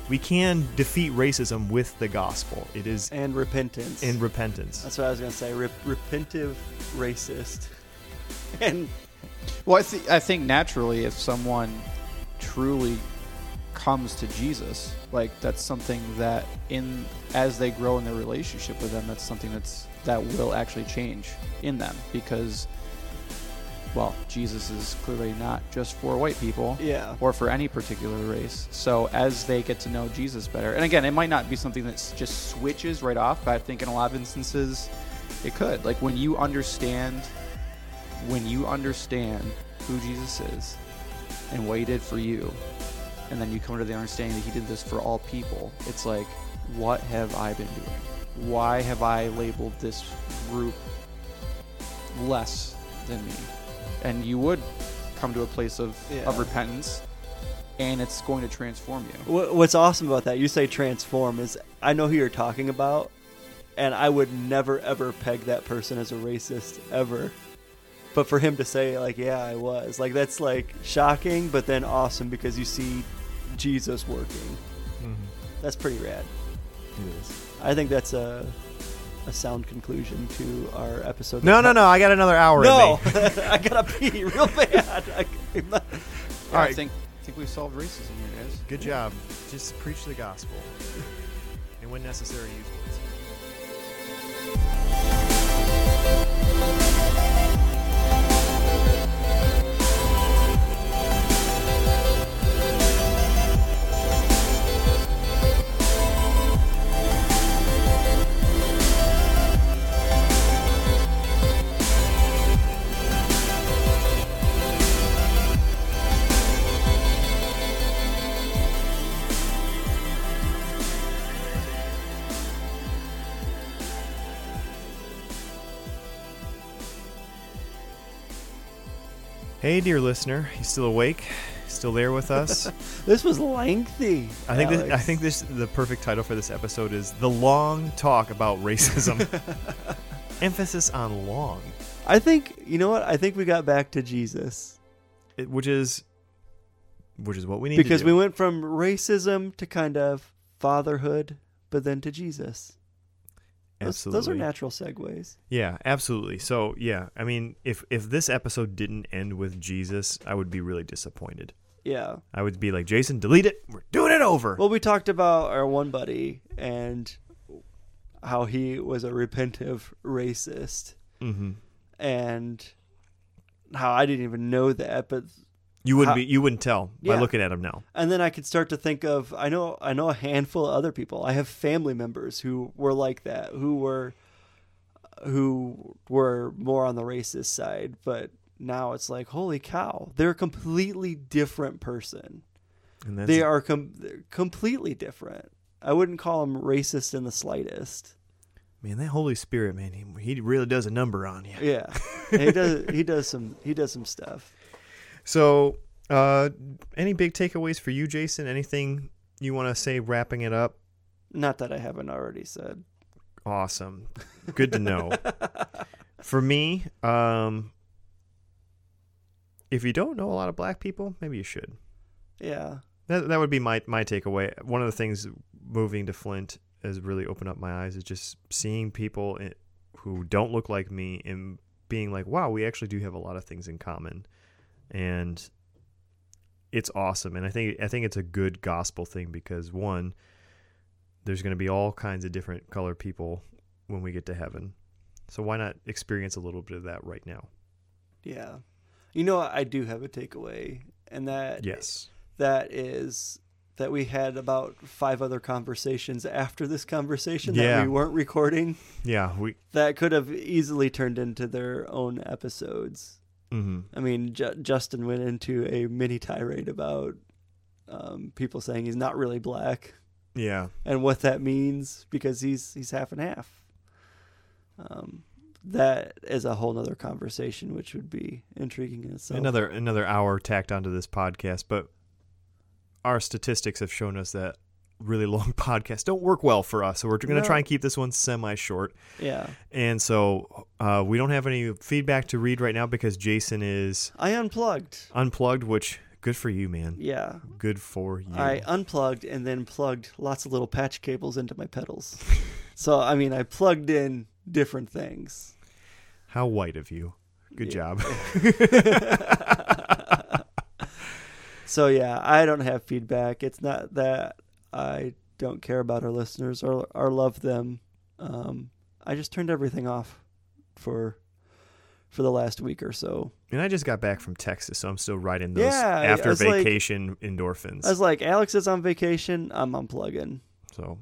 S2: We can defeat racism with the gospel. It is
S3: And repentance.
S2: in repentance.
S3: That's what I was gonna say. Rep- repentive racist. And
S4: Well, I, th- I think naturally, if someone truly comes to Jesus, like that's something that in as they grow in their relationship with them, that's something that's that will actually change in them because, well, Jesus is clearly not just for white people.
S3: yeah.
S4: Or for any particular race. So as they get to know Jesus better, and again, it might not be something that just switches right off, but I think in a lot of instances, it could. Like when you understand when you understand who Jesus is and what he did for you, and then you come to the understanding that he did this for all people, it's like, what have I been doing? Why have I labeled this group less than me? And you would come to a place of, of repentance, and it's going to transform you.
S3: What's awesome about that, you say transform, is I know who you're talking about, and I would never ever peg that person as a racist ever. But for him to say like, yeah, I was like, that's like shocking, but then awesome because you see Jesus working.
S2: Mhm.
S3: That's pretty rad.
S2: It is.
S3: I think that's a a sound conclusion to our episode.
S2: No, no, no. I got another hour
S3: No,
S2: in me.
S3: I gotta pee real bad. I, I'm
S4: Yeah,
S2: All
S4: I think I think we solved racism here, guys.
S2: Good job. Just preach the gospel. and when necessary, use words. Hey, dear listener, you still awake? Still there with us?
S3: This was lengthy.
S2: I think this, I think this the perfect title for this episode is the long talk about racism. Emphasis on long,
S3: I think you know what? I think we got back to Jesus
S2: it- which is which is what we need
S3: because
S2: to
S3: we went from racism to kind of fatherhood, but then to Jesus. Those,
S2: absolutely.
S3: those are natural segues.
S2: Yeah, absolutely. So yeah, I mean, if if this episode didn't end with Jesus, I would be really disappointed.
S3: Yeah.
S2: I would be like, Jason, delete it. We're doing it over.
S3: Well, we talked about our one buddy and how he was a repentive racist,
S2: hmm
S3: and how I didn't even know that, but
S2: You wouldn't
S3: How-
S2: be. You wouldn't tell by looking at him now.
S3: and then I could start to think of I know I know a handful of other people. I have family members who were like that, who were who were more on the racist side, but now it's like holy cow, they're a completely different person.
S2: And that's
S3: they are com- completely different. I wouldn't call them racist in the slightest.
S2: man. That Holy Spirit, man, he, he really does a number on you.
S3: Yeah, he does. He does some. He does some stuff.
S2: So, uh, any big takeaways for you, Jason? Anything you want to say wrapping it up?
S3: Not that I haven't already said.
S2: Awesome. Good to know. for me, um, if you don't know a lot of black people, maybe you should.
S3: Yeah,
S2: That that would be my my takeaway. One of the things moving to Flint has really opened up my eyes is just seeing people i- who don't look like me and being like, wow, we actually do have a lot of things in common, and it's awesome. And I think I think it's a good gospel thing because one, there's going to be all kinds of different color people when we get to heaven, so why not experience a little bit of that right now?
S3: yeah. You know, I do have a takeaway, and that
S2: Yes.
S3: that is that we had about five other conversations after this conversation
S2: Yeah.
S3: that we weren't recording
S2: Yeah. We.
S3: that could have easily turned into their own episodes.
S2: Hmm
S3: I mean, Ju- Justin went into a mini tirade about um, people saying he's not really black
S2: Yeah.
S3: and what that means because he's he's half and half. Um, that is a whole nother conversation, which would be intriguing in itself.
S2: another another hour tacked onto this podcast but our statistics have shown us that really long podcasts don't work well for us so we're going to
S3: No.
S2: try and keep this one semi short
S3: yeah,
S2: and so uh, we don't have any feedback to read right now because jason is
S3: I unplugged.
S2: unplugged which good for you man
S3: Yeah,
S2: good for you
S3: I unplugged and then plugged lots of little patch cables into my pedals. so I mean, I plugged in different things.
S2: how white of you good
S3: Yeah.
S2: job
S3: So yeah, I don't have feedback. It's not that I don't care about our listeners or or love them. Um, I just turned everything off for for the last week or so.
S2: and i just got back from texas so i'm still riding those
S3: Yeah,
S2: after
S3: was like-
S2: vacation endorphins
S3: I was like, Alex is on vacation. I'm unplugging.
S2: so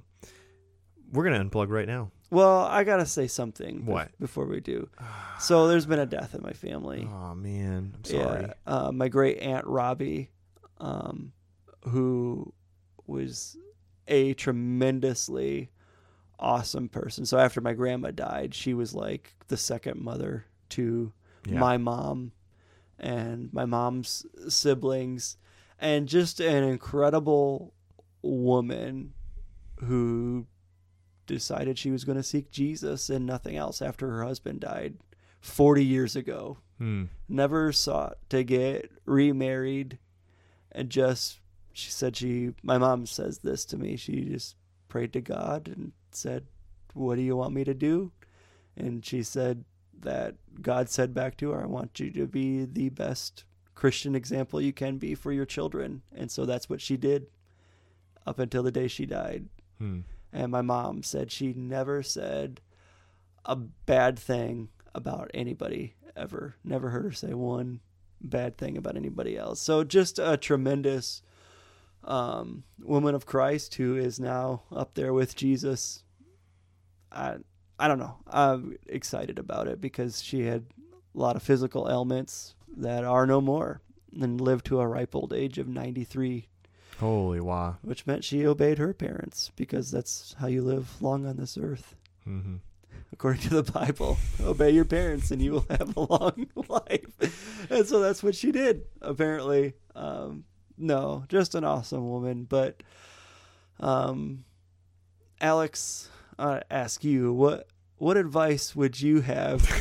S2: we're going to unplug right now
S3: Well, I gotta say something. bef-
S2: What?
S3: before we do? So there's been a death in my family.
S2: oh man i'm sorry
S3: Yeah, uh, my great aunt Robbie, um, who was a tremendously awesome person. So after my grandma died, she was like the second mother to
S2: Yeah.
S3: my mom and my mom's siblings, and just an incredible woman who decided she was going to seek Jesus and nothing else after her husband died 40 years ago
S2: Hmm.
S3: never sought to get remarried and just she said she my mom says this to me she just prayed to god and said what do you want me to do and she said that god said back to her i want you to be the best christian example you can be for your children and so that's what she did up until the day she died
S2: Hmm.
S3: and my mom said she never said a bad thing about anybody ever. Never heard her say one bad thing about anybody else. So just a tremendous um, woman of Christ who is now up there with Jesus. I I don't know. I'm excited about it because she had a lot of physical ailments that are no more and lived to a ripe old age of 93
S2: Holy wow.
S3: which meant she obeyed her parents because that's how you live long on this earth.
S2: hmm
S3: according to the Bible. Obey your parents, and you will have a long life. And so that's what she did. Apparently, um, no, just an awesome woman. But, um, Alex, I ask you what what advice would you have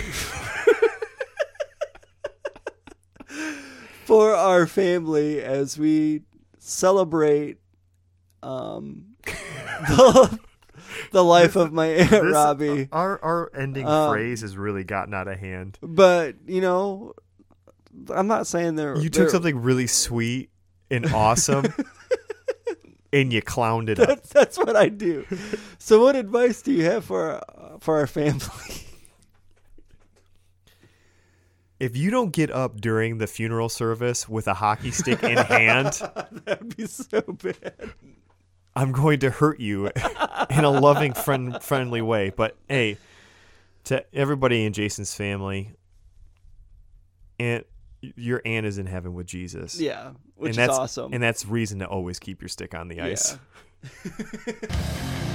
S3: for our family as we celebrate um, the, the life of my aunt
S2: This-
S3: Robbie?
S2: Our our ending
S3: Um,
S2: phrase has really gotten out of hand.
S3: But you know, I'm not saying they're
S2: You
S3: they're-
S2: took something really sweet and awesome, and you clowned it up.
S3: That's, that's what I do. So, what advice do you have for uh, for our family?
S2: If you don't get up during the funeral service with a hockey stick in hand,
S3: That'd be so bad.
S2: I'm going to hurt you in a loving, friend, friendly way. But hey, to everybody in Jason's family, aunt, your aunt is in heaven with Jesus.
S3: Yeah, which
S2: and that's
S3: is awesome.
S2: and that's reason to always keep your stick on the ice.
S3: Yeah.